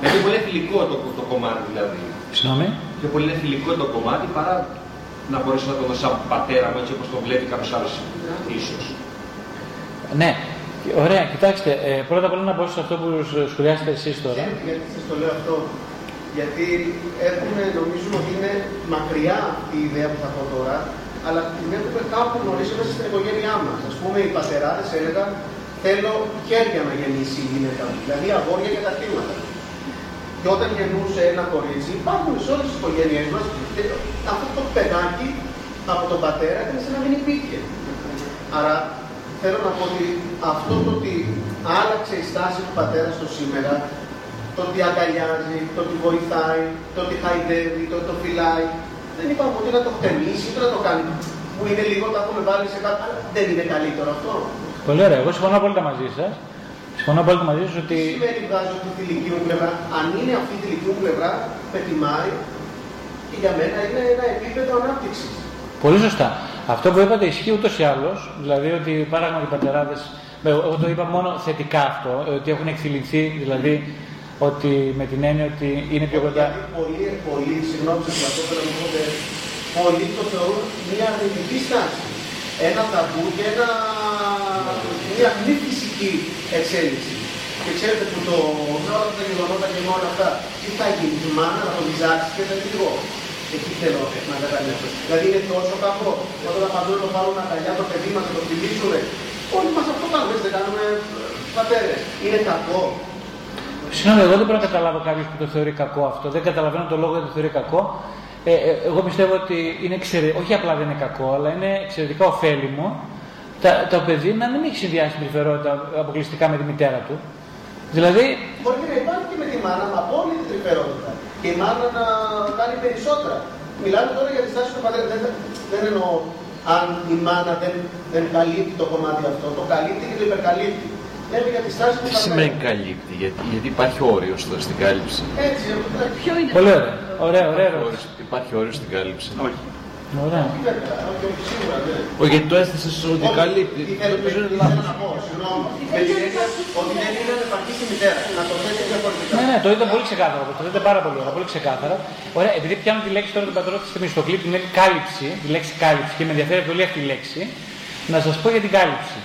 Είναι πολύ φιλικό το, το κομμάτι δηλαδή. Συγγνώμη. Πιο πολύ είναι φιλικό το κομμάτι παρά να μπορέσω να το δω σαν πατέρα μου έτσι όπως το βλέπει κάποιος άλλος ίσως. Ναι, ωραία, κοιτάξτε, ε, πρώτα απ' όλα να πω σε αυτό που σ- σχολιάσετε εσείς τώρα. Ξέρετε γιατί σας το λέω αυτό; Γιατί έχουμε, νομίζουμε ότι είναι μακριά η ιδέα που θα πω τώρα, αλλά την έχουμε κάπου γνωρίσει μέσα στην οικογένειά μας. Α πούμε, οι πατεράδες έλεγαν Θέλω χέρια να γεννήσει η γυναίκα μου, δηλαδή αγόρια και τα θύματα. Και όταν γεννούσε ένα κορίτσι, υπάρχουν σε όλες τις οικογένειές μας αυτό το παιδάκι από τον πατέρα ήταν σαν να μην υπήρχε. Άρα θέλω να πω ότι αυτό το ότι άλλαξε η στάση του πατέρα στο σήμερα, το ότι αγκαλιάζει, το ότι βοηθάει, το ότι χαϊδεύει, το ότι το φυλάει, δεν είπαμε ότι να το χτενίσει, ούτε να το κάνει. Που είναι λίγο, τα έχουμε βάλει σε κάτι. αλλά Δεν είναι καλύτερο αυτό. Πολύ ωραία. Εγώ συμφωνώ απόλυτα μαζί σας. Συμφωνώ απόλυτα μαζί σα Τι ότι. σημαίνει βγάζω αυτή τη δική μου πλευρά; Αν είναι αυτή τη δική μου πλευρά, με τιμάει και για μένα είναι ένα επίπεδο ανάπτυξης. Πολύ σωστά. Αυτό που είπατε ισχύει ούτως ή άλλως. Δηλαδή ότι πράγματι οι πατεράδε. Εγώ το είπα μόνο θετικά αυτό. Ότι έχουν εκφυλιθεί, δηλαδή Ότι με την έννοια ότι είναι πιο κοντά. Γιατί πολλοί, πολλοί, συγγνώμη σε αυτό θέλω να πω, ότι πολλοί το θεωρούν μια αρνητική στάση. Ένα ταμπού και ένα, μια μη φυσική εξέλιξη. Και ξέρετε που το με όλα τα γεγονότα και με όλα αυτά, τι θα γίνει, η μάνα να το βυζάξει και δεν λίγο. Εκεί θέλω να καταλήξω. Δηλαδή είναι τόσο κακό. Όταν θα παντού το πάρουν αγκαλιά το παιδί μας και το φιλήσουμε. Όλοι μας αυτό κάνουμε, έτσι δεν κάνουμε πατέρες. Είναι κακό. Συγγνώμη, εγώ δεν μπορώ να καταλάβω κάποιος που το θεωρεί κακό αυτό. Δεν καταλαβαίνω το λόγο γιατί το θεωρεί κακό. Ε, ε, εγώ πιστεύω ότι είναι εξαιρε... όχι απλά δεν είναι κακό, αλλά είναι εξαιρετικά ωφέλιμο τα, το παιδί να μην έχει συνδυάσει τρυφερότητα αποκλειστικά με τη μητέρα του. Δηλαδή, Μπορεί να υπάρχει και με τη μάνα με απόλυτη τρυφερότητα. Και η μάνα να κάνει περισσότερα. Μιλάμε τώρα για τη στάση του πατέρα. Δεν, δεν εννοώ αν η μάνα δεν, δεν καλύπτει το κομμάτι αυτό. Το καλύπτει και το υπερκαλύπτει. Λέμε για τη στάση του Τι πατέρα. σημαίνει καλύπτει, γιατί, γιατί υπάρχει όριο στο, στην κάλυψη; Έτσι, εντάξει. Ποιο είναι πολύ αυτό; ωραία. Ωραία, ωραία. ερώτηση. Όριος- υπάρχει όριο στην κάλυψη; Όχι. Ωραία. Βέβαια, όχι, όχι, σίγουρα δεν. Όχι, γιατί το έθεσε ότι Όχι, καλύπτει. τι θέλω- Νομίζω είναι τι λάθος. θέλω να πω, συγγνώμη. Με την έννοια Ότι δεν είναι ανεπαρκή η μητέρα. Να το θέτει διαφορετικά. Ναι, ναι, το είδα πολύ ξεκάθαρα. Το είδατε πάρα πολύ ωραία, πολύ ξεκάθαρα. Ωραία, επειδή πιάνω τη λέξη τώρα του πατρότη στη μισθοκλή, την λέξη κάλυψη, τη λέξη κάλυψη και με ενδιαφέρει πολύ αυτή η λέξη, να σας πω για την κάλυψη.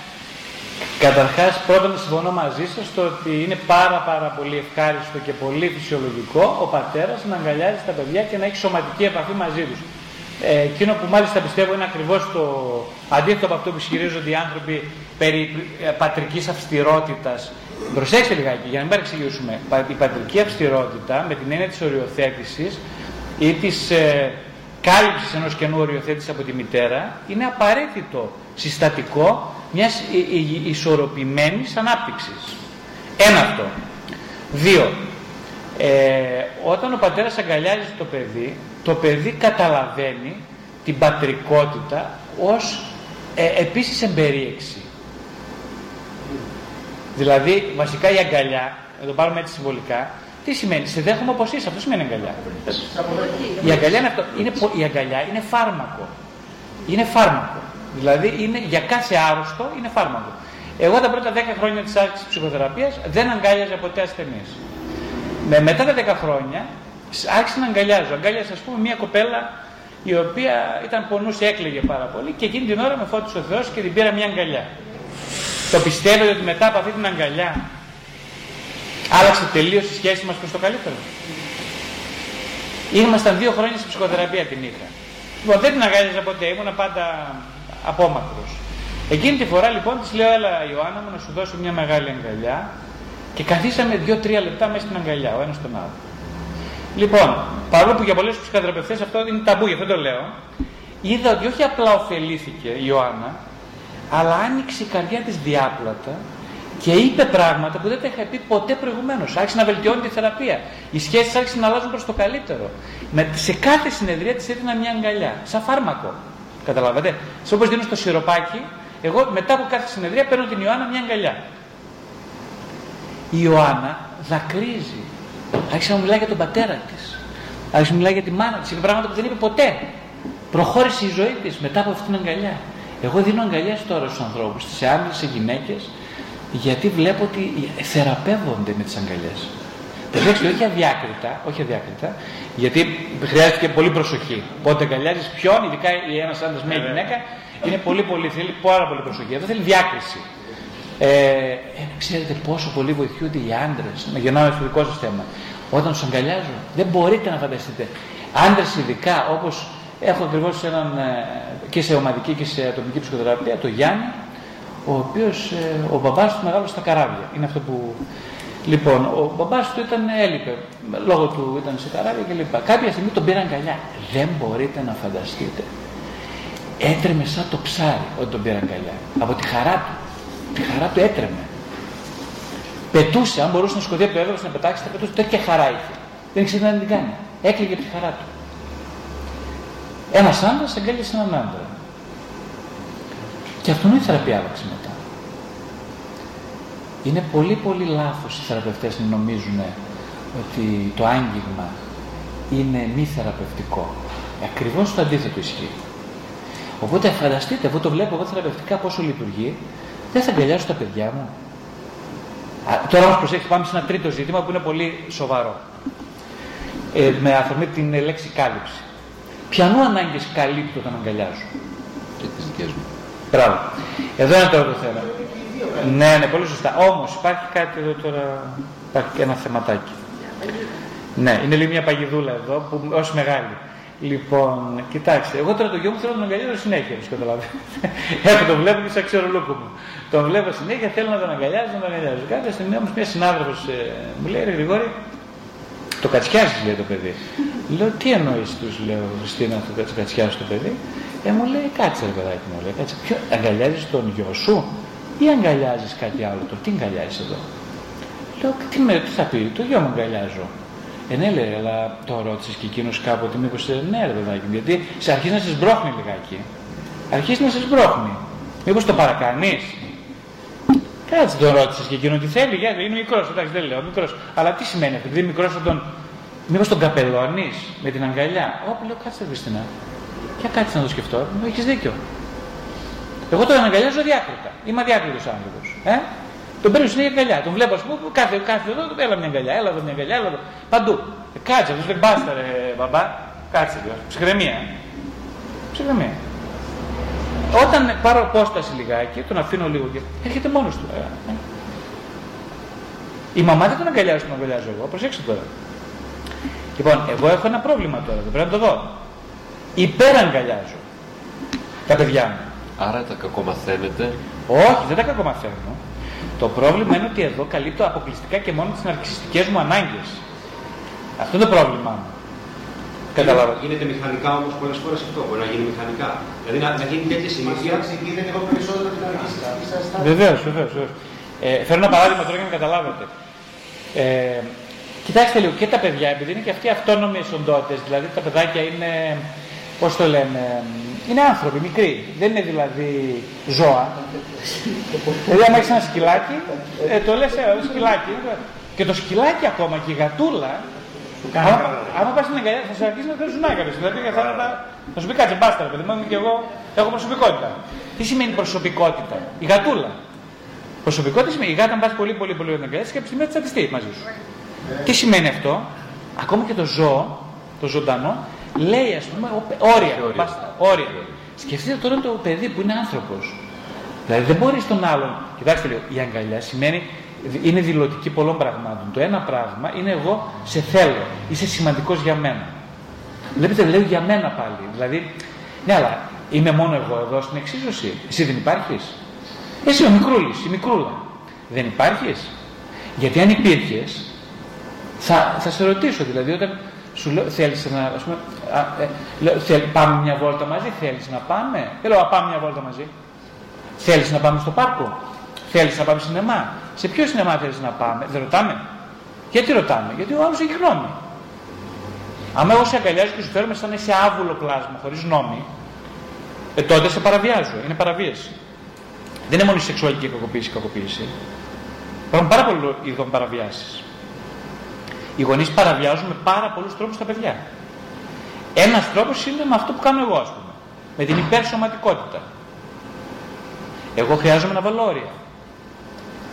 Καταρχάς, πρώτον, συμφωνώ μαζί σας στο ότι είναι πάρα πάρα πολύ ευχάριστο και πολύ φυσιολογικό ο πατέρας να αγκαλιάζει τα παιδιά και να έχει σωματική επαφή μαζί τους. Ε, εκείνο που μάλιστα πιστεύω είναι ακριβώς το αντίθετο από αυτό που ισχυρίζονται οι άνθρωποι περί ε, πατρικής αυστηρότητας. Προσέξτε λιγάκι, για να μην παρεξηγήσουμε. Πα- Η πατρική αυστηρότητα με την έννοια της οριοθέτησης ή της ε, κάλυψης ενός καινού οριοθέτησης από τη μητέρα είναι απαραίτητο συστατικό μιας ι- ι- ισορροπημένης ανάπτυξης. Ένα αυτό. Δύο, ε, όταν ο πατέρας αγκαλιάζει το παιδί, το παιδί καταλαβαίνει την πατρικότητα ως ε, επίσης εμπερίεξη. Δηλαδή, βασικά η αγκαλιά, να το πάρουμε έτσι συμβολικά, τι σημαίνει, σε δέχομαι όπως είσαι, αυτό σημαίνει αγκαλιά. Η αγκαλιά είναι αυτό, είναι, πο- η αγκαλιά είναι φάρμακο. Είναι φάρμακο. Δηλαδή, είναι, για κάθε άρρωστο είναι φάρμακο. Εγώ τα πρώτα 10 χρόνια της άρχισης ψυχοθεραπείας δεν αγκάλιαζα ποτέ ασθενείς. Με, μετά τα 10 χρόνια σ- άρχισα να αγκαλιάζω. Αγκάλιασα, ας πούμε, μια κοπέλα η οποία ήταν πονούσε, έκλαιγε πάρα πολύ και εκείνη την ώρα με φώτισε ο Θεός και την πήρα μια αγκαλιά. Το πιστεύετε ότι μετά από αυτή την αγκαλιά άλλαξε τελείως η σχέση μας προς το καλύτερο; Ήμασταν δύο χρόνια στη ψυχοθεραπεία την είχα. Λοιπόν, δεν την αγκάλιαζα ποτέ, ήμουνα πάντα απόμακρος. Εκείνη τη φορά λοιπόν της λέω: Έλα, Ιωάννα μου, να σου δώσω μια μεγάλη αγκαλιά. Και καθίσαμε δύο-τρία λεπτά μέσα στην αγκαλιά, ο ένας τον άλλο. Λοιπόν, παρόλο που για πολλές ψυχοθεραπευτές αυτό είναι ταμπού, γι' αυτό το λέω, είδα ότι όχι απλά ωφελήθηκε η Ιωάννα, αλλά άνοιξε η καρδιά της διάπλατα και είπε πράγματα που δεν τα είχα πει ποτέ προηγουμένως. Άρχισε να βελτιώνει τη θεραπεία. Οι σχέσεις άρχισαν να αλλάζουν προς το καλύτερο. Με, σε κάθε συνεδρία της έδινα μια αγκαλιά, σαν φάρμακο. Καταλαβαίνετε. Σε όπως δίνω στο σιροπάκι, εγώ μετά από κάθε συνεδρία παίρνω την Ιωάννα μια αγκαλιά. Η Ιωάννα δακρύζει. Άρχισε να μου μιλάει για τον πατέρα της. Άρχισε να μιλάει για τη μάνα της. Είναι πράγματα που δεν είπε ποτέ. Προχώρησε η ζωή της μετά από αυτήν την αγκαλιά. Εγώ δίνω αγκαλιές τώρα στους ανθρώπους, σε άντρες, σε γυναίκες, γιατί βλέπω ότι θεραπεύονται με τις αγκαλιές. Προσέξτε, όχι αδιάκριτα, όχι αδιάκριτα, γιατί χρειάζεται πολύ προσοχή. Πότε αγκαλιάζεις ποιον, ειδικά ένας άντρας με μια γυναίκα, είναι πολύ, πολύ, θέλει πάρα πολύ προσοχή. Εδώ θέλει διάκριση. Ε, ε, ξέρετε πόσο πολύ βοηθούνται οι άντρες, να γεννάω στο δικό σας θέμα. Όταν τους αγκαλιάζω, δεν μπορείτε να φανταστείτε. Άντρες ειδικά, όπως έχω ακριβώς έναν ε, και σε ομαδική και σε ατομική ψυχοθεραπεία, το Γιάννη, ο οποίος ε, ο μπαμπάς του μεγάλωσε στα καράβια. Είναι αυτό που. Λοιπόν, ο μπαμπάς του ήταν, έλειπε, λόγω του ήταν σε καράβια κλπ. Κάποια στιγμή τον πήραν αγκαλιά. Δεν μπορείτε να φανταστείτε. Έτρεμε σαν το ψάρι όταν τον πήραν αγκαλιά. Από τη χαρά του. Τη χαρά του έτρεμε. Πετούσε, αν μπορούσε να σκοτεί από το έδαφο να πετάξει, θα πετούσε. Τέτοια χαρά είχε. Δεν ήξερε να την κάνει. Έκλαιγε από τη χαρά του. Ένας άντρα αγκάλιασε έναν άντρα. Και αυτόν η θεραπεία άλλαξε μετά. Είναι πολύ πολύ λάθος οι θεραπευτές να νομίζουν ότι το άγγιγμα είναι μη θεραπευτικό. Ακριβώς το αντίθετο ισχύει. Οπότε φανταστείτε, εγώ το βλέπω εγώ θεραπευτικά πόσο λειτουργεί, δεν θα αγκαλιάσω τα παιδιά μου. Α, τώρα όμως προσέξτε, πάμε σε ένα τρίτο ζήτημα που είναι πολύ σοβαρό. Ε, με αφορμή την ε, λέξη κάλυψη. Ποιανού ανάγκες καλύπτω όταν αγκαλιάζω; Και τις δικές μου. Μπράβο. Εδώ είναι τώρα το θέμα. Ναι, ναι, πολύ σωστά. Όμως υπάρχει κάτι εδώ τώρα. Υπάρχει και ένα θεματάκι. Ναι, είναι λίγο μια παγιδούλα εδώ, που ω μεγάλη. Λοιπόν, κοιτάξτε, εγώ τώρα το γιο μου θέλω να τον αγκαλιάζω συνέχεια, όπως καταλαβαίνετε. Έχω το βλέπω και σαν ξερολούκο μου. Τον βλέπω συνέχεια, θέλω να τον αγκαλιάζω, να τον αγκαλιάζω. Κάποια στιγμή όμως μια συνάδελφος ε, μου λέει, Ρε Γρηγόρη, το κατσιάζεις, λέει το παιδί. Λέω, τι εννοείς τους, λέω, Χριστίνα, το κατσιάζεις το παιδί. Ε, μου λέει, κάτσε ρε παιδάκι μου, λέει, κάτσε. Ποιο, αγκαλιάζεις τον γιο σου ή αγκαλιάζεις κάτι άλλο, το τι αγκαλιάζεις εδώ; Λέω, τι, με, τι θα πει, το γιο μου αγκαλιάζω. Ε, ναι, λέει, αλλά το ρώτησες και εκείνος κάποτε, μήπω ε, ναι, ρε παιδάκι μου, γιατί σε αρχίζει να σε σμπρώχνει λιγάκι. Αρχίζει να σε σμπρώχνει. Μήπως το παρακάνεις. Κάτσε τον ρώτησες και εκείνο τι θέλει, γιατί είναι μικρός, εντάξει δεν λέω, μικρός. Αλλά τι σημαίνει αυτό, επειδή μικρός θα τον. Μήπως τον καπελώνεις με την αγκαλιά. Όπου λέω, κάτσε Χριστίνα. Για κάτσε να το σκεφτώ, μου έχεις δίκιο. Εγώ τον αγκαλιάζω διάκριτα. Είμαι αδιάκριτος άνθρωπος. Ε; Τον παίρνω συνέχεια αγκαλιά. Τον βλέπω, ας πούμε, κάθε, κάθε εδώ, έλα μια αγκαλιά, έλα εδώ μια αγκαλιά, έλα εδώ. Παντού. Ε, κάτσε, αυτός δεν μπάστα, ρε μπαμπά. Κάτσε λίγο. Ψυχραιμία. ε. Ψυχραιμία. Όταν πάρω απόσταση λιγάκι, τον αφήνω λίγο και έρχεται μόνος του. Ε, ε. Η μαμά δεν τον αγκαλιάζει, τον αγκαλιάζω εγώ. Προσέξτε τώρα. Λοιπόν, εγώ έχω ένα πρόβλημα τώρα, δεν πρέπει να το δω. Υπεραγκαλιάζω τα παιδιά μου. Άρα τα κακομαθαίνετε. Όχι, δεν τα κακομαθαίνω. Το πρόβλημα είναι ότι εδώ καλύπτω αποκλειστικά και μόνο τις ναρκιστικές μου ανάγκες. Αυτό είναι το πρόβλημά μου. Καταλάβατε. Γίνεται μηχανικά όμως πολλές φορές αυτό. Μπορεί να γίνει μηχανικά. Δηλαδή να, να γίνει τέτοια Μας συνήθεια. εξηγείτε λίγο περισσότερο την αρχή σας. Βεβαίως, βεβαίως. Ε, φέρω ένα παράδειγμα τώρα για να καταλάβετε. Ε, κοιτάξτε λίγο, και τα παιδιά, επειδή είναι και αυτοί αυτόνομοι οντότητε, δηλαδή τα παιδάκια είναι, πώς το λένε, είναι άνθρωποι μικροί. Δεν είναι δηλαδή ζώα. δηλαδή, άμα έχεις ένα σκυλάκι, ε, το λες, ε, σκυλάκι. Και το σκυλάκι ακόμα και η γατούλα, άμα, άμα πας στην αγκαλιά, θα σε αρχίσει να θέλει να κάνεις. Δηλαδή, θα, θα, θα σου πει κάτσε, μπάστα, ρε παιδί μου, και εγώ έχω προσωπικότητα. Τι σημαίνει προσωπικότητα, η γατούλα. Προσωπικότητα σημαίνει η γάτα, αν πας πολύ, πολύ, πολύ να αγκαλιάσει, και από τη στιγμή θα τσατιστεί μαζί σου. Τι σημαίνει αυτό, ακόμα και το ζώο, το ζωντανό, λέει ας πούμε ο- όρια. όρια. Μπάστα, όρια. Σκεφτείτε τώρα το παιδί που είναι άνθρωπος. Δηλαδή δεν μπορεί τον άλλον. Κοιτάξτε λίγο, η αγκαλιά σημαίνει είναι δηλωτική πολλών πραγμάτων. Το ένα πράγμα είναι εγώ σε θέλω, είσαι σημαντικός για μένα. Βλέπετε, λέω για μένα πάλι. Δηλαδή, ναι, αλλά είμαι μόνο εγώ εδώ στην εξίσωση. Εσύ δεν υπάρχεις. Εσύ ο μικρούλης, η μικρούλα. Δεν υπάρχεις. Γιατί αν υπήρχες, θα, θα σε ρωτήσω, δηλαδή όταν σου λέω, θέλεις να, ας πούμε, α, ε, λέω, θέλ, πάμε μια βόλτα μαζί, θέλεις να πάμε; Δεν λέω, «Α, πάμε μια βόλτα μαζί. Θέλεις να πάμε στο πάρκο; Θέλεις να πάμε σινεμά; Σε ποιο σινεμά θέλεις να πάμε; Δεν ρωτάμε. Γιατί ρωτάμε; Γιατί ο άλλος έχει γνώμη. Άμα εγώ σε αγκαλιάζω και σου φέρουμε σαν σε άβουλο πλάσμα, χωρίς νόμη, ε, τότε σε παραβιάζω. Είναι παραβίαση. Δεν είναι μόνο η σεξουαλική κακοποίηση η κακοποίηση. Υπάρχουν πάρα πολλοί ειδών παραβιάσεις. Οι γονείς παραβιάζουν με πάρα πολλούς τρόπους τα παιδιά. Ένας τρόπος είναι με αυτό που κάνω εγώ, ας πούμε. Με την υπερσωματικότητα. Εγώ χρειάζομαι να βάλω όρια.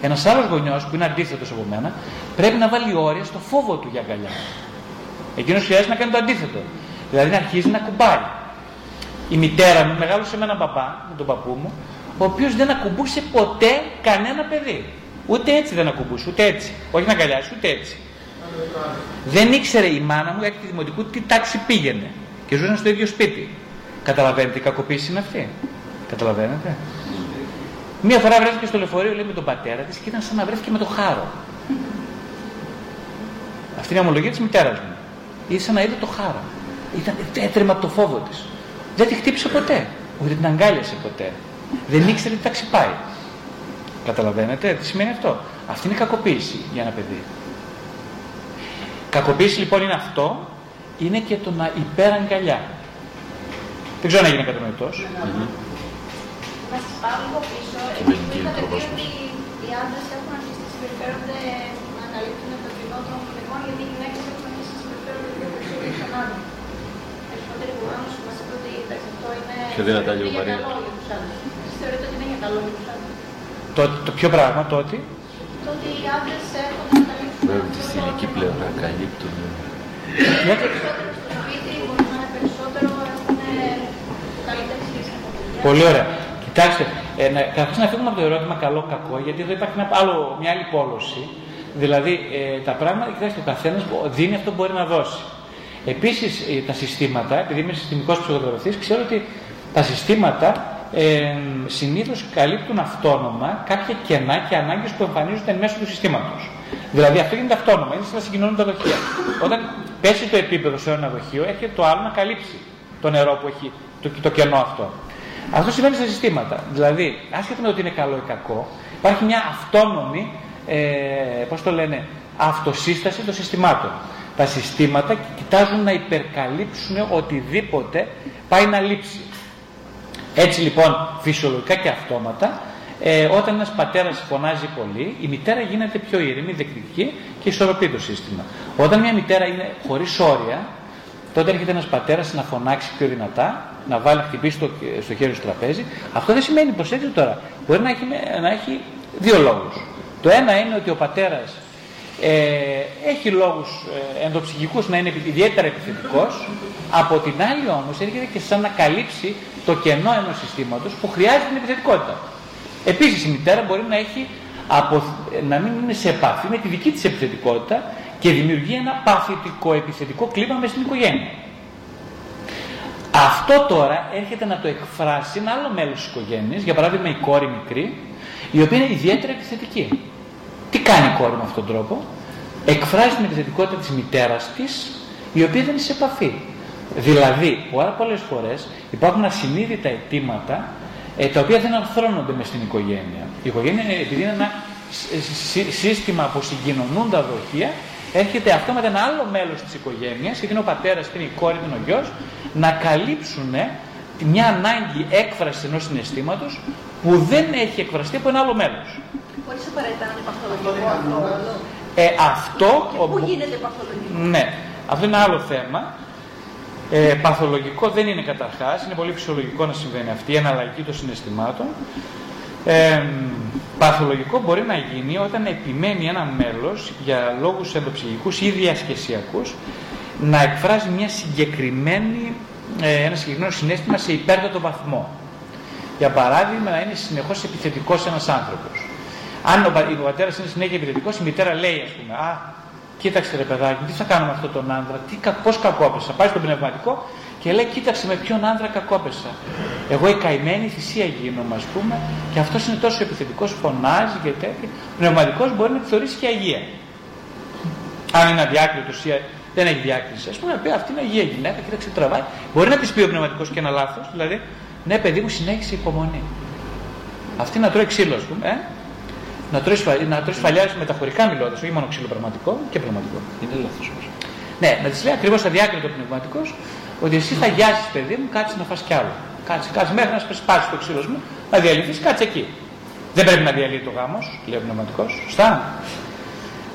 Ένας άλλος γονιός που είναι αντίθετος από μένα πρέπει να βάλει όρια στο φόβο του για αγκαλιά. Εκείνος χρειάζεται να κάνει το αντίθετο. Δηλαδή να αρχίζει να κουμπάει. Η μητέρα μου μεγάλωσε με έναν παπά, με τον παππού μου, ο οποίος δεν ακουμπούσε ποτέ κανένα παιδί. Ούτε έτσι δεν ακουμπούσε, ούτε έτσι. Όχι να αγκαλιάσει, ούτε έτσι. Δεν ήξερε η μάνα μου έκτη δημοτικού τι τάξη πήγαινε. Και ζούσαν στο ίδιο σπίτι. Καταλαβαίνετε τι κακοποίηση είναι αυτή. Καταλαβαίνετε. Μία φορά βρέθηκε στο λεωφορείο λέει, με τον πατέρα της και ήταν σαν να βρέθηκε με το χάρο. Αυτή είναι η ομολογία της μητέρας μου. Ήταν σαν να είδε το χάρο. Ήταν έτρεμα από το φόβο της. Δεν τη χτύπησε ποτέ. Ούτε την αγκάλιασε ποτέ. Δεν ήξερε τι τάξη πάει. Καταλαβαίνετε τι σημαίνει αυτό. Αυτή είναι η κακοποίηση για ένα παιδί. Κακοποίηση λοιπόν είναι αυτό, είναι και το να υπεραγκαλιά. Δεν ξέρω αν έγινε κατανοητός. Να σας πάω λίγο πίσω. Και με Επειδή την είπατε κύριε ότι οι άντρες έχουν αρχίσει να συμπεριφέρονται να καλύπτουν το κοινό των γυναικών, γιατί οι γυναίκες έχουν αρχίσει να συμπεριφέρονται πιο περισσότερο στον άντρα. Περισσότεροι μπορούν να σου μας είπε ότι εντάξει, αυτό είναι. Πιο δυνατά λίγο, είναι Μαρία. καλό για τους άντρες. Εσείς θεωρείτε ότι είναι για καλό για τους άντρες. Το, το ποιο πράγμα, το ότι. Το ότι οι άντρες έρχονται να καλύψουν Βέβαια, τη αυτό το- θηλυκή πλευρά καλύπτουν. περισσότερο στο σπίτι, μπορεί να είναι περισσότερο, έχουν καλύτερη σχέση με τα παιδιά. Πολύ ωραία. Κοιτάξτε, ε, να, καταρχάς να φύγουμε από το ερώτημα καλό-κακό, γιατί εδώ υπάρχει ένα άλλο, μια άλλη πόλωση. Δηλαδή, ε, τα πράγματα, κοιτάξτε, ο καθένας δίνει αυτό που μπορεί να δώσει. Επίσης, τα συστήματα, επειδή είμαι συστημικός ψυχοθεραπευτή, ξέρω ότι τα συστήματα ε, συνήθως καλύπτουν αυτόνομα κάποια κενά και ανάγκες που εμφανίζονται μέσω του συστήματος. Δηλαδή, αυτό γίνεται αυτόνομα, είναι σαν να συγκοινωνούν τα δοχεία. Όταν πέσει το επίπεδο σε ένα δοχείο, έρχεται το άλλο να καλύψει το νερό που έχει το, το κενό αυτό. Αυτό συμβαίνει στα συστήματα. Δηλαδή, άσχετα με το ότι είναι καλό ή κακό, υπάρχει μια αυτόνομη, ε, πώς το λένε, αυτοσύσταση των συστημάτων. Τα συστήματα κοιτάζουν να υπερκαλύψουν οτιδήποτε πάει να λείψει. Έτσι λοιπόν, φυσιολογικά και αυτόματα, ε, όταν ένας πατέρας φωνάζει πολύ, η μητέρα γίνεται πιο ήρεμη, δεκτική και ισορροπεί το σύστημα. Όταν μια μητέρα είναι χωρίς όρια, τότε έρχεται ένας πατέρας να φωνάξει πιο δυνατά, να βάλει να χτυπήσει στο, στο χέρι στο τραπέζι. Αυτό δεν σημαίνει, προσέξτε τώρα, μπορεί να έχει, να έχει δύο λόγους. Το ένα είναι ότι ο πατέρας ε, έχει λόγους ε, ενδοψυχικούς να είναι ιδιαίτερα επιθετικός, από την άλλη όμως έρχεται και σαν να καλύψει το κενό ενός συστήματος που χρειάζεται την επιθετικότητα. Επίσης η μητέρα μπορεί να, έχει απο, να μην είναι σε επαφή με τη δική της επιθετικότητα και δημιουργεί ένα παθητικό επιθετικό κλίμα μέσα στην οικογένεια. Αυτό τώρα έρχεται να το εκφράσει ένα άλλο μέλος της οικογένειας, για παράδειγμα η κόρη μικρή, η οποία είναι ιδιαίτερα επιθετική. Τι κάνει η κόρη με αυτόν τον τρόπο, εκφράζει την επιθετικότητα της μητέρας της, η οποία δεν είναι σε επαφή. Δηλαδή, πάρα πολλές φορές υπάρχουν ασυνείδητα αιτήματα ε, τα οποία δεν αρθρώνονται μες στην οικογένεια. Η οικογένεια, επειδή είναι ένα σύστημα που συγκοινωνούν τα δοχεία, έρχεται αυτό με ένα άλλο μέλος της οικογένειας, γιατί είναι ο πατέρας, είναι η κόρη, είναι ο γιος, να καλύψουν μια ανάγκη έκφρασης ενός συναισθήματος που δεν έχει εκφραστεί από ένα άλλο μέλος. Χωρίς απαραίτητα να είναι παθολογικό αυτό. Ε, αυτό... Και πού γίνεται παθολογικό; Ναι, αυτό είναι άλλο θέμα. Ε, παθολογικό δεν είναι καταρχάς, είναι πολύ φυσιολογικό να συμβαίνει αυτή η εναλλαγή των συναισθημάτων. Ε, παθολογικό μπορεί να γίνει όταν επιμένει ένα μέλος για λόγους ενδοψυχικούς ή διασκεσιακούς να εκφράζει μια συγκεκριμένη, ε, ένα συγκεκριμένο συνέστημα σε υπέρτατο βαθμό. Για παράδειγμα, να είναι συνεχώς επιθετικός ένας άνθρωπος. Αν ο, ο πατέρας είναι συνέχεια επιθετικός, η μητέρα λέει, ας πούμε, Α, κοίταξε ρε παιδάκι, τι θα κάνουμε αυτόν τον άντρα, τι, πώς κακόπεσα. Πάει στον πνευματικό και λέει, κοίταξε με ποιον άντρα κακόπεσα. Εγώ η καημένη θυσία γίνομαι, ας πούμε, και αυτός είναι τόσο επιθετικός, φωνάζει και τέτοια. Ο πνευματικός μπορεί να τη θεωρήσει και αγία. Αν είναι αδιάκριτο ή δεν έχει διάκριση, ας πούμε, να πει αυτή είναι αγία γυναίκα, κοίταξε τραβάει. Μπορεί να της πει ο πνευματικός και ένα λάθος, δηλαδή, ναι, παιδί μου, συνέχισε υπομονή. Αυτή να τρώει ξύλο, ας πούμε, ε; Να τρώει, να τρώει σφαλιάρες μεταφορικά μιλώντας, όχι μόνο ξύλο πραγματικό και πραγματικό. Είναι λάθος όμως. Ναι, να της λέει ακριβώς αδιάκριτο πνευματικός ότι εσύ θα γιάσεις, παιδί μου, κάτσε να φας κι άλλο. Κάτσε, κάτσε μέχρι να σπάσει το ξύλος μου, να διαλυθείς, κάτσε εκεί. Δεν πρέπει να διαλύει το γάμος, λέει ο πνευματικός. Σωστά.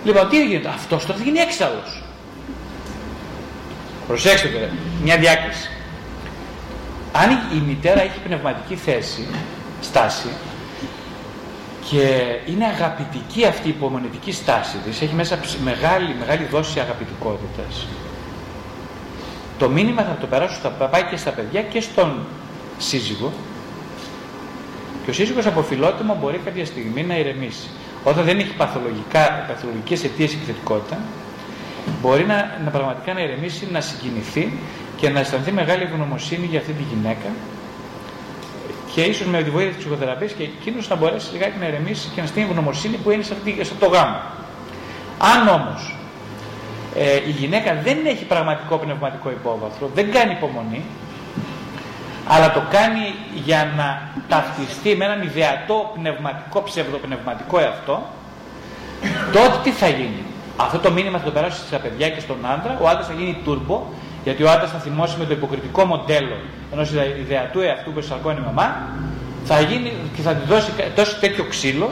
Λοιπόν, τι γίνεται, αυτός τώρα θα γίνει έξαλλος. Προσέξτε τώρα, μια διάκριση. Αν η μητέρα έχει πνευματική θέση, στάση, και είναι αγαπητική αυτή η υπομονετική στάση της, έχει μέσα μεγάλη, μεγάλη δόση αγαπητικότητας. Το μήνυμα θα το περάσω, θα πάει και στα παιδιά και στον σύζυγο. Και ο σύζυγος από φιλότιμο μπορεί κάποια στιγμή να ηρεμήσει. Όταν δεν έχει παθολογικά, παθολογικές αιτίες επιθετικότητα, μπορεί να, να πραγματικά να ηρεμήσει, να συγκινηθεί και να αισθανθεί μεγάλη ευγνωμοσύνη για αυτή τη γυναίκα και ίσως με τη βοήθεια της ψυχοθεραπείας και εκείνος να μπορέσει λιγάκι να ηρεμήσει και να στείλει γνωμοσύνη που είναι σε, αυτή, σε αυτό το γάμο. Αν όμως ε, η γυναίκα δεν έχει πραγματικό πνευματικό υπόβαθρο, δεν κάνει υπομονή, αλλά το κάνει για να ταυτιστεί με έναν ιδεατό πνευματικό, ψευδοπνευματικό εαυτό, τότε τι θα γίνει; Αυτό το μήνυμα θα το περάσει στα παιδιά και στον άντρα, ο άντρας θα γίνει τούρμπο, γιατί ο άντρα θα θυμώσει με το υποκριτικό μοντέλο ενός ιδεατού εαυτού που σαρκώνει η μαμά, θα γίνει και θα τη δώσει τόσο τέτοιο ξύλο,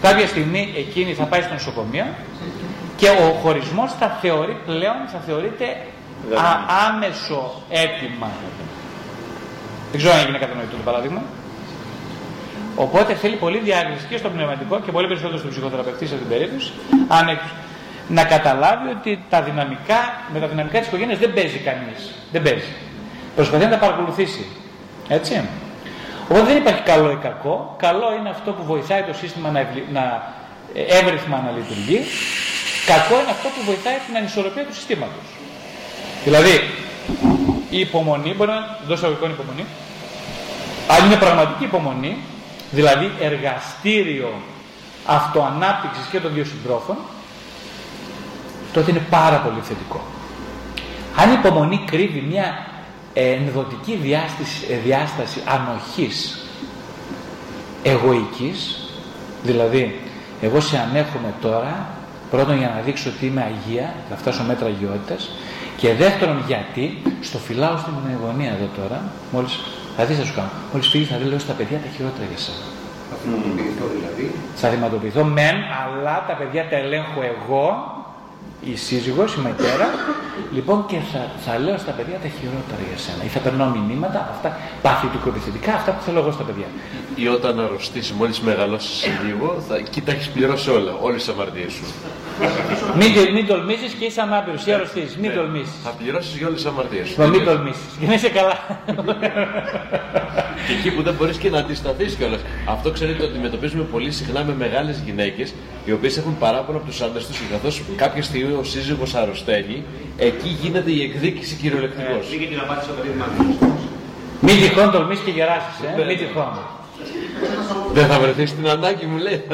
κάποια στιγμή εκείνη θα πάει στο νοσοκομείο και ο χωρισμός θα θεωρεί πλέον, θα θεωρείται α, άμεσο αίτημα. Δεν ξέρω αν έγινε κατανοητό το παράδειγμα. Οπότε θέλει πολύ διάγνωση και στο πνευματικό και πολύ περισσότερο στον ψυχοθεραπευτή σε αυτήν την περίπτωση, αν έχει- να καταλάβει ότι τα δυναμικά, με τα δυναμικά της οικογένειας δεν παίζει κανείς. Δεν παίζει. Προσπαθεί να τα παρακολουθήσει. Έτσι. Οπότε δεν υπάρχει καλό ή κακό. Καλό είναι αυτό που βοηθάει το σύστημα να, ευλη- να ε, εύρυθμα να λειτουργεί. Κακό είναι αυτό που βοηθάει την ανισορροπία του συστήματος. Δηλαδή, η υπομονή, μπορεί να δώσω εικόνα υπομονή, αν είναι πραγματική υπομονή, δηλαδή εργαστήριο αυτοανάπτυξης και των δύο συντρόφων, τότε είναι πάρα πολύ θετικό. Αν η υπομονή κρύβει μια ε, ενδοτική διάσταση, ε, διάσταση ανοχής, εγωικής, δηλαδή εγώ σε ανέχομαι τώρα, πρώτον για να δείξω ότι είμαι αγία, θα φτάσω μέτρα αγιότητας, και δεύτερον γιατί στο φυλάω στην αγωνία εδώ τώρα, μόλις, θα δεις θα σου κάνω, μόλις φύγεις θα δεις λέω στα παιδιά τα χειρότερα για σένα. Θα θυμοποιηθώ δηλαδή. Θα θυματοποιηθώ μεν, αλλά τα παιδιά τα ελέγχω εγώ, η σύζυγος, η μητέρα, λοιπόν και θα, θα λέω στα παιδιά τα χειρότερα για σένα. Ή θα περνάω μηνύματα, αυτά παθητικό επιθετικά, αυτά που θέλω εγώ στα παιδιά. Ή όταν αρρωστήσεις, μόλις μεγαλώσεις λίγο, θα εκεί τα έχεις πληρώσει όλα, όλες τις αμαρτίες σου. Μην, μην τολμήσεις και είσαι ανάπηρος ή αρρωστήσεις. Μην τολμήσεις. Θα πληρώσεις για όλες τις αμαρτίες σου. Μα μην τολμήσεις. Για να είσαι καλά. Και εκεί που δεν μπορείς και να αντισταθείς κιόλας. Αυτό ξέρετε ότι αντιμετωπίζουμε πολύ συχνά με μεγάλες γυναίκες, οι οποίες έχουν παράπονο από τους άντρες τους και καθώς κάποια στιγμή ο σύζυγος αρρωσταίνει, εκεί γίνεται η εκδίκηση κυριολεκτικώ. Λίγη την απάντηση στο περίπτωμα. Μην τυχόν τολμήσεις και γεράσεις. Ε. Μην τυχόν. Δεν θα βρεθείς στην ανάγκη μου, λέει.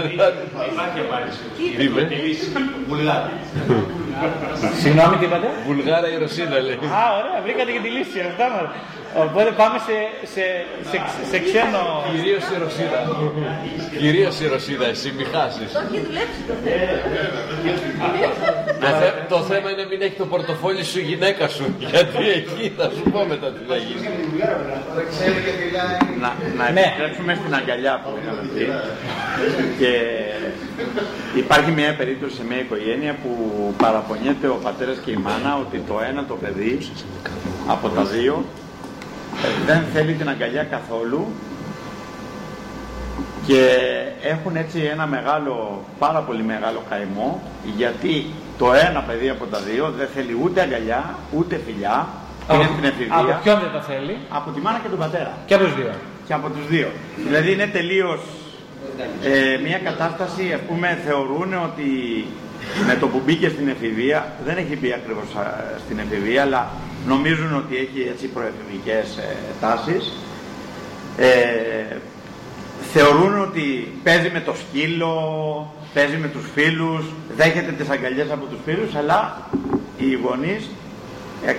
Υπάρχει απάντηση. Είπε; Βουλγάρι. Συγγνώμη τι είπατε; Βουλγάρα η Ρωσίνα, λέει. Α, ωραία, βρήκατε και τη λύση. Αυτά μας. Οπότε πάμε σε, σε, σε, σε ξένο. Κυρίως η Ρωσίνα. Κυρίως η Ρωσίνα, εσύ μη χάσεις. Το έχει δουλέψει το θέμα. Το, θε- το θέμα είναι μην έχει το πορτοφόλι σου η γυναίκα σου. Γιατί εκεί θα σου πω μετά τι θα γίνει. Ξέρει και μιλάει. Να, να Ναι. επιστρέψουμε στην αγκαλιά που είχαμε πει. Και υπάρχει μια περίπτωση σε μια οικογένεια που παραπονιέται ο πατέρας και η μάνα ότι το ένα το παιδί από τα δύο ε, δεν θέλει την αγκαλιά καθόλου και έχουν έτσι ένα μεγάλο, πάρα πολύ μεγάλο καημό γιατί το ένα παιδί από τα δύο δεν θέλει ούτε αγκαλιά ούτε φιλιά είναι στην εφηβεία από ποιον δεν τα θέλει; από τη μάνα και τον πατέρα Και από τους δύο. και από τους δύο. Δηλαδή είναι τελείως ε, μια κατάσταση, ας πούμε, θεωρούν ότι με το που μπήκε στην εφηβεία, δεν έχει μπει ακριβώς α, στην εφηβεία, αλλά νομίζουν ότι έχει έτσι προεφηβικές ε, τάσεις. Ε, θεωρούν ότι παίζει με το σκύλο, παίζει με τους φίλους, δέχεται τις αγκαλιές από τους φίλους, αλλά οι γονείς ε,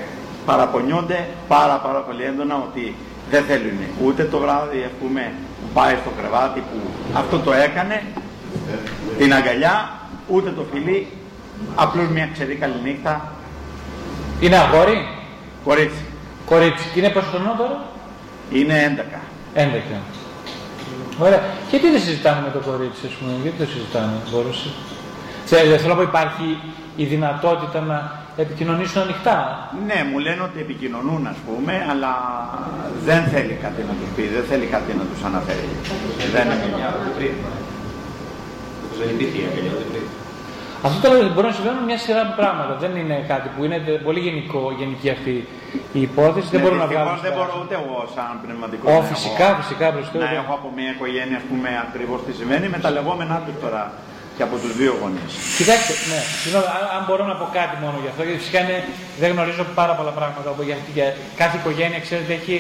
παραπονιόνται πάρα πάρα πολύ έντονα ότι δεν θέλουν ούτε το βράδυ ας πούμε που πάει στο κρεβάτι που αυτό το έκανε την αγκαλιά ούτε το φιλί απλώς μια ξερή καληνύχτα Είναι αγόρι; κορίτσι Κορίτσι. Και είναι πόσο χρονών τώρα; είναι 11 11. Ωραία. Και τι δεν συζητάμε με το κορίτσι, ας πούμε, γιατί το συζητάμε, μπορούσε. Ξέρετε, θέλω να πω, υπάρχει η δυνατότητα να επικοινωνήσουν ανοιχτά. ναι μου λένε ότι επικοινωνούν ας πούμε αλλά δεν θέλει κάτι να τους πει δεν θέλει κάτι να τους αναφέρει δεν είναι μια Δεν υπήρχε η αγκαλιά, δεν υπήρχε. Αυτό τώρα μπορεί να συμβαίνουν μια σειρά πράγματα. Δεν είναι κάτι που είναι πολύ γενικό, γενική αυτή η υπόθεση. δεν Ναι, μπορούμε να δυστυχώς βγάλουμε. δεν στα- μπορώ ούτε εγώ σαν πνευματικό Ω, να φυσικά, έχω- φυσικά, προς Θεού, να δεν- έχω από μια οικογένεια ας πούμε ακριβώς τι συμβαίνει με τα λεγόμενά του τώρα και από τους δύο γονείς. Κοιτάξτε, ναι, συγγνώμη, αν, αν μπορώ να πω κάτι μόνο γι' αυτό, γιατί φυσικά είναι, δεν γνωρίζω πάρα πολλά πράγματα. Όπου για, για κάθε οικογένεια, ξέρετε, έχει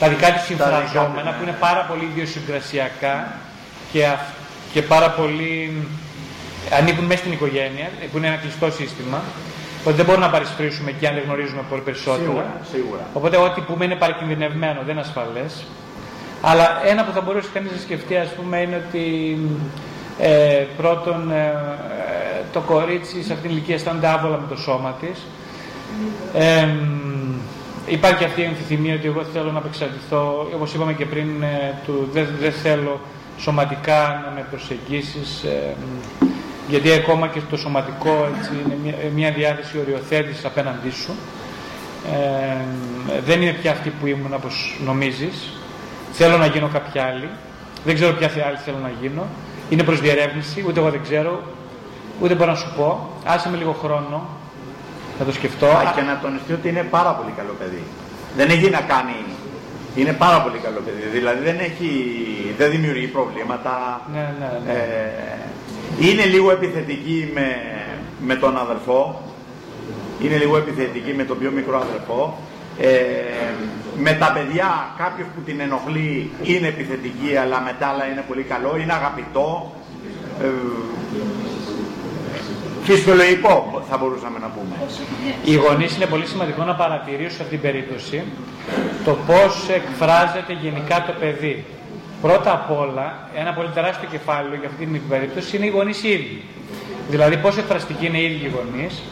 τα δικά της συμφραζόμενα ναι. που είναι πάρα πολύ ιδιοσυγκρασιακά και, αυ- και πάρα πολύ ανήκουν μέσα στην οικογένεια, που είναι ένα κλειστό σύστημα. Οπότε δεν μπορούμε να παρισφρήσουμε εκεί αν δεν γνωρίζουμε πολύ περισσότερο. Σίγουρα, σίγουρα. Οπότε ό,τι πούμε είναι παρακινδυνευμένο, δεν είναι ασφαλές. Αλλά ένα που θα μπορούσε κανείς να σκεφτεί ας πούμε είναι ότι ε, πρώτον ε, ε, το κορίτσι σε αυτήν την ηλικία αισθάνεται άβολα με το σώμα της. Ε, μ, υπάρχει αυτή η εμφυθυμία ότι εγώ θέλω να απεξαρτηθώ, όπως είπαμε και πριν, ε, του, δεν, δεν θέλω σωματικά να με προσεγγίσεις, ε, μ, γιατί ακόμα και το σωματικό έτσι, είναι μια, μια διάθεση οριοθέτησης απέναντί σου. Ε, δεν είναι πια αυτή που ήμουν όπως νομίζεις. Θέλω να γίνω κάποια άλλη. δεν ξέρω ποια άλλη θέλω να γίνω. Είναι προς διερεύνηση, ούτε εγώ δεν ξέρω, ούτε μπορώ να σου πω. Άσε με λίγο χρόνο, θα το σκεφτώ. Α, και να τονιστεί ότι είναι πάρα πολύ καλό παιδί. Δεν έχει να κάνει. Είναι πάρα πολύ καλό παιδί. Δηλαδή δεν, έχει, δεν δημιουργεί προβλήματα. Ναι, ναι, ναι. Ε, είναι λίγο επιθετική με, με τον αδελφό. Είναι λίγο επιθετική με τον πιο μικρό αδελφό. Ε, με τα παιδιά κάποιος που την ενοχλεί είναι επιθετική αλλά μετά άλλα είναι πολύ καλό, είναι αγαπητό. Ε, φυσιολογικό θα μπορούσαμε να πούμε. Οι γονείς είναι πολύ σημαντικό να παρατηρήσουν σε αυτήν την περίπτωση το πώς εκφράζεται γενικά το παιδί. Πρώτα απ' όλα, ένα πολύ τεράστιο κεφάλαιο για αυτή την περίπτωση είναι οι γονείς οι ίδιοι. Δηλαδή, πόσο εκφραστικοί είναι οι ίδιοι οι γονείς,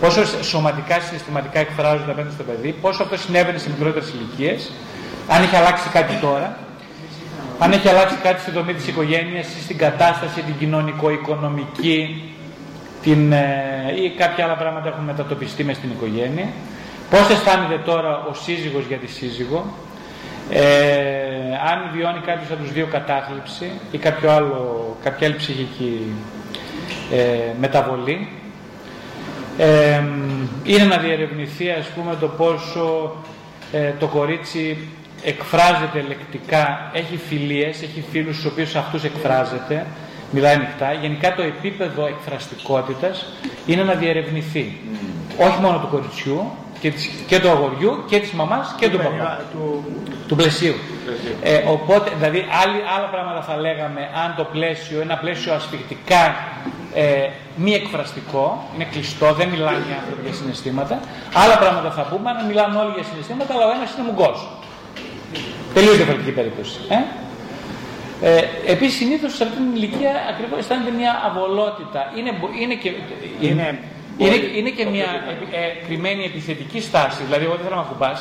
πόσο σωματικά συστηματικά εκφράζονται απέναντι στο παιδί, πόσο αυτό συνέβαινε σε μικρότερες ηλικίες, αν έχει αλλάξει κάτι τώρα, αν έχει αλλάξει κάτι στη δομή της οικογένειας ή στην κατάσταση την κοινωνικο-οικονομική, την, ε, ή κάποια άλλα πράγματα έχουν μετατοπιστεί μες στην οικογένεια. Πώς αισθάνεται τώρα ο σύζυγος για τη σύζυγο, ε, αν βιώνει κάποιος από τους δύο κατάθλιψη ή κάποιο άλλο, κάποια άλλη ψυχική ε, μεταβολή. Ε, είναι να διερευνηθεί ας πούμε το πόσο ε, το κορίτσι εκφράζεται λεκτικά, έχει φιλίες, έχει φίλους στους οποίους αυτούς εκφράζεται, μιλάει ανοιχτά. Γενικά το επίπεδο εκφραστικότητας είναι να διερευνηθεί. Όχι μόνο του κοριτσιού, και, της, και του αγοριού και της μαμάς και του παπά. Του, Του πλαισίου. Ε, οπότε, δηλαδή, άλλοι, άλλα πράγματα θα λέγαμε αν το πλαίσιο είναι ένα πλαίσιο ασφιχτικά ε, μη εκφραστικό, είναι κλειστό, δεν μιλάνε οι άνθρωποι για συναισθήματα. Άλλα πράγματα θα πούμε αν μιλάνε όλοι για συναισθήματα, αλλά ο ένας είναι μουγκός. Τελείως διαφορετική περίπτωση. Ε; Ε, Επίσης, συνήθως σε αυτήν την ηλικία ακριβώς αισθάνεται μια αβολότητα. Είναι, είναι, και, είναι, είναι, είναι και μια ε, κρυμμένη επιθετική στάση. Δηλαδή, εγώ δεν θέλω να κουμπά,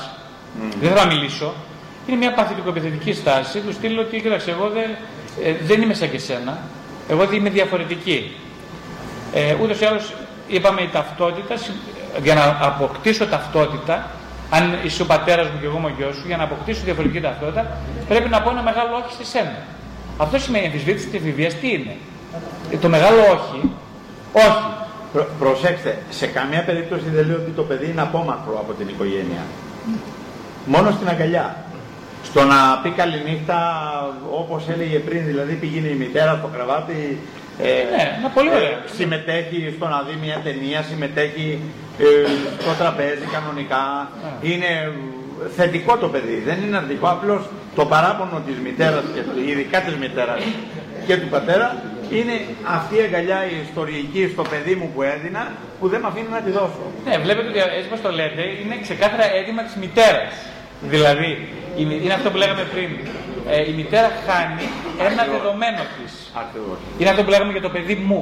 δεν θέλω να μιλήσω. Είναι μια παθητικο-επιθετική στάση του στείλω ότι, κοίταξε, εγώ δεν, ε, δεν είμαι σαν και σένα. Εγώ δεν είμαι διαφορετική. Ε, Ούτως ή άλλως, είπαμε η ταυτότητα, για να αποκτήσω ταυτότητα, αν είσαι ο πατέρας μου και εγώ είμαι ο γιος σου, για να αποκτήσω διαφορετική ταυτότητα, πρέπει να πω ένα μεγάλο όχι σε σένα. Αυτό σημαίνει αμφισβήτηση της εφηβεία τι είναι; Ε, Το μεγάλο όχι, όχι. Προ, προσέξτε, σε καμία περίπτωση δεν λέω ότι το παιδί είναι απόμακρο από την οικογένεια. Μόνο στην αγκαλιά. Στο να πει καληνύχτα, όπως έλεγε πριν, δηλαδή πήγαινε η μητέρα στο κρεβάτι, ε, Ναι, είναι πολύ ωραίο. συμμετέχει στο να δει μια ταινία, συμμετέχει ε, στο τραπέζι κανονικά. Ναι. Είναι θετικό το παιδί, δεν είναι αρνητικό. Απλώς το παράπονο της μητέρας, και του- ειδικά της μητέρας και του πατέρα, είναι αυτή η αγκαλιά η ιστορική στο παιδί μου που έδινα, που δεν με αφήνει να τη δώσω. Ναι, βλέπετε ότι έτσι όπως το λέτε είναι ξεκάθαρα αίτημα της μητέρας. Δηλαδή, η μη- είναι αυτό που λέγαμε πριν. Ε, η μητέρα χάνει ένα δεδομένο της. Ακριβώς. Είναι αυτό που λέγαμε για το παιδί μου.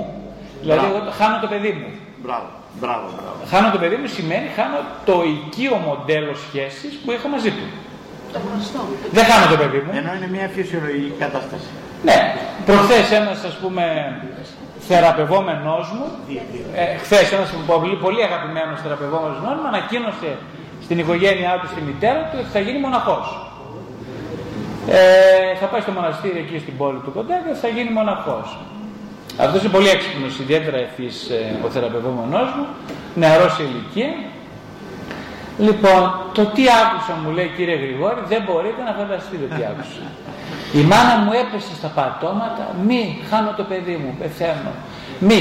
Δηλαδή, Μπράβο. εγώ χάνω το παιδί μου. Μπράβο, μπράβο, μπράβο. Χάνω το παιδί μου σημαίνει χάνω το οικείο μοντέλο σχέσης που είχα μαζί του. Το γνωστό. Δεν χάνω το παιδί μου. Ενώ είναι μια φυσιολογική κατάσταση. Ναι, προχθές ένας ας πούμε θεραπευόμενός μου, ε, χθες ένας πολύ, πολύ αγαπημένος θεραπευόμενος μου ανακοίνωσε στην οικογένειά του, στη μητέρα του, ότι θα γίνει μοναχός. Ε, θα πάει στο μοναστήρι εκεί στην πόλη του κοντά και θα γίνει μοναχός. Αυτός είναι πολύ έξυπνος, ιδιαίτερα ευθύς ε, ο θεραπευόμενός μου, νεαρός σε ηλικία. Λοιπόν, το τι άκουσα μου λέει κύριε Γρηγόρη, δεν μπορείτε να φανταστείτε τι άκουσα. Η μάνα μου έπεσε στα πατώματα, μη, χάνω το παιδί μου, πεθαίνω. Μη,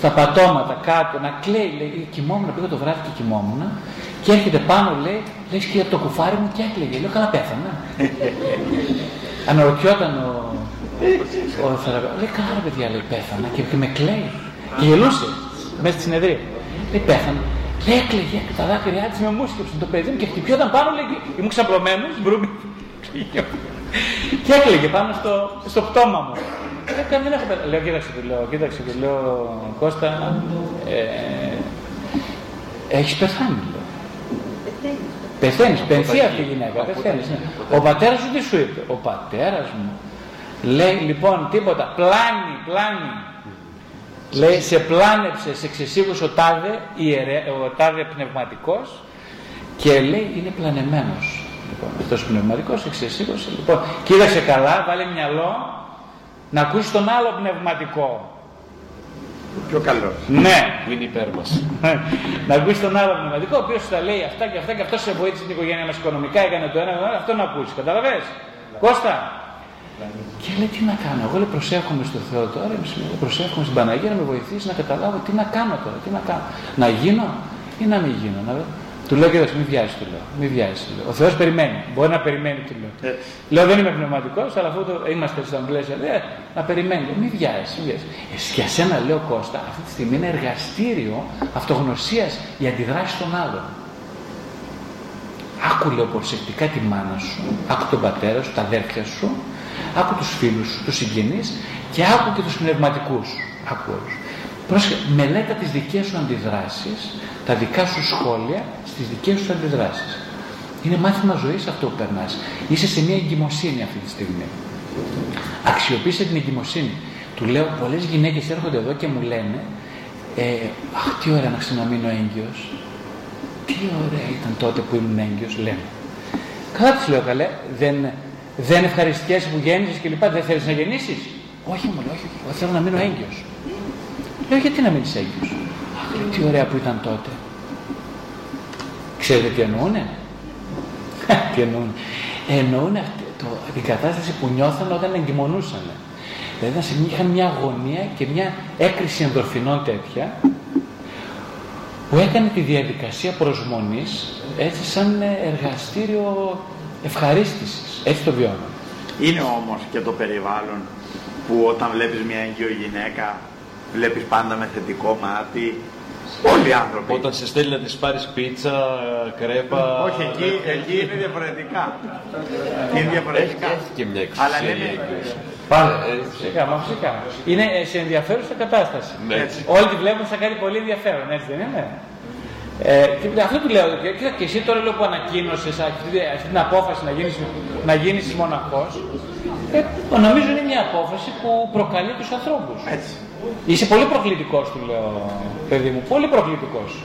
στα πατώματα κάτω, να κλαίει, λέει, κοιμόμουν, πήγα το βράδυ και κοιμόμουν και έρχεται πάνω, λέει, λες και από το κουφάρι μου και έκλαιγε. Λέω, καλά πέθανα. Αναρωτιόταν ο, ο θεραπευτής, λέει, καλά ρε παιδιά, λέει, πέθανα και, και με κλαίει. Και γελούσε μέσα στη συνεδρία. Λέει, πέθανα. Λέει, έκλαιγε και τα δάκρυά της με μουσκεψαν το παιδί μου και χτυπιόταν πάνω, λέει, και ήμουν ξαπλωμένος, μπρούμι. Και έκλαιγε πάνω στο, στο πτώμα μου. Λέω, δεν έχω πεθάνει. Λέω, κοίταξε, του λέω, κοίταξε, του λέω, Κώστα, ε, έχεις πεθάνει, λέω. Πεθαίνεις, πενθεί αυτή η γυναίκα, πεθαίνεις. Ναι. Ο πατέρας σου τι σου είπε; Ο πατέρας μου λέει λοιπόν τίποτα, πλάνη, πλάνη. Λέει σε πλάνεψε, σε ξεσίγουσε ο τάδε, ιερε, ο τάδε πνευματικός και λέει είναι πλανεμένος. Λοιπόν, αυτός πνευματικό, εξαισίβωσε. Λοιπόν, κοίταξε καλά, βάλε μυαλό να ακούσεις τον άλλο πνευματικό. Πιο καλός. Ναι, Που είναι υπέρ μα. να ακούσεις τον άλλο πνευματικό, ο οποίος θα λέει αυτά και αυτά και αυτό σε βοήθησε την οικογένεια μας οικονομικά, έκανε το ένα, το άλλο, αυτό να ακούσεις. Καταλαβέ. Κώστα. Και λέει τι να κάνω. Εγώ λέει προσεύχομαι στο Θεό τώρα, είμαι- προσεύχομαι στην Παναγία να με βοηθήσει να καταλάβω τι να κάνω τώρα, τι να κάνω. Να γίνω ή να μην γίνω. Να... Του λέω κοίταξε, μην βιάζεις, του λέω. Μην βιάζεις, του λέω. Ο Θεός περιμένει. Μπορεί να περιμένει, του λέω. Ε. Λέω δεν είμαι πνευματικός, αλλά αφού το... είμαστε στα πλαίσια, λέει, να περιμένει. Λέω, Μην βιάζεις, μην βιάζεις. Ε, για σένα λέω Κώστα, αυτή τη στιγμή είναι εργαστήριο αυτογνωσίας η αντιδράση των άλλων. Άκου λέω προσεκτικά τη μάνα σου, άκου τον πατέρα σου, τα αδέρφια σου, άκου τους φίλους σου, τους συγγενείς και άκου και τους πνευματικούς. Άκου όλους. Πρόσεχε, μελέτα τις δικές σου αντιδράσεις, τα δικά σου σχόλια στις δικές σου αντιδράσεις. Είναι μάθημα ζωής αυτό που περνάς. Είσαι σε μια εγκυμοσύνη αυτή τη στιγμή. Αξιοποίησε την εγκυμοσύνη. Του λέω, πολλές γυναίκες έρχονται εδώ και μου λένε ε, αχ, τι ωραία να ξαναμείνω έγκυος. Τι ωραία ήταν τότε που ήμουν έγκυος, λένε. Καλά τους λέω καλέ, δεν, δεν ευχαριστιέσαι που γέννησες και λοιπά, δεν θέλεις να γεννήσεις. Όχι μου λέει, όχι, όχι, εγώ θέλω να μείνω έγκυος. Λέω, γιατί να μείνεις έγκυος. Αχ, λέω, τι ωραία που ήταν τότε. Ξέρετε τι εννοούνε; τι εννοούνε; Εννοούνε αυτή, το, την κατάσταση που νιώθαν όταν εγκυμονούσαν. Δηλαδή να σε- είχαν μια αγωνία και μια έκρηση ενδορφινών τέτοια που έκανε τη διαδικασία προσμονής έτσι σαν εργαστήριο ευχαρίστησης. Έτσι το βιώνω. Είναι όμως και το περιβάλλον που όταν βλέπεις μια έγκυο γυναίκα βλέπεις πάντα με θετικό μάτι όλοι οι άνθρωποι. Όταν σε στέλνει να της πάρεις πίτσα, κρέπα. Όχι, εκεί, εκεί είναι διαφορετικά. Είναι Έχει, διαφορετικά. έχει και μια Αλλά εξουσία λένε- η έγκυος. Πάλι. Έτσι. Φυσικά, μα φυσικά. Είναι ε, σε ενδιαφέρουσα κατάσταση. Ναι, έτσι. Όλοι τη βλέπουν σαν κάτι πολύ ενδιαφέρον, έτσι δεν είναι; Ε, και αυτό του λέω, και, κοίτα, και εσύ τώρα λέω που ανακοίνωσες αυτή, αυτή την απόφαση να γίνεις, να γίνεις μοναχός, ε, νομίζω είναι μια απόφαση που προκαλεί τους ανθρώπους. Έτσι. Είσαι πολύ προκλητικός, του λέω, παιδί μου, πολύ προκλητικός.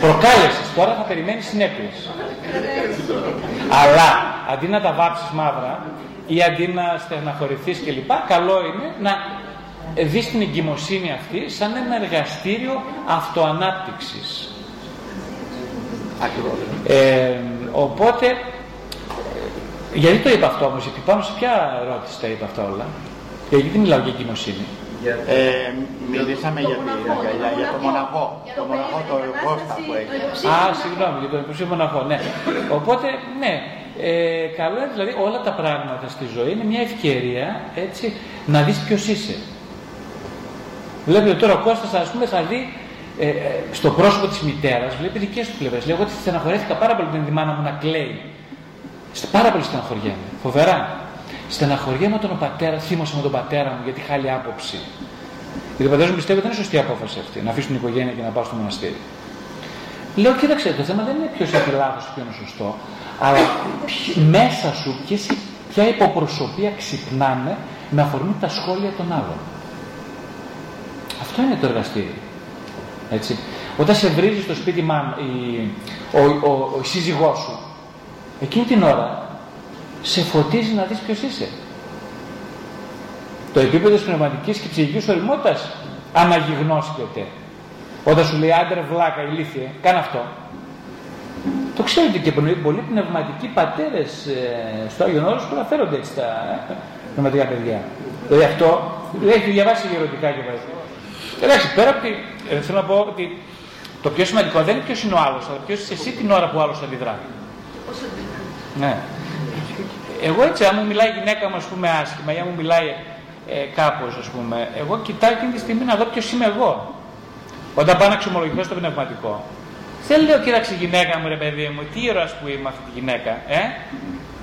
Προκάλεσες, τώρα θα περιμένεις συνέπειες. Αλλά αντί να τα βάψεις μαύρα ή αντί να στεναχωρηθείς κλπ, καλό είναι να δεις την εγκυμοσύνη αυτή σαν ένα εργαστήριο αυτοανάπτυξης. Ακριβώς. Ε, οπότε, ε, γιατί το είπα αυτό όμως, γιατί πάνω σε ποια ερώτηση τα είπα αυτά όλα; Ε, γιατί μιλάω για εγκυμοσύνη; Ε, μιλήσαμε για, τη- για, για, για το μοναχό. Το μοναχό, το Κώστα που έχει. Α, συγγνώμη, για τον υποψήφιο μοναχό, ναι. Οπότε, ναι, ε, καλό είναι δηλαδή όλα τα πράγματα στη ζωή είναι μια ευκαιρία έτσι, να δεις ποιος είσαι. Βλέπετε τώρα ο Κώστας ας πούμε θα δει ε, ε, στο πρόσωπο της μητέρας, βλέπει δικές του πλευρές. Λέω εγώ ότι στεναχωρέθηκα πάρα πολύ την μάνα μου να κλαίει. Στε- Πάρα πολύ στεναχωριέμαι. Φοβερά. Στεναχωριέμαι όταν ο πατέρα, θύμωσε με τον πατέρα μου γιατί είχε άλλη άποψη. Γιατί ο πατέρας μου πιστεύει ότι δεν είναι σωστή απόφαση αυτή, να αφήσει την οικογένεια και να πάω στο μοναστήρι. Λέω, κοίταξε, το θέμα δεν είναι ποιος έχει λάθος και ποιος είναι σωστό, αλλά ποιο- μέσα σου ποιες, ποια υποπροσωπεία ξυπνάνε με αφορμή τα σχόλια των άλλων. Αυτό είναι το εργαστήριο. Έτσι. Όταν σε βρίζει στο σπίτι μάνα, η, ο, ο, ο, σύζυγός σου, εκείνη την ώρα σε φωτίζει να δεις ποιος είσαι. Το επίπεδο της πνευματικής και ψυχικής οριμότητας αναγυγνώσκεται. Όταν σου λέει άντρε βλάκα, ηλίθιε, κάνε αυτό. Το ξέρετε και πολλοί πολλοί πνευματικοί πατέρες ε, στο Άγιον Όρος που αναφέρονται έτσι τα ε, πνευματικά παιδιά. Δηλαδή αυτό έχει διαβάσει γερωτικά και πάει. Εντάξει, πέρα από τη, ε, θέλω να πω ότι το πιο σημαντικό δεν είναι ποιος είναι ο άλλος, αλλά ποιος είσαι εσύ την ώρα που ο άλλος αντιδράς. Ναι. Εγώ έτσι, αν μου μιλάει η γυναίκα μου, ας πούμε, άσχημα ή αν μου μιλάει ε, κάπως, ας πούμε, εγώ κοιτάω εκείνη τη στιγμή να δω ποιος είμαι εγώ. Όταν πάω να ξομολογηθώ στο πνευματικό. Δεν λέω, κοίταξε η γυναίκα μου, ρε παιδί μου, τι ήρωας που είμαι αυτή τη γυναίκα, ε;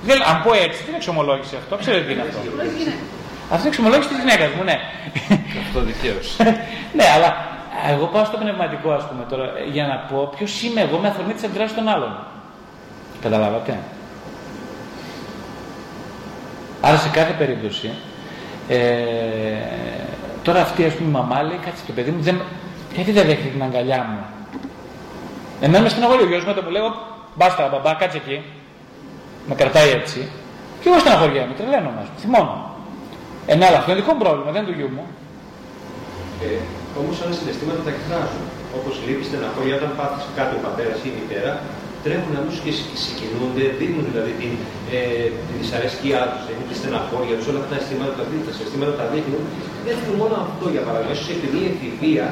Δεν, αν πω έτσι, τι είναι εξομολόγηση αυτό, ξέρετε τι είναι αυτό. Αυτό είναι; Εξομολόγηση της γυναίκας μου, ναι. Αυτό δικαίως. ναι, αλλά εγώ πάω στο πνευματικό, ας πούμε, τώρα, για να πω ποιος είμαι εγώ με αφορμή της αντιδράσης των άλλων. Καταλάβατε; Άρα σε κάθε περίπτωση, ε, τώρα αυτή ας πούμε η μαμά λέει, κάτσε το παιδί μου, δεν, γιατί δεν δέχεται την αγκαλιά μου; Εμένα με στεναχωρεί ο γιος μου όταν μου λέει, «Οπ, Μπάστα, μπαμπά, κάτσε εκεί. Με κρατάει έτσι. Και εγώ στεναχωριέμαι, τρελαίνομαι, ας πούμε, θυμώνω. Ε, ναι, αλλά αυτό είναι δικό μου πρόβλημα, δεν είναι του γιού μου. Ε, Όμως άλλα συναισθήματα τα εκφράζουν. Όπως λύπη, στεναχώρια, όταν πάθεις κάτι ο πατέρας ή η μητέρα, τρέχουν αμέσω και συ- συγκινούνται, δείχνουν δηλαδή την, ε, τη δυσαρέσκειά τους, δείχνουν τη στεναχώρια τους, όλα αυτά τα αισθήματα τα δείχνουν, τα συναισθήματα τα δείχνουν. Δεν δείχνουν μόνο αυτό για παράδειγμα. σω επειδή η εφηβεία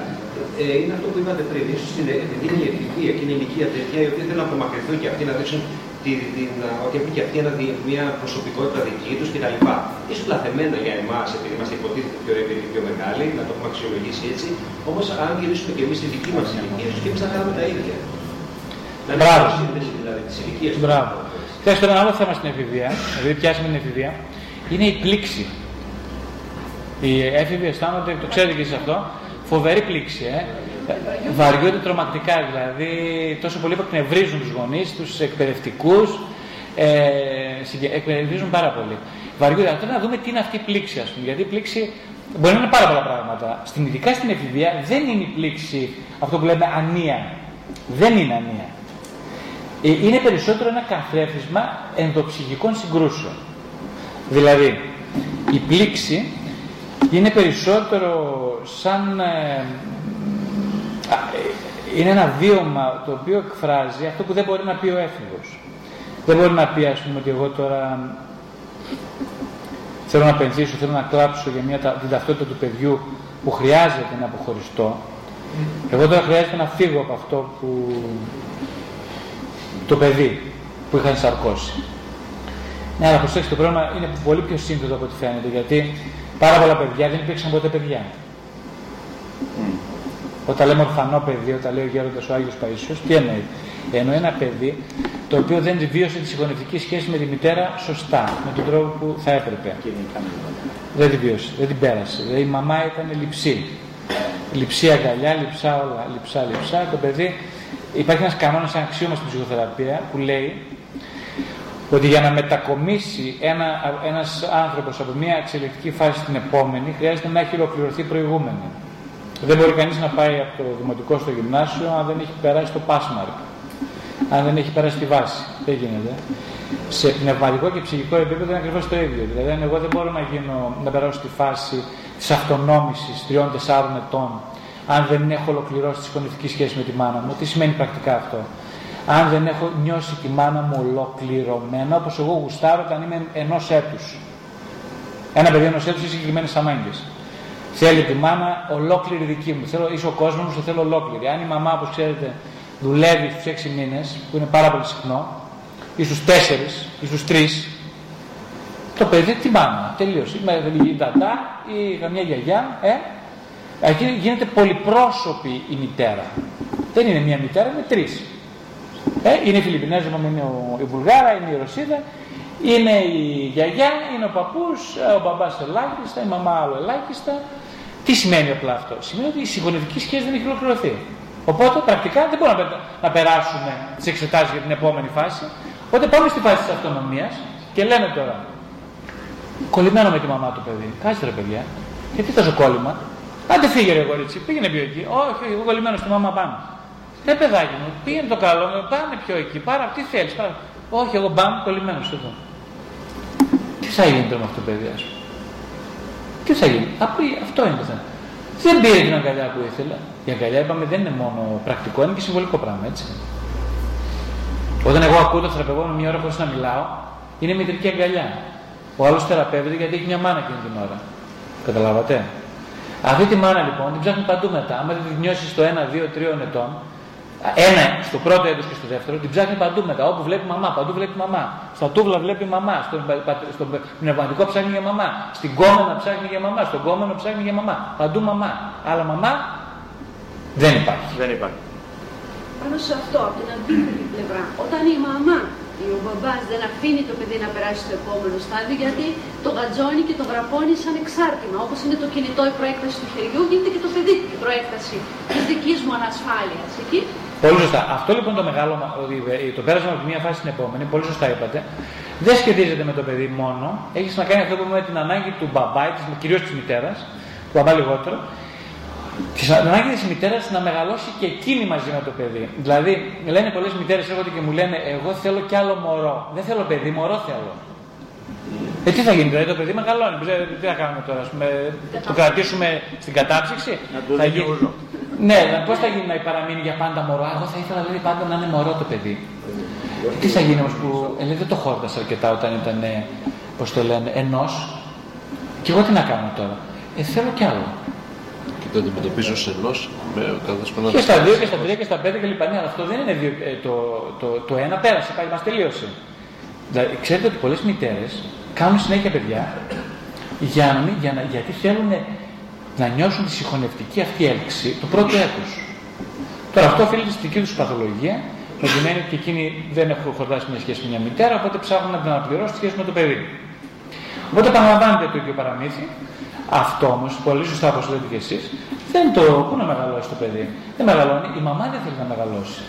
ε, είναι αυτό που είπατε πριν. σω είναι, επειδή είναι η εφηβεία και είναι η ηλικία τέτοια, οι οποίοι θέλουν να απομακρυνθούν και αυτοί να δείξουν τη, την, ότι έχουν και αυτοί ένα, δι- μια προσωπικότητα δική τους κτλ. σω λαθεμένα για εμάς, επειδή είμαστε υποτίθεται πιο εμπειροί, πιο μεγάλοι, να το έχουμε αξιολογήσει έτσι. Όμως, αν γυρίσουμε και εμείς στη δική μας ηλικία, ίσως και εμείς θα κάνουμε τα ίδια. Να είναι Μπράβο. μια σύνδεση δηλαδή της ηλικίας του. Μπράβο. Ξέρεις, τώρα ένα άλλο θέμα στην εφηβεία, επειδή πιάσαμε την εφηβεία, είναι η πλήξη. Οι έφηβοι αισθάνονται, το ξέρετε και εσείς αυτό, φοβερή πλήξη. Ε. Βαριούνται τρομακτικά, δηλαδή τόσο πολύ που εκνευρίζουν τους γονείς, τους εκπαιδευτικούς, ε, συγκε- εκπαιδευτίζουν πάρα πολύ. Βαριούνται. Αλλά τώρα να δούμε τι είναι αυτή η πλήξη, ας πούμε, γιατί η πλήξη μπορεί να είναι πάρα πολλά πράγματα. Στην, ειδικά στην εφηβεία δεν είναι η πλήξη αυτό που λέμε ανία. Δεν είναι ανία. Ε, είναι περισσότερο ένα καθρέφισμα ενδοψυχικών συγκρούσεων. Δηλαδή, η πλήξη είναι περισσότερο σαν... ε, α, ε, είναι ένα βίωμα το οποίο εκφράζει αυτό που δεν μπορεί να πει ο έφηβος. Δεν μπορεί να πει, ας πούμε, ότι εγώ τώρα θέλω να πενθήσω, θέλω να κλάψω για μια, τα- την ταυτότητα του παιδιού που χρειάζεται να αποχωριστώ. Εγώ τώρα χρειάζεται να φύγω από αυτό που το παιδί που είχαν σαρκώσει. Ναι, αλλά προσέξτε, το πρόβλημα είναι πολύ πιο σύνθετο από ό,τι φαίνεται, γιατί πάρα πολλά παιδιά δεν υπήρξαν ποτέ παιδιά. Όταν λέμε ορφανό παιδί, όταν λέει ο Γέροντας ο Άγιος Παΐσιος, τι εννοεί; Εννοεί ένα παιδί το οποίο δεν βίωσε τη συγγονευτική σχέση με τη μητέρα σωστά, με τον τρόπο που θα έπρεπε. Δεν την βίωσε, δεν την πέρασε. Δηλαδή η μαμά ήταν λυψή. Λυψή αγκαλιά, λυψά όλα, λυψά, λυψά. Το παιδί, υπάρχει ένας κανόνας, ένα αξίωμα στην ψυχοθεραπεία που λέει ότι για να μετακομίσει ένα, ένας άνθρωπος από μια εξελικτική φάση στην επόμενη χρειάζεται να έχει ολοκληρωθεί η προηγούμενη. Δεν μπορεί κανείς να πάει από το δημοτικό στο γυμνάσιο αν δεν έχει περάσει το passmark. Αν δεν έχει περάσει τη βάση. Δεν γίνεται. Σε πνευματικό και ψυχικό επίπεδο είναι ακριβώς το ίδιο. Δηλαδή, αν εγώ δεν μπορώ να, γίνω, να περάσω στη φάση της αυτονόμησης τριών-τεσσάρων ετών, αν δεν έχω ολοκληρώσει τη συγχωνευτική σχέση με τη μάνα μου, τι σημαίνει πρακτικά αυτό; Αν δεν έχω νιώσει τη μάνα μου ολοκληρωμένα, όπως εγώ γουστάρω όταν είμαι ενός έτους. Ένα παιδί ενός έτους έχει συγκεκριμένες ανάγκες. Θέλει τη μάνα ολόκληρη δική μου. Θέλω, είσαι ο κόσμος μου, σε θέλω ολόκληρη. Αν η μαμά, όπως ξέρετε, δουλεύει στους 6 μήνες, που είναι πάρα πολύ συχνό, ή στους 4 ή στους 3, το παιδί τη μάνα. Τελείωσε. Με η τατά ή καμιά γιαγιά, ε, εκεί γίνεται πολυπρόσωπη η μητέρα. Δεν είναι μία μητέρα, είναι τρεις. Ε, είναι η Φιλιππινέζα, είναι ο, η Βουλγάρα, είναι η Ρωσίδα, είναι η γιαγιά, είναι ο παππούς, ε, ο μπαμπάς ελάχιστα, η μαμά άλλο ελάχιστα. Τι σημαίνει απλά αυτό; Σημαίνει ότι η συγγονευτική σχέση δεν έχει ολοκληρωθεί. Οπότε πρακτικά δεν μπορούμε να, πε- να περάσουμε τις εξετάσεις για την επόμενη φάση. Οπότε πάμε στη φάση της αυτονομίας και λέμε τώρα. Κολλημένο με τη μαμά του παιδί. Κάτσε ρε παιδιά. Γιατί τόσο κόλλημα; Άντε φύγε ρε κορίτσι, πήγαινε πιο εκεί. Όχι, όχι, εγώ κολλημένο στη μαμά πάνω. Ναι, παιδάκι μου, πήγαινε το καλό, πάνε πιο εκεί, πάρα, τι θέλεις, πάρα. Όχι, εγώ μπαμ, κολλημένος εδώ. Τι θα γίνει τώρα με αυτό το παιδί, ας πούμε; Τι θα γίνει, Απλή, αυτό είναι το θέμα. Δεν πήρε την αγκαλιά που ήθελε. Η αγκαλιά, είπαμε, δεν είναι μόνο πρακτικό, είναι και συμβολικό πράγμα, έτσι. Όταν εγώ ακούω τον θεραπευόμενο μία ώρα χωρίς να μιλάω, είναι μητρική αγκαλιά. Ο άλλος θεραπεύεται γιατί έχει μια μάνα εκείνη την ώρα. Καταλάβατε; Αυτή τη μάνα λοιπόν την ψάχνει παντού μετά. Άμα δεν την νιώσεις στο 1, 2, 3 ετών, ένα στο πρώτο έτος και στο δεύτερο, την ψάχνει παντού μετά. Όπου βλέπει μαμά, παντού βλέπει μαμά. Στα τούβλα βλέπει μαμά. Στον, πα- πα- στον πνευματικό ψάχνει για μαμά. Στην κόμενα ψάχνει για μαμά. Στον κόμενο ψάχνει για μαμά. Παντού μαμά. Αλλά μαμά δεν υπάρχει. Δεν υπάρχει. Πάνω σε αυτό, από την αντίθετη πλευρά, όταν η μαμά ή ο μπαμπάς δεν αφήνει το παιδί να περάσει στο επόμενο στάδιο, γιατί το γατζώνει και το γραπώνει σαν εξάρτημα. Όπως είναι το κινητό η προέκταση του χεριού, γίνεται και το παιδί η προέκταση της δικής μου ανασφάλειας. Εκεί Πολύ σωστά. Αυτό λοιπόν το μεγάλο, μα- ότι ε, το πέρασμα από τη μία φάση στην επόμενη, πολύ σωστά είπατε, δεν σχετίζεται με το παιδί μόνο. Έχει να κάνει αυτό που με την ανάγκη του μπαμπά, κυρίως της μητέρας, του μπαμπά λιγότερο, Της ανάγκης της μητέρας να μεγαλώσει και εκείνη μαζί με το παιδί. Δηλαδή, λένε πολλές μητέρες έρχονται και μου λένε: Εγώ θέλω κι άλλο μωρό. Δεν θέλω παιδί, μωρό θέλω. Ε, τι θα γίνει, δηλαδή το παιδί μεγαλώνει. Ε, τι θα κάνουμε τώρα, πούμε, το κρατήσουμε στην κατάψυξη; Να το θα γίνει. Ναι, πώς θα γίνει να παραμείνει για πάντα μωρό; Εγώ θα ήθελα δηλαδή, πάντα να είναι μωρό το παιδί. Τι θα γίνει όμως που ε, λέει, δεν το χόρτασα αρκετά όταν ήταν, πώς το λένε, ενός. Και εγώ τι να κάνω τώρα; Ε, θέλω κι άλλο. Και το αντιμετωπίζω σε ενό με καθώ Και στα δύο και στα τρία και στα πέντε και λοιπά. Ναι, αλλά αυτό δεν είναι δύο, ε, το, το, το, ένα πέρασε, πάλι μας τελείωσε. Δηλαδή, ξέρετε ότι πολλές μητέρες κάνουν συνέχεια παιδιά για να μην, για να, γιατί θέλουν να νιώσουν τη συγχωνευτική αυτή έλξη του πρώτου έτου. Τώρα αυτό οφείλεται στη δική τους παθολογία, σημαίνει ότι εκείνοι δεν έχουν χορτάσει μια σχέση με μια μητέρα, οπότε ψάχνουν να την αναπληρώσουν σχέση με το παιδί. Οπότε επαναλαμβάνεται το ίδιο παραμύθι. Αυτό όμως, πολύ σωστά όπως λέτε και εσείς, δεν το. Πού να μεγαλώσει το παιδί. Δεν μεγαλώνει. Η μαμά δεν θέλει να μεγαλώσει.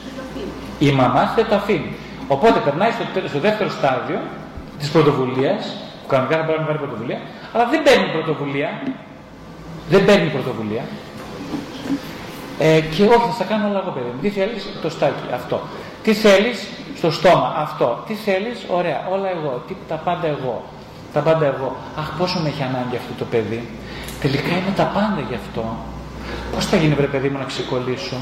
Η μαμά δεν το αφήνει. Οπότε περνάει στο, στο δεύτερο στάδιο της πρωτοβουλίας, που κανονικά θα πρέπει να πάρει πρωτοβουλία, αλλά δεν παίρνει πρωτοβουλία. Δεν παίρνει πρωτοβουλία. Ε, και όχι, θα κάνω όλα εγώ παιδί μου. Τι θέλεις, το στάκι, αυτό. Τι θέλεις, στο στόμα, αυτό. Τι θέλεις, ωραία, όλα εγώ. Τι, τα πάντα εγώ. Τα πάντα εγώ. Αχ, πόσο με έχει ανάγκη αυτό το παιδί. Τελικά είναι τα πάντα γι' αυτό. Πώς θα γίνει, βρε παιδί μου, να ξεκολλήσω;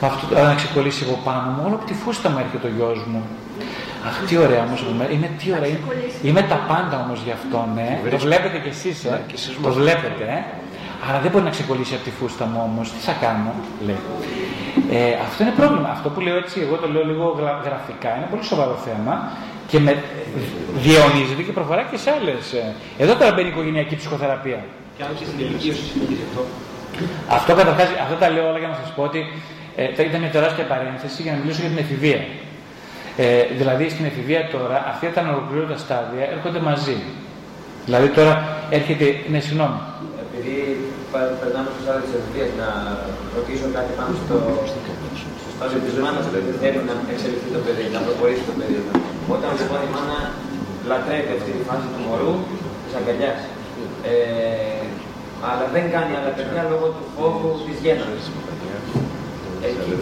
Αυτό, να ξεκολλήσει εγώ πάνω μου, όλο από τη φούστα μου έρχεται ο γιος μου. Αχ, τι ωραία όμως. Είναι, τι ωραία. Είναι, είμαι τα πάντα όμως γι' αυτό, ναι. Το βλέπετε κι εσείς, ε. Το βλέπετε, ε. Αλλά δεν μπορεί να ξεκολλήσει από τη φούστα μου όμως. Τι θα κάνω, λέει. Ε, αυτό είναι πρόβλημα. Αυτό που λέω έτσι, εγώ το λέω λίγο γραφικά, είναι πολύ σοβαρό θέμα και με, διαιωνίζεται και προχωρά και σε άλλες. Εδώ τώρα μπαίνει η οικογενειακή ψυχοθεραπεία. Και αν και στην ηλικία σου συνεχίζει αυτό. Αυτό καταρχάς, αυτό τα λέω όλα για να σας πω ότι ε, ήταν μια τεράστια παρένθεση για να μιλήσω για την εφηβεία. Ε, δηλαδή στην εφηβεία τώρα, αυτά τα ανολοκληρώτα στάδια έρχονται μαζί. Δηλαδή τώρα έρχεται. Ναι, συγγνώμη. Επειδή περνάμε στο στάδιο της εφηβείας, να ρωτήσω κάτι πάνω στο, στο στάδιο τη μάνα που θέλει να εξελιχθεί το παιδί, να προχωρήσει το παιδί. Όταν λοιπόν η μάνα λατρεύει αυτή τη φάση του μωρού, της αγκαλιάς. Ε, αλλά δεν κάνει άλλα παιδιά λόγω του φόβου της γέννησης. Εκεί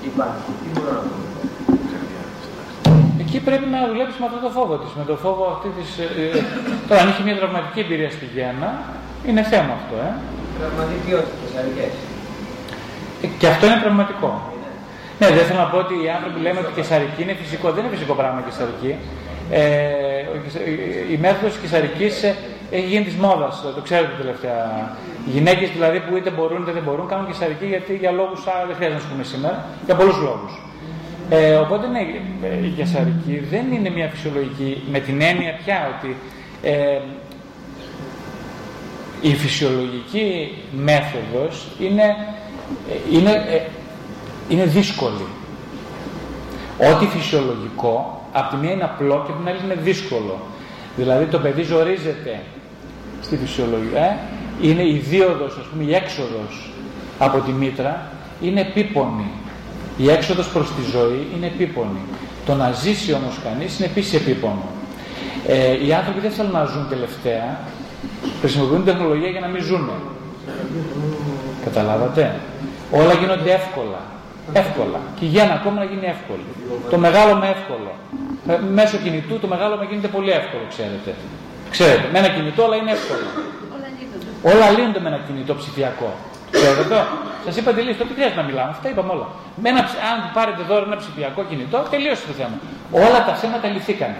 τι υπάρχει, τι μπορώ να πω. Εκεί πρέπει να δουλέψει με αυτό το φόβο της. Με το φόβο αυτή της. Ε, ε, τώρα, αν έχει μια τραυματική εμπειρία στη γέννα, είναι θέμα αυτό, ε. Τραυματική όχι, κεσαρικέ. Ε, και αυτό είναι πραγματικό. Ναι, δεν θέλω να πω ότι οι άνθρωποι λένε ότι η κεσαρική είναι φυσικό. Δεν είναι φυσικό πράγμα η κεσαρική. Ε, η μέθοδος της κεσαρικής έχει γίνει της μόδας, το ξέρετε τελευταία. Οι γυναίκες δηλαδή που είτε μπορούν είτε δεν μπορούν κάνουν κεσαρική γιατί για λόγους δεν χρειάζεται να σου πούμε σήμερα, για πολλούς λόγους. Ε, οπότε ναι, η κεσαρική δεν είναι μια φυσιολογική με την έννοια πια ότι ε, η φυσιολογική μέθοδος είναι, ε, είναι, ε, είναι δύσκολη. Ό,τι φυσιολογικό, από τη μία είναι απλό και από την άλλη είναι δύσκολο. Δηλαδή το παιδί ζορίζεται στη φυσιολογία, ε, είναι η δίωδος, ας πούμε η έξοδος από τη μήτρα, είναι επίπονη. Η έξοδος προς τη ζωή είναι επίπονη. Το να ζήσει όμως κανείς είναι επίσης επίπονο. Ε, οι άνθρωποι δεν θέλουν να ζουν τελευταία, χρησιμοποιούν τεχνολογία για να μην ζουν. Καταλάβατε; Όλα γίνονται εύκολα. Εύκολα. Και η γέννα ακόμα να γίνει εύκολη. Το μεγάλο με εύκολο. Ε, μέσω κινητού το μεγάλο με γίνεται πολύ εύκολο, ξέρετε. Ξέρετε, με ένα κινητό όλα είναι εύκολα. Όλα λύνονται με ένα κινητό ψηφιακό. Ξέρετε; Το. Σας είπα τελείως, το τι χρειάζεται να μιλάμε. Αυτά είπαμε όλα. Με ένα, αν πάρετε δώρο ένα ψηφιακό κινητό, τελείωσε το θέμα. Όλα τα θέματα λυθήκαν.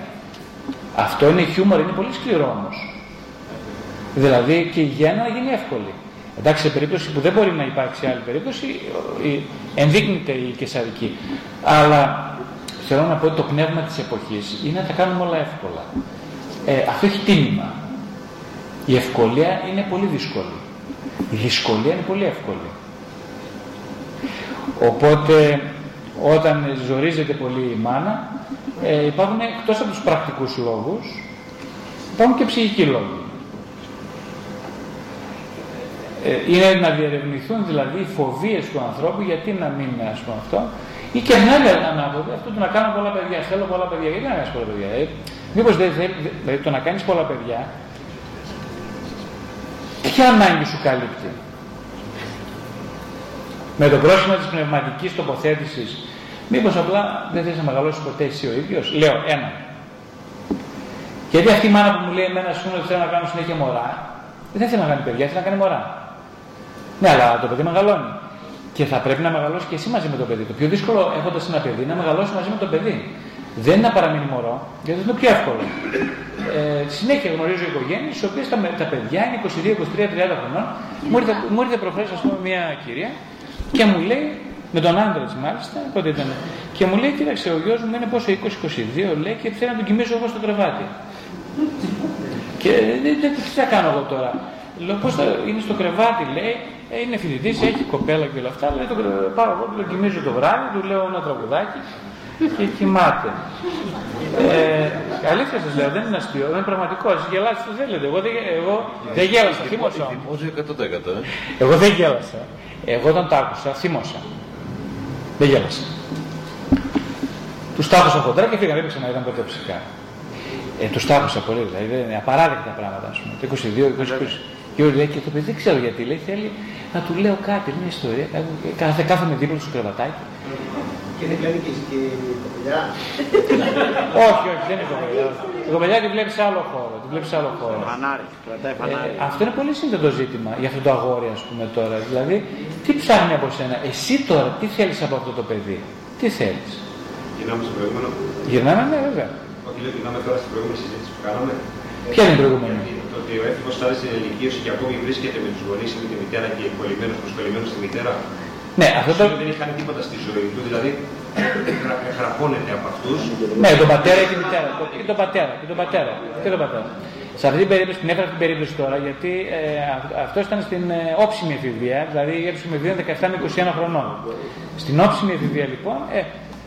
Αυτό είναι χιούμορ, είναι πολύ σκληρό όμως. Δηλαδή και η γέννα να γίνει εύκολη. Εντάξει, σε περίπτωση που δεν μπορεί να υπάρξει άλλη περίπτωση, ενδείκνυται η κεσαρική. Αλλά θέλω να πω ότι το πνεύμα της εποχής είναι να τα κάνουμε όλα εύκολα. Ε, αυτό έχει τίμημα. Η ευκολία είναι πολύ δύσκολη. Η δυσκολία είναι πολύ εύκολη. Οπότε όταν ζορίζεται πολύ η μάνα ε, υπάρχουν εκτός από τους πρακτικούς λόγους υπάρχουν και ψυχικοί λόγοι. Ε, είναι να διερευνηθούν δηλαδή οι φοβίες του ανθρώπου γιατί να μην ας πούμε αυτό ή και μια άλλη ανάποδη, αυτό το να κάνω πολλά παιδιά, θέλω πολλά παιδιά, γιατί να κάνεις πολλά παιδιά. Ε, μήπως δεν θέλει, δηλαδή το να κάνεις πολλά παιδιά, ποια ανάγκη σου καλύπτει; με το πρόσχημα της πνευματικής τοποθέτησης, μήπως απλά δεν θες να μεγαλώσεις ποτέ εσύ ο ίδιος; Λέω ένα. Γιατί αυτή η μάνα που μου λέει εμένα, ας πούμε, ότι θέλω να κάνω συνέχεια μωρά, δεν θέλει να κάνει παιδιά, θέλει να κάνει μωρά. Ναι, αλλά το παιδί μεγαλώνει. Και θα πρέπει να μεγαλώσει και εσύ μαζί με το παιδί. Το πιο δύσκολο έχοντας ένα παιδί είναι να μεγαλώσει μαζί με το παιδί. Δεν είναι να παραμείνει μωρό, γιατί είναι το πιο εύκολο. Ε, συνέχεια γνωρίζω οικογένειες, στις οποίες τα, τα παιδιά είναι 22, 23, 30 χρονών. Μου ήρθε, μου ήρθε προχθές, ας πούμε, μια κυρία και μου λέει, με τον άντρα της μάλιστα, πότε ήταν, και μου λέει: Κοίταξε, ο γιος μου είναι πόσο 20-22, λέει, και θέλει να τον κοιμήσω εγώ στο κρεβάτι. και δεν τι θα κάνω εγώ τώρα. Λέω, πώς θα, είναι στο κρεβάτι, λέει, ε, είναι φοιτητής, έχει κοπέλα και όλα αυτά. Λέει, το, πάω εγώ, τον κοιμίζω το βράδυ, του λέω ένα τραγουδάκι και κοιμάται. Ε, αλήθεια σας λέω, δεν είναι αστείο, είναι πραγματικό. Εσεί γελάτε, το θέλετε. Εγώ δεν, εγώ δεν γέλασα, θύμωσα. ε. Εγώ δεν γέλασα. Εγώ όταν το άκουσα, θύμωσα. Δεν γέλασα. Τους τα άκουσα χοντρά και φύγα, δεν να ήταν ποτέ ψυχά. Ε, τους τα άκουσα πολύ, δηλαδή δεν είναι απαράδεκτα πράγματα, ας πούμε. Το 22, 20, 20. Και λέει και το παιδί δεν ξέρω γιατί λέει, θέλει να του λέω κάτι, μια ιστορία. Κάθε, κάθε με δίπλα στο κρεβατάκι. Και δεν βλέπει και, και κοπελιά. όχι, όχι, δεν είναι κοπελιά. Η κοπελιά τη βλέπεις σε άλλο χώρο. Τη βλέπεις σε άλλο χώρο. Φανάρι, κρατάει φανάρι. Ε, αυτό είναι πολύ σύνθετο ζήτημα για αυτό το αγόρι, ας πούμε τώρα. Δηλαδή, τι ψάχνει από σένα, εσύ τώρα τι θέλεις από αυτό το παιδί, τι θέλεις; Γυρνάμε στο προηγούμενο. Γυρνάμε, ναι, βέβαια. Όχι, λέω γυρνάμε τώρα στην προηγούμενη συζήτηση που κάναμε. Ποια είναι η προηγούμενη; Το ότι ο έφηβος φτάσει στην ηλικίωση και ακόμη βρίσκεται με τους γονείς ή με τη μητέρα και κολλημένο προσκολλημένο στη μητέρα. Ναι, αυτό το... Δεν έχει κάνει τίποτα στη ζωή του, δηλαδή γραφώνεται από αυτούς. Ναι, τον πατέρα ή τη μητέρα. Το, και τον πατέρα. Και τον πατέρα. Και τον πατέρα. Σε αυτή την περίπτωση, την έφερα την περίπτωση τώρα, γιατί ε, αυτός ήταν στην ε, όψιμη εφηβεία, δηλαδή η όψιμη εφηβεία είναι 17 με 21 χρονών. Στην όψιμη εφηβεία λοιπόν, ε,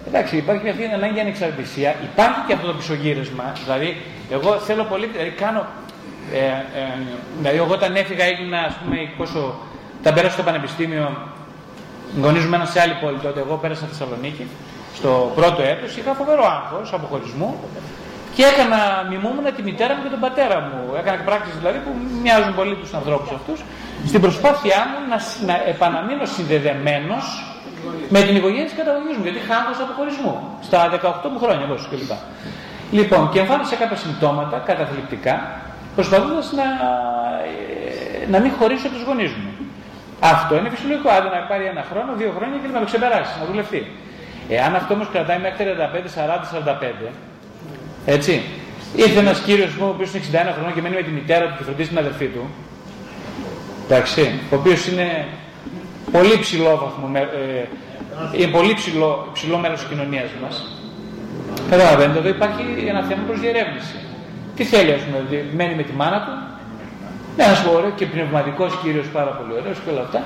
εντάξει, υπάρχει αυτή η ανάγκη για ανεξαρτησία, υπάρχει και αυτό το πισωγύρισμα, δηλαδή εγώ θέλω πολύ, δηλαδή κάνω, ε, ε, δηλαδή εγώ όταν έφυγα έγινα, ας πούμε, πόσο, τα πέρασα στο πανεπιστήμιο, γονίζουμε σε άλλη πόλη τότε, εγώ πέρασα στη Θεσσαλονίκη, στο πρώτο έτος, είχα φοβερό άγχος αποχωρισμού και έκανα, μιμούμουν τη μητέρα μου και τον πατέρα μου. Έκανα πράξεις δηλαδή που μοιάζουν πολύ τους ανθρώπους αυτούς, στην προσπάθειά μου να, να επαναμείνω συνδεδεμένος με την οικογένεια της καταγωγής μου, γιατί είχα άγχος αποχωρισμού, στα 18 μου χρόνια, όπως κλπ. Λοιπόν, και εμφάνισα κάποια συμπτώματα καταθλιπτικά, προσπαθώντας να, ε, να μην χωρίσω τους γονείς μου. Αυτό είναι φυσιολογικό. Άντε να πάρει ένα χρόνο, δύο χρόνια και να το ξεπεράσει, να δουλευτεί. Εάν αυτό όμως κρατάει μέχρι 35, 40, 45, έτσι. Ήρθε ένας κύριος ο οποίος είναι 61 χρονών και μένει με τη μητέρα του και φροντίζει την αδερφή του. Εντάξει. Ο οποίος είναι πολύ ψηλό βαθμό, ε, είναι πολύ ψηλό, ψηλό μέρος της κοινωνίας μας. Καταλαβαίνετε, εδώ υπάρχει ένα θέμα προς διερεύνηση. Τι θέλει, ας πούμε, μένει με τη μάνα του, ναι, ένας ωραίο και πνευματικός κύριος, πάρα πολύ ωραίος και όλα αυτά.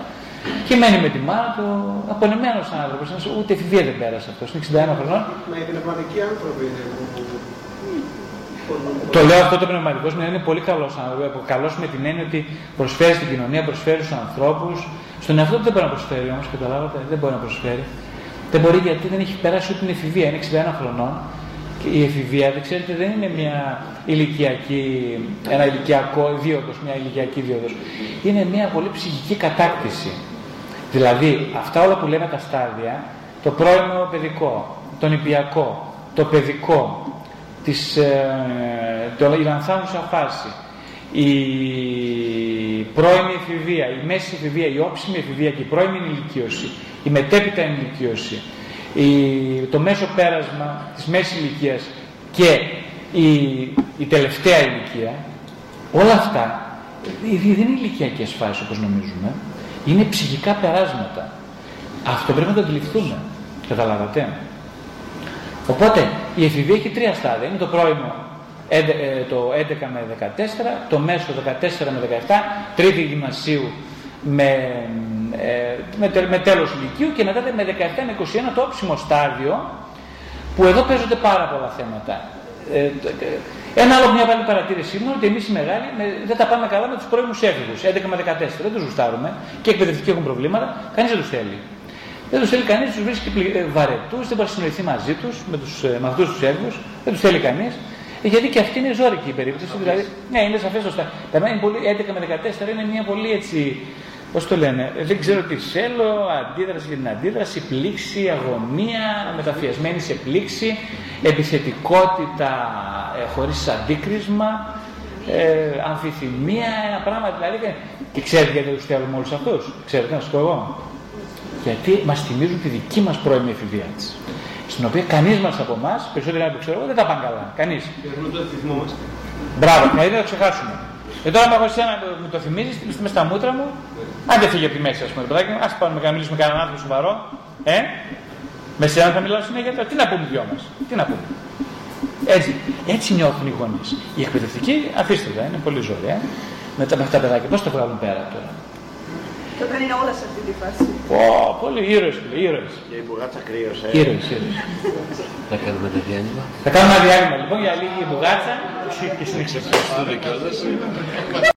Και μένει με τη μάνα του, απονεμένος άνθρωπος. Ούτε εφηβεία δεν πέρασε αυτό, είναι 61 χρονών. Μα οι πνευματικοί άνθρωποι είναι το λέω αυτό το πνευματικός μου είναι πολύ καλός άνθρωπο. Καλός με την έννοια ότι προσφέρει στην κοινωνία, προσφέρει στους ανθρώπους. Στον εαυτό του δεν μπορεί να προσφέρει όμως, καταλάβατε, δεν μπορεί να προσφέρει. Δεν μπορεί γιατί δεν έχει περάσει ούτε την εφηβεία, είναι 61 χρονών. Και η εφηβεία, δεν ξέρετε, δεν είναι μια ηλικιακή, ένα ηλικιακό δίωδος, μια ηλικιακή δίωδος. Είναι μια πολύ ψυχική κατάκτηση. Δηλαδή, αυτά όλα που λέμε τα στάδια, το πρώιμο παιδικό, το νηπιακό, το παιδικό, της, ε, το, η λανθάνουσα φάση, η πρώιμη εφηβεία, η μέση εφηβεία, η όψιμη εφηβεία και η πρώιμη ηλικίωση, η μετέπειτα ενηλικίωση, η, το μέσο πέρασμα της μέσης ηλικίας και η, η τελευταία ηλικία, όλα αυτά δεν είναι ηλικιακές φάσεις όπως νομίζουμε, είναι ψυχικά περάσματα. Αυτό πρέπει να το αντιληφθούμε. Καταλάβατε; Οπότε η εφηβεία έχει τρία στάδια. Είναι το πρώιμο ε, το 11 με 14, το μέσο 14 με 17, τρίτη γυμνασίου με, ε, με, με τέλος ηλικίου και μετά με 17 με 21 το όψιμο στάδιο που εδώ παίζονται πάρα πολλά θέματα. Ε, ένα άλλο μια πάλι παρατήρησή μου είναι ότι εμείς οι μεγάλοι δεν τα πάμε καλά με τους πρώιμους έφηβους, 11 με 14. Δεν τους γουστάρουμε και εκπαιδευτικοί έχουν προβλήματα, κανείς δεν τους θέλει. Δεν τους θέλει κανείς, τους βρίσκει ε, βαρετούς, δεν μπορεί να συνοηθεί μαζί τους, με, τους, ε, με αυτούς τους έφηβους, δεν τους θέλει κανείς. Ε, γιατί και αυτή είναι ζώρικη η περίπτωση. Δηλαδή, ναι, είναι σαφές σωστά. Τα είναι πολύ, 11 με 14 είναι μια πολύ έτσι πώς το λένε, δεν ξέρω τι θέλω, αντίδραση για την αντίδραση, πλήξη, αγωνία, μεταφιασμένη σε πλήξη, επιθετικότητα ε, χωρίς αντίκρισμα, ε, αμφιθυμία, ένα πράγμα δηλαδή. Και ξέρετε γιατί τους θέλουμε όλους αυτούς, ξέρετε να σας πω εγώ. Γιατί μας θυμίζουν τη δική μας πρώιμη εφηβεία της. Στην οποία κανείς μας από εμάς, περισσότεροι να το ξέρω εγώ, δεν τα πάνε καλά. Κανείς. Και το θυμόμαστε. Μπράβο, δηλαδή δεν το ξεχάσουμε. Και τώρα, άμα εσένα μου το θυμίζεις, με στα μούτρα μου, αν δεν φύγει από τη μέση, ας πούμε, το παιδάκι μου, ας πάμε να μιλήσουμε με κανέναν άνθρωπο σοβαρό. Ε, με σένα θα μιλάω συνέχεια, τώρα τι να πούμε δυο μας, τι να πούμε; Έτσι, έτσι νιώθουν οι γονείς. Οι εκπαιδευτικοί, αφήστε τα, είναι πολύ ζωή. Ε. Με τα, με τα παιδάκια, πώς το βγάλουν πέρα τώρα; Και όταν είναι όλα σε αυτή τη φάση. Πω, πολύ ήρωες, ήρωες. Και η μπουγάτσα κρύωσε. Ήρωες, ήρωες. Να κάνουμε ένα διάλειμμα. Θα κάνουμε ένα διάλειμμα λοιπόν για λίγη μπουγάτσα και συνεχίζουμε. Ευχαριστούμε κιόλας.